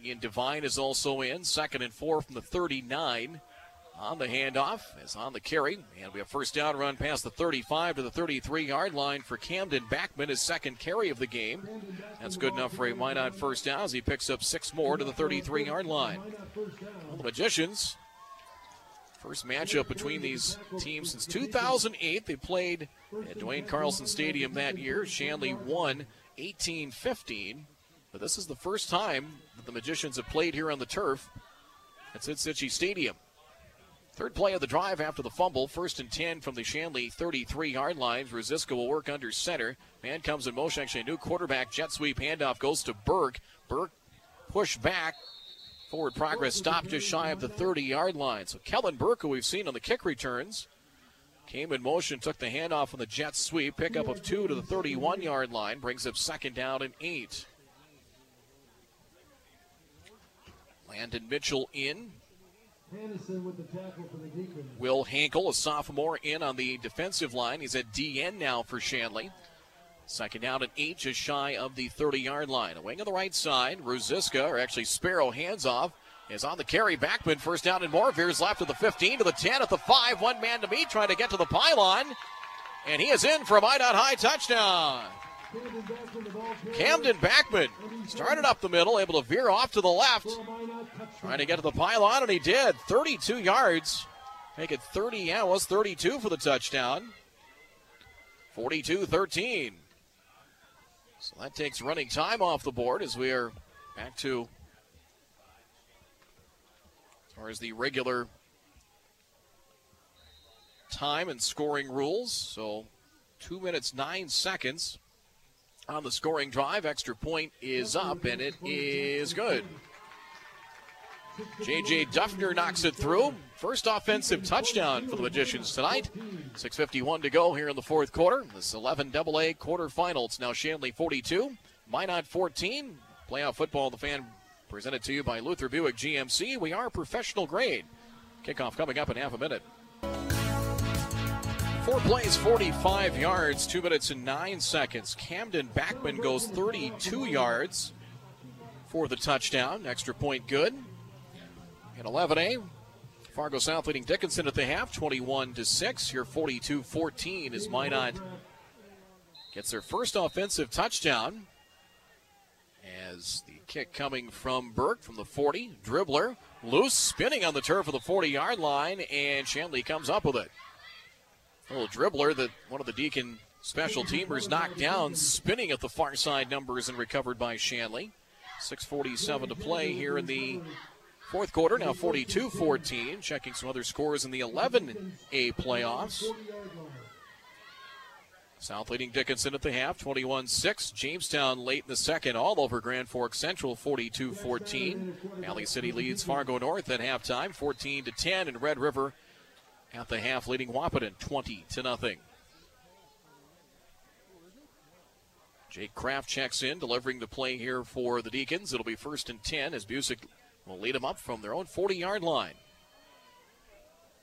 Ian Devine is also in. Second and four from the 39 on the handoff is on the carry. And we have first down run past the 35 to the 33 yard line for Camden Backman, his second carry of the game. That's good enough for a Minot first down as he picks up six more to the 33 yard line. Well, the Magicians, first matchup between these teams since 2008. They played at Dwayne Carlson Stadium that year. Shanley won 18 15. But this is the first time that the Magicians have played here on the turf. At City Stadium. Third play of the drive after the fumble. First and 10 from the Shanley 33 yard line. Ruziska will work under center. Man comes in motion. Actually, a new quarterback. Jet sweep handoff goes to Burke. Burke push back. Forward progress stopped just shy of the 30 yard line. So Kellen Burke, who we've seen on the kick returns, came in motion, took the handoff on the jet sweep. Pickup of two to the 31 yard line. Brings up second down and eight. Landon Mitchell in. Will Hankel, a sophomore, in on the defensive line. He's at DN now for Shanley. Second down and eight, just shy of the 30 yard line. A wing on the right side. Ruziska, or actually Sparrow, hands off, is on the carry. Backman, first down and more. Veers left to the 15, to the 10, at the 5. One man to meet, trying to get to the pylon. And he is in for a Minot High touchdown. Camden Backman started up the middle, able to veer off to the left, trying to get to the pylon, and he did. 32 yards. Make it 30, yeah, it was 32 for the touchdown. 42 13. So that takes running time off the board as we are back to as far as the regular time and scoring rules. So two minutes, nine seconds on the scoring drive. Extra point is up, and it is good. J.J. Duffner knocks it through. First offensive touchdown for the Magicians tonight. 6.51 to go here in the fourth quarter. This 11 AA quarterfinal. It's now Shanley 42, Minot 14. Playoff football, the fan presented to you by Luther Buick GMC. We are professional grade. Kickoff coming up in half a minute. Four plays, 45 yards, two minutes and nine seconds. Camden Backman goes 32 yards for the touchdown. Extra point good. In 11A, Fargo South leading Dickinson at the half, 21 to 6. Here 42 14 as Minot gets their first offensive touchdown. As the kick coming from Burke from the 40, dribbler, loose, spinning on the turf of the 40 yard line, and Shanley comes up with it. Little dribbler that one of the Deacon special teamers knocked down, spinning at the far side numbers and recovered by Shanley. 6.47 to play here in the fourth quarter. Now 42 14. Checking some other scores in the 11A playoffs. South leading Dickinson at the half, 21 6. Jamestown late in the second, all over Grand Forks Central, 42 14. Valley City leads Fargo North at halftime, 14 to 10. And Red River at the half, leading Wahpeton 20 to nothing. Jake Kraft checks in, delivering the play here for the Deacons. It'll be first and 10 as Busick will lead them up from their own 40 yard line.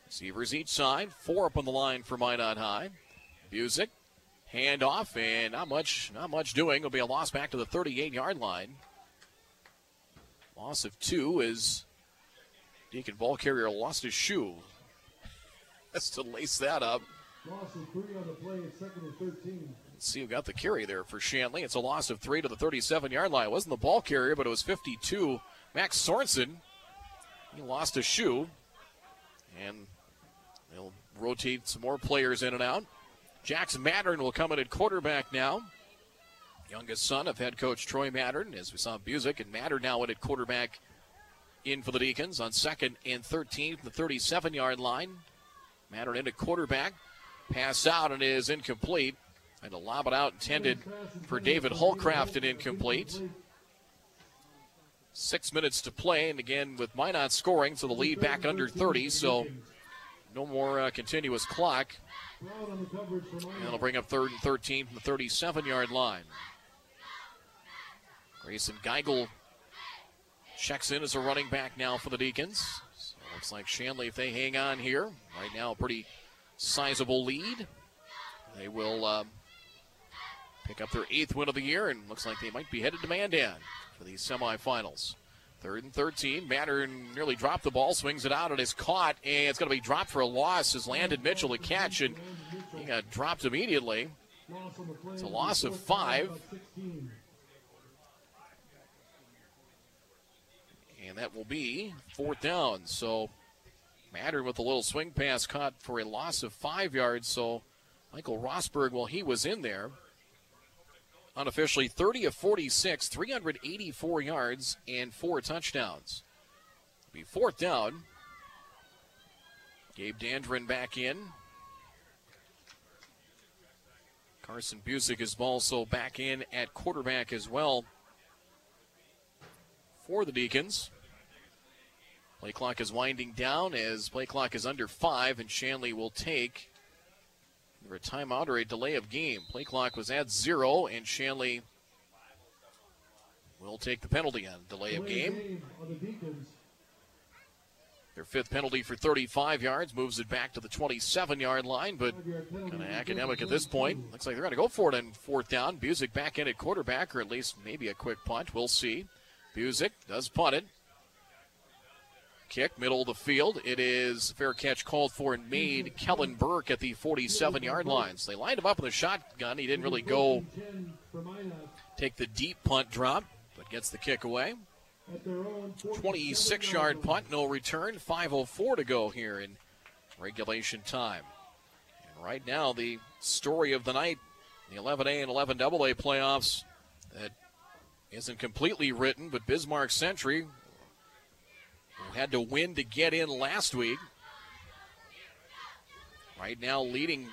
Receivers each side, four up on the line for Minot High. Busick, hand off, and not much, not much doing. It'll be a loss back to the 38 yard line. Loss of two is Deacon ball carrier lost his shoe. Has to lace that up. Loss of three on the play at second and 13. Let's see who got the carry there for Shanley. It's a loss of three to the 37 yard line. It wasn't the ball carrier, but it was 52. Max Sorensen, he lost a shoe. And they'll rotate some more players in and out. Jackson Mattern will come in at quarterback now. Youngest son of head coach Troy Mattern, as we saw Busick, and Mattern now in at quarterback in for the Deacons on second and 13 from the 37 yard line. Mattern into quarterback. Pass out and is incomplete. And a lob it out intended for David Holcraft and incomplete. Six minutes to play, and again with Minot scoring, so the lead back under 30. So no more uh, continuous clock. And it'll bring up third and 13 from the 37 yard line. Grayson Geigel checks in as a running back now for the Deacons. Looks like Shanley, if they hang on here, right now a pretty sizable lead. They will um, pick up their eighth win of the year, and looks like they might be headed to Mandan for these semifinals. Third and 13. Mattern nearly dropped the ball, swings it out, and is caught, and it's going to be dropped for a loss. As Landon Mitchell to catch, and he got dropped immediately. It's a loss of five. That will be fourth down. So Mattern with a little swing pass caught for a loss of five yards. So Michael Rosberg, well, he was in there. Unofficially 30 of 46, 384 yards, and four touchdowns. Be fourth down. Gabe Dandrin back in. Carson Busick is also back in at quarterback as well for the Deacons. Play clock is winding down as play clock is under five, and Shanley will take either a timeout or a delay of game. Play clock was at zero, and Shanley will take the penalty on delay of game. Their fifth penalty for 35 yards moves it back to the 27 yard line, but kind of academic at this point. Looks like they're going to go for it on fourth down. Busick back in at quarterback, or at least maybe a quick punt. We'll see. Busick does punt it. Kick, middle of the field. It is fair catch called for and made. Mm-hmm. Kellen Burke at the 47 yard mm-hmm. line. So they lined him up in the shotgun. He didn't really go take the deep punt drop, but gets the kick away. 26 yard punt, no return. 5.04 to go here in regulation time. And right now, the story of the night, the 11A and 11AA playoffs, that isn't completely written, but Bismarck Century had to win to get in last week. Right now, leading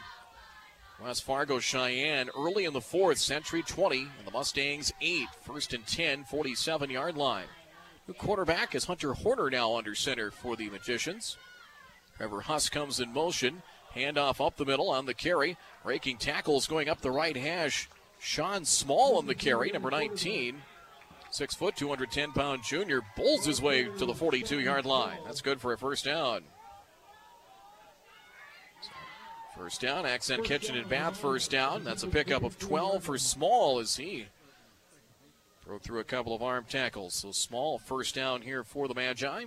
West Fargo Sheyenne early in the fourth, Century 20, and the Mustangs 8. First and 10, 47 yard line. The quarterback is Hunter Horner now under center for the Magicians. Trevor Huss comes in motion. Handoff up the middle on the carry. Breaking tackles going up the right hash. Sean Small on the carry, number 19. Six foot, 210 pound junior bulls his way to the 42 yard line. That's good for a first down. First down, Accent Kitchen and Bath first down. That's a pickup of 12 for Small as he broke through a couple of arm tackles. So Small first down here for the Magi.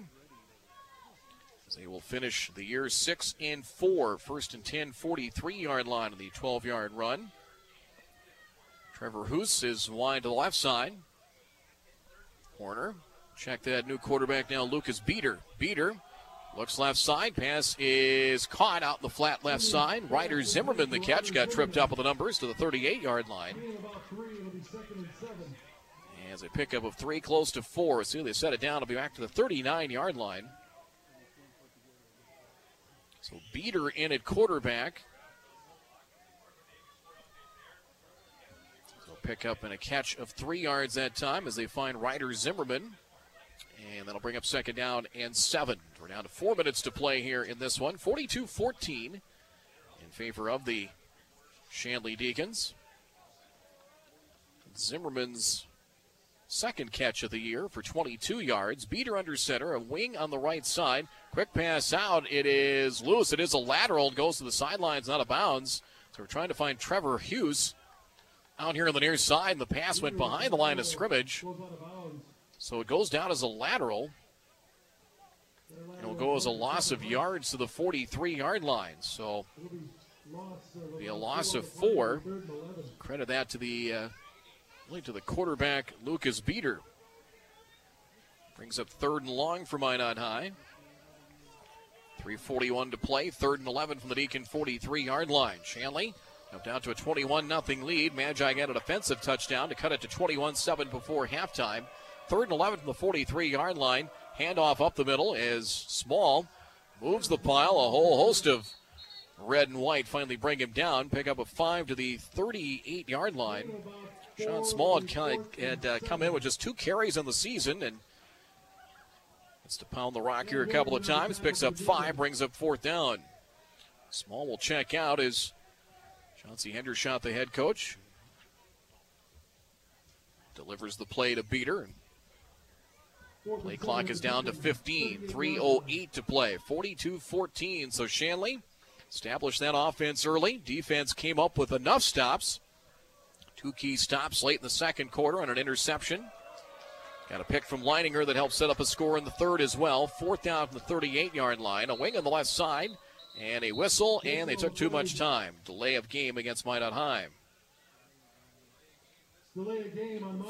As they will finish the year 6 and 4. First and 10, 43 yard line on the 12 yard run. Trevor Hoos is wide to the left side. Corner. Check that new quarterback now, Lucas Beater. Beater looks left side. Pass is caught out the flat left side. Ryder Zimmerman, the catch, got tripped up with the numbers to the 38 yard line. As a pickup of three, close to four. See, they set it down. It'll be back to the 39 yard line. So Beater in at quarterback. Pick up and a catch of three yards that time as they find Ryder Zimmerman. And that'll bring up second down and seven. We're down to four minutes to play here in this one. 42 14 in favor of the Shanley Deacons. Zimmerman's second catch of the year for 22 yards. Beater under center, a wing on the right side. Quick pass out. It is loose. It is a lateral. Goes to the sidelines, not a bounds. So we're trying to find Trevor Hughes out here on the near side. The pass went behind the line of scrimmage. So it goes down as a lateral. It'll go as a loss of yards to the 43 yard line. So be a loss of four. Credit that to the uh, to the quarterback Lucas Beater. Brings up third and long for Minot High. 341 to play. Third and 11 from the Deacon 43 yard line. Shanley up down to a 21 0 lead. Magi got an offensive touchdown to cut it to 21 7 before halftime. Third and 11 from the 43 yard line. Handoff up the middle as Small moves the pile. A whole host of red and white finally bring him down. Pick up a five to the 38 yard line. Sean Small had, had uh, come in with just two carries in the season and gets to pound the rock here a couple of times. Picks up five, brings up fourth down. Small will check out as Chauncey Hendershot, the head coach, delivers the play to Beater. Play clock is down to 15. 3.08 to play. 42 14. So Shanley established that offense early. Defense came up with enough stops. Two key stops late in the second quarter on an interception. Got a pick from Leininger that helped set up a score in the third as well. Fourth down from the 38 yard line. A wing on the left side and a whistle, and they took too much time. Delay of game against Minot High.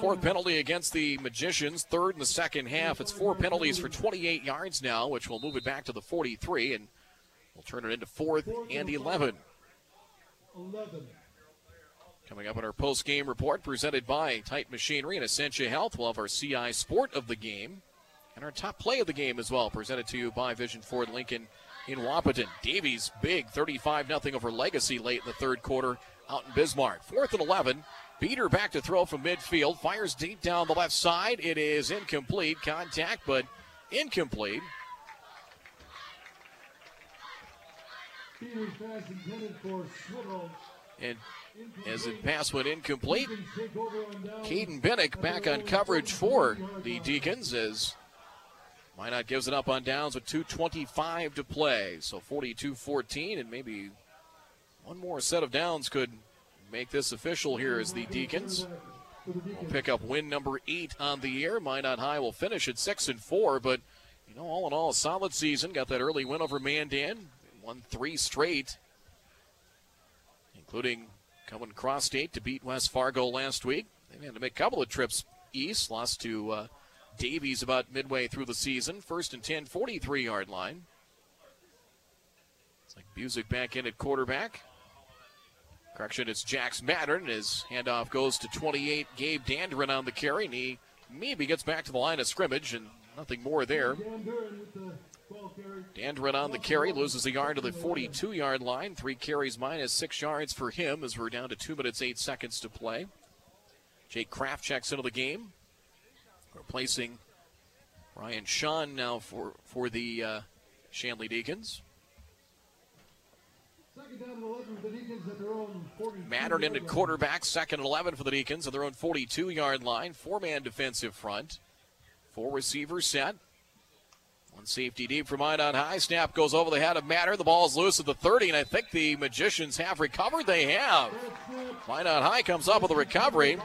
Fourth penalty against the Magicians, third in the second half. It's four penalties for 28 yards now, which will move it back to the 43, and we'll turn it into fourth and 11. 11. Coming up on our post game report presented by Titan Machinery and Essentia Health, we'll have our CI Sport of the game and our top play of the game as well, presented to you by Vision Ford Lincoln in Wahpeton. Davies big 35 0 over Legacy late in the third quarter out in Bismarck. Fourth and 11. Beater back to throw from midfield. Fires deep down the left side. It is incomplete. Contact, but incomplete. And as the pass went incomplete, Caden Binnick back on coverage for the Deacons as Minot gives it up on downs with 2.25 to play. So 42 14, and maybe one more set of downs could make this official here as the Deacons will pick up win number eight on the year. Minot High will finish at six and four, but you know, all in all, a solid season. Got that early win over Mandan, won three straight, including coming cross state to beat West Fargo last week. They had to make a couple of trips east, lost to uh, Davies about midway through the season. First and 10, 43 yard line. It's like Busick back in at quarterback. Correction, it's Jax Mattern. His handoff goes to 28. Gabe Dandrin on the carry, and he maybe gets back to the line of scrimmage, and nothing more there. Dandrin on the carry, loses a yard to the 42 yard line. Three carries minus six yards for him as we're down to two minutes, eight seconds to play. Jake Kraft checks into the game, replacing Ryan Sean now for, for the uh, Shanley Deacons. Mattern in at quarterback, second and 11 for the Deacons at their own 42 yard line. Four man defensive front. Four receivers set. One safety deep from for Minot High. Snap goes over the head of Mattern. The ball's loose at the 30, and I think the Magicians have recovered. They have. Minot High comes up with a recovery.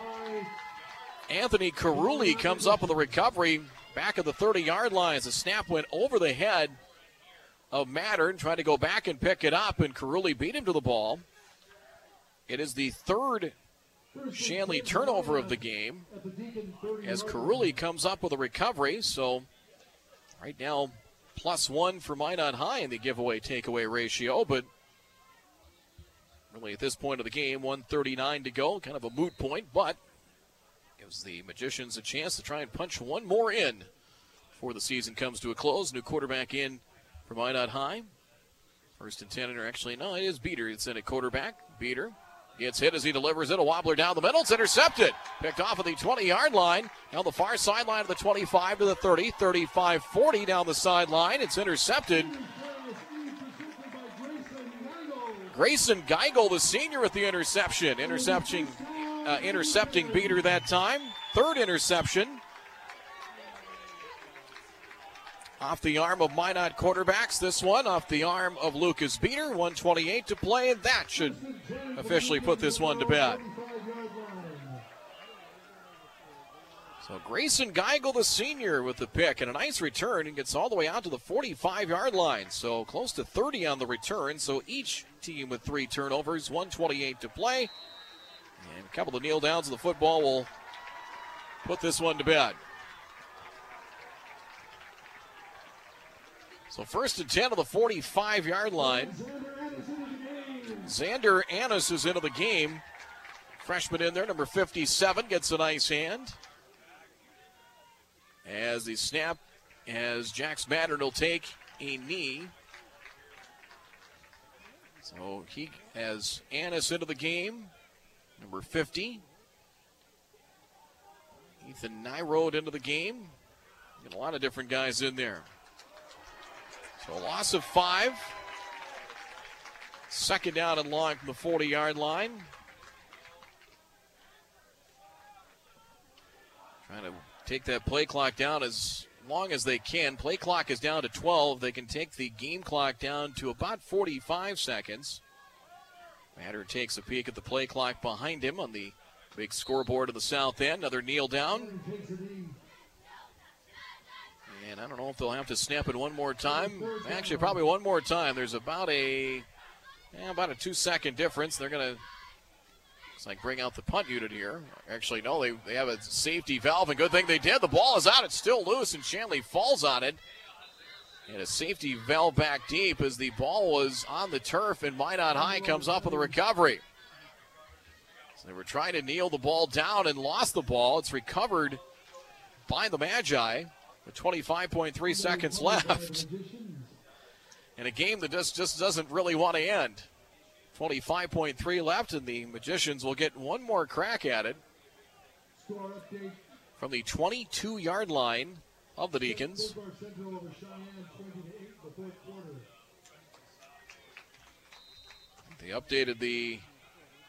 Anthony Caruli comes up with a recovery back at the 30 yard line as the snap went over the head of Mattern, trying to go back and pick it up, and Caruli beat him to the ball. It is the third Shanley turnover of the game as Caruli comes up with a recovery. So right now, plus one for Minot High in the giveaway takeaway ratio, but really at this point of the game, 139 to go, kind of a moot point, but gives the Magicians a chance to try and punch one more in before the season comes to a close. New quarterback in for Minot High. First and 10, or actually, no, it is Beater. It's in a quarterback. Beater gets hit as he delivers it. A wobbler down the middle. It's intercepted. Picked off of the 20 yard line. Now the far sideline of the 25 to the 30, 35 40 down the sideline. It's intercepted. Grayson Geigel, the senior, with the interception. Intercepting, uh, intercepting Beater that time. Third interception. Off the arm of Minot quarterbacks. This one off the arm of Lucas Beater. 128 to play, and that should officially put this one to bed. So Grayson Geigel, the senior, with the pick and a nice return and gets all the way out to the 45 yard line. So close to 30 on the return. So each team with three turnovers, 128 to play. And a couple of kneel downs of the football will put this one to bed. So first and 10 of the 45 yard line. Xander Annis is into the game. Freshman in there, number 57, gets a nice hand. As the snap, as Jax Mattern will take a knee. So he has Annis into the game, number 50. Ethan Nyrode into the game. A lot of different guys in there. So a loss of five. Second down and long from the 40 yard line. Trying to take that play clock down as long as they can. Play clock is down to 12. They can take the game clock down to about 45 seconds. Mattern takes a peek at the play clock behind him on the big scoreboard of the south end. Another kneel down. And I don't know if they'll have to snap it one more time. Actually, probably one more time. There's about a yeah, about a two second difference. They're gonna looks like bring out the punt unit here. Actually, no, they, they have a safety valve, and good thing they did. The ball is out. It's still loose, and Shanley falls on it. And a safety valve back deep as the ball was on the turf, and Minot High comes up with a recovery. So they were trying to kneel the ball down and lost the ball. It's recovered by the Magi with 25.3 seconds left. In a game that just, just doesn't really want to end. 25.3 left, and the Magicians will get one more crack at it from the 22 yard line of the Deacons. They updated the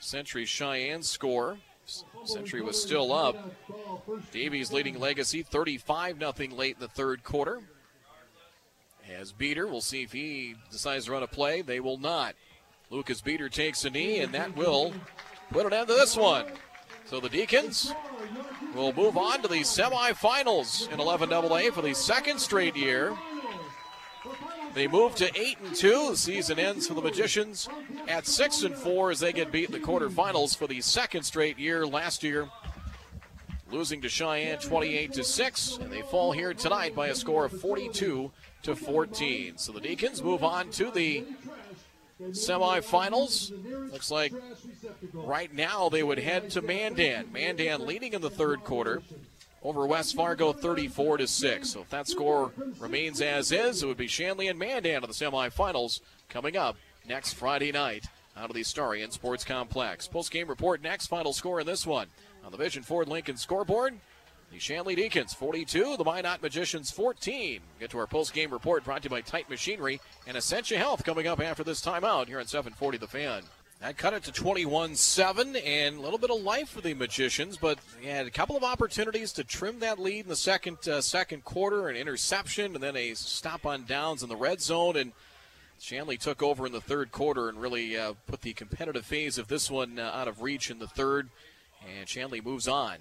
Century Sheyenne score. Century was still up. Davies leading Legacy 35 0 late in the third quarter. As Beater, we'll see if he decides to run a play. They will not. Lucas Beater takes a knee, and that will put an end to this one. So the Deacons will move on to the semifinals in 11 AA for the second straight year. They move to eight and two. The season ends for the Magicians at six and four as they get beat in the quarterfinals for the second straight year. Last year, losing to Sheyenne 28 to six, and they fall here tonight by a score of 42 to 14. So the Deacons move on to the semifinals. Looks like right now they would head to Mandan. Mandan leading in the third quarter over West Fargo 34 to 6. So if that score remains as is, it would be Shanley and Mandan in the semifinals coming up next Friday night out of the Starion Sports Complex. Post game report next final score in this one on the Vision Ford Lincoln scoreboard. The Shanley Deacons 42, the Minot Magicians 14. Get to our post game report brought to you by Titan Machinery and Essentia Health coming up after this timeout here on 740 The Fan. That cut it to 21 7 and a little bit of life for the Magicians, but they had a couple of opportunities to trim that lead in the second uh, second quarter an interception and then a stop on downs in the red zone. And Shanley took over in the third quarter and really uh, put the competitive phase of this one uh, out of reach in the third. And Shanley moves on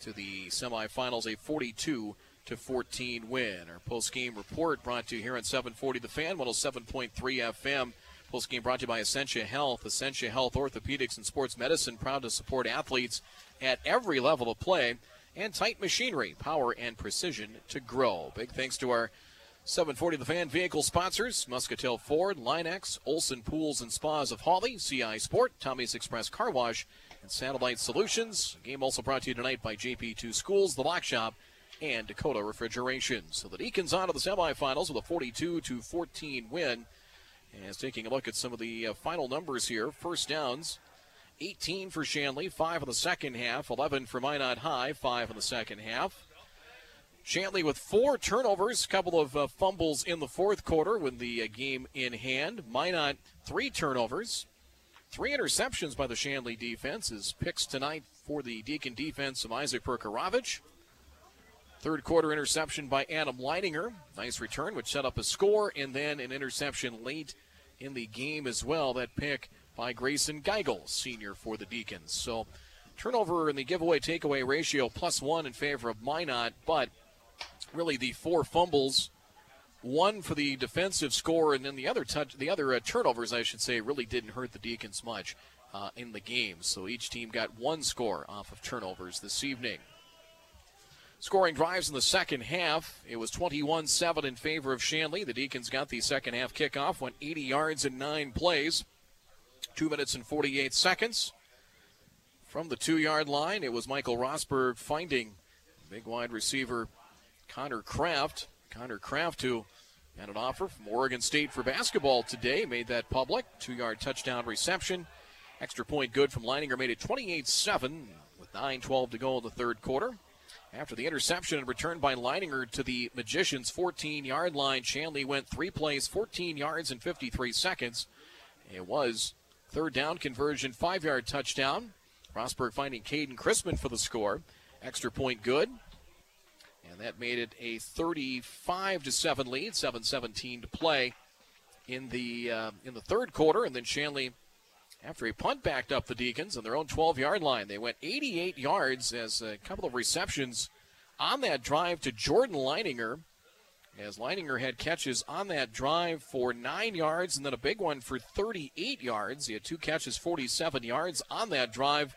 to the semifinals, a 42 to 14 win. Our post game report brought to you here on 740 The Fan, 107.3 FM. Post game brought to you by Essentia Health. Essentia Health Orthopedics and Sports Medicine, proud to support athletes at every level of play. And Titan Machinery, power and precision to grow. Big thanks to our 740 The Fan vehicle sponsors Muscatel Ford, Line-X, Olson Pools and Spas of Hawley, CI Sport, Tommy's Express Car Wash, and Satellite Solutions. game also brought to you tonight by JP2 Schools, The Lock Shop, and Dakota Refrigeration. So the Deacons on to the semifinals with a 42 to 14 win. As taking a look at some of the uh, final numbers here, first downs 18 for Shanley, 5 in the second half, 11 for Minot High, 5 in the second half. Shanley with four turnovers, a couple of uh, fumbles in the fourth quarter with the uh, game in hand. Minot, three turnovers, three interceptions by the Shanley defense. Is picks tonight for the Deacon defense of Isaac Perkarovich. Third quarter interception by Adam Leininger. Nice return, which set up a score, and then an interception late in the game as well. That pick by Grayson Geigel, senior for the Deacons. So turnover in the giveaway takeaway ratio plus one in favor of Minot, but really the four fumbles, one for the defensive score, and then the other touch, the other uh, turnovers, I should say, really didn't hurt the Deacons much uh, in the game. So each team got one score off of turnovers this evening. Scoring drives in the second half. It was 21 7 in favor of Shanley. The Deacons got the second half kickoff, went 80 yards in nine plays, two minutes and 48 seconds. From the two yard line, it was Michael Rosberg finding big wide receiver Connor Kraft. Connor Kraft, who had an offer from Oregon State for basketball today, made that public. Two yard touchdown reception. Extra point good from Leininger made it 28 7 with 9 12 to go in the third quarter. After the interception and return by Leininger to the Magicians' 14 yard line, Shanley went three plays, 14 yards, and 53 seconds. It was third down conversion, five yard touchdown. Rosberg finding Caden Crispin for the score. Extra point good. And that made it a 35 to 7 lead, 7-17 to play in the uh, in the third quarter, and then Shanley after a punt backed up the Deacons on their own 12 yard line. They went 88 yards as a couple of receptions on that drive to Jordan Leininger. as Leininger had catches on that drive for nine yards and then a big one for 38 yards. He had two catches, 47 yards on that drive.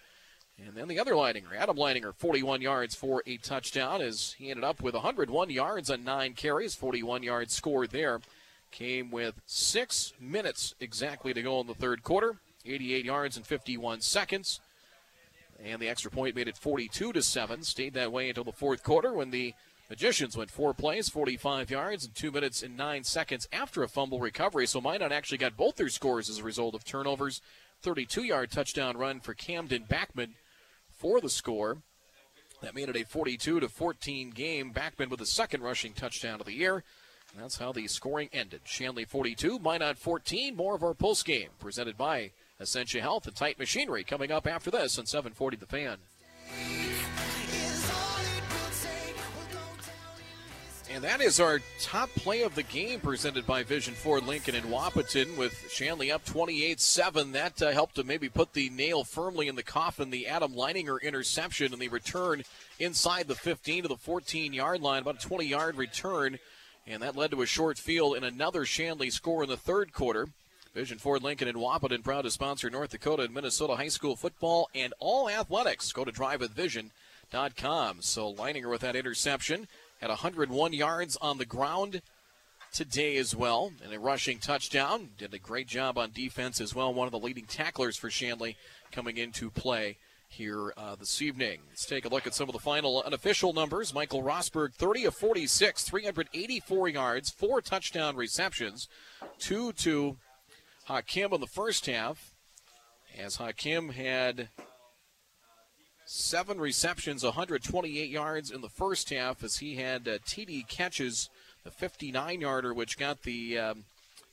And then the other Leininger, Adam Leininger, 41 yards for a touchdown as he ended up with 101 yards on nine carries, 41 yards scored there. Came with six minutes exactly to go in the third quarter, 88 yards and 51 seconds. And the extra point made it 42 to 7. Stayed that way until the fourth quarter when the Magicians went four plays, 45 yards, and two minutes and nine seconds after a fumble recovery. So Minot actually got both their scores as a result of turnovers. 32 yard touchdown run for Camden Backman for the score. That made it a 42 to 14 game. Backman with the second rushing touchdown of the year. And that's how the scoring ended. Shanley 42, Minot 14. More of our post game presented by Essentia Health and Titan Machinery coming up after this on 740 The Fan. And that is our top play of the game presented by Vision Ford Lincoln in Wahpeton with Shanley up 28 7. That uh, helped to maybe put the nail firmly in the coffin. The Adam Leininger interception and the return inside the 15 to the 14 yard line, about a 20 yard return. And that led to a short field and another Shanley score in the third quarter. Vision Ford Lincoln in Wahpeton proud to sponsor North Dakota and Minnesota high school football and all athletics. Go to drivewithvision.com. So Leininger with that interception had 101 yards on the ground today as well, and a rushing touchdown. Did a great job on defense as well. One of the leading tacklers for Shanley coming into play here uh, this evening. Let's take a look at some of the final unofficial numbers. Michael Rosberg, 30 of 46, 384 yards, four touchdown receptions, two to Hakim in the first half, as Hakim had Seven receptions, 128 yards in the first half as he had uh, TD catches, the 59 yarder, which got the um,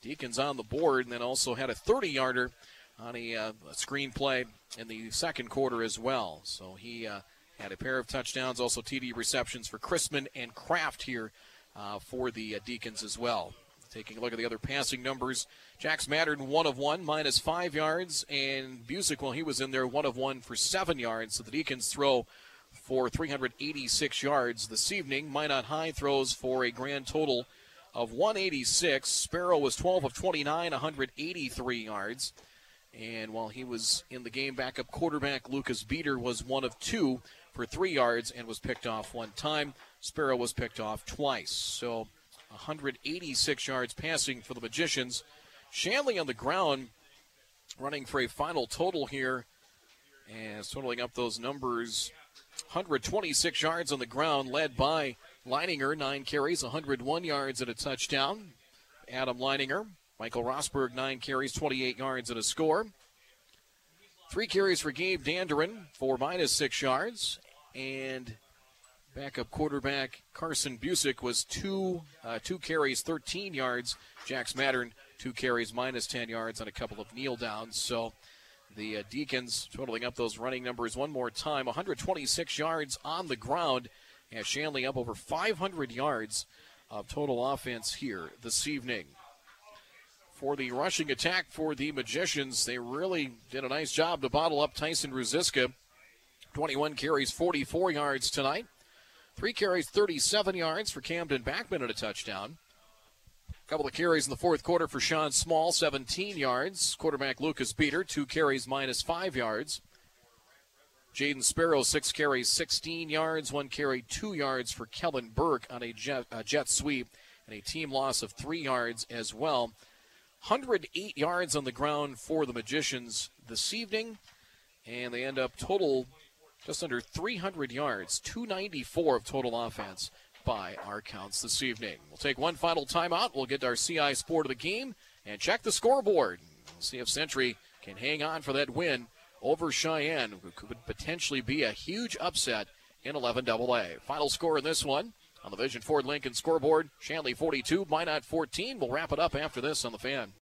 Deacons on the board, and then also had a 30 yarder on a, uh, a screen play in the second quarter as well. So he uh, had a pair of touchdowns, also TD receptions for Chrisman and Kraft here uh, for the uh, Deacons as well. Taking a look at the other passing numbers, Jax Mattern one of one, minus five yards, and Busick, while he was in there, one of one for seven yards. So the Deacons throw for 386 yards this evening. Minot High throws for a grand total of 186. Sparrow was 12 of 29, 183 yards. And while he was in the game, backup quarterback Lucas Beater was one of two for three yards and was picked off one time. Sparrow was picked off twice. So 186 yards passing for the Magicians. Shanley on the ground running for a final total here. And totaling up those numbers 126 yards on the ground, led by Leininger, nine carries, 101 yards and a touchdown. Adam Leininger, Michael Rosberg, nine carries, 28 yards and a score. Three carries for Gabe Danderin four minus six yards. And Backup quarterback Carson Busick was two uh, two carries, 13 yards. Jax Mattern two carries, minus 10 yards on a couple of kneel downs. So the uh, Deacons totaling up those running numbers one more time, 126 yards on the ground, and Shanley up over 500 yards of total offense here this evening. For the rushing attack for the Magicians, they really did a nice job to bottle up Tyson Ruziska. 21 carries, 44 yards tonight. Three carries, 37 yards for Camden Backman and a touchdown. A couple of carries in the fourth quarter for Sean Small, 17 yards. Quarterback Lucas Beater, two carries, minus five yards. Jaden Sparrow, six carries, 16 yards. One carry, two yards for Kellen Burke on a jet, a jet sweep, and a team loss of three yards as well. 108 yards on the ground for the Magicians this evening, and they end up total just under 300 yards, 294 of total offense by our counts this evening. We'll take one final timeout. We'll get our CI sport of the game and check the scoreboard. We'll see if Century can hang on for that win over Sheyenne, who could potentially be a huge upset in 11 AA. Final score in this one on the Vision Ford Lincoln scoreboard Shanley 42, Minot 14. We'll wrap it up after this on the fan.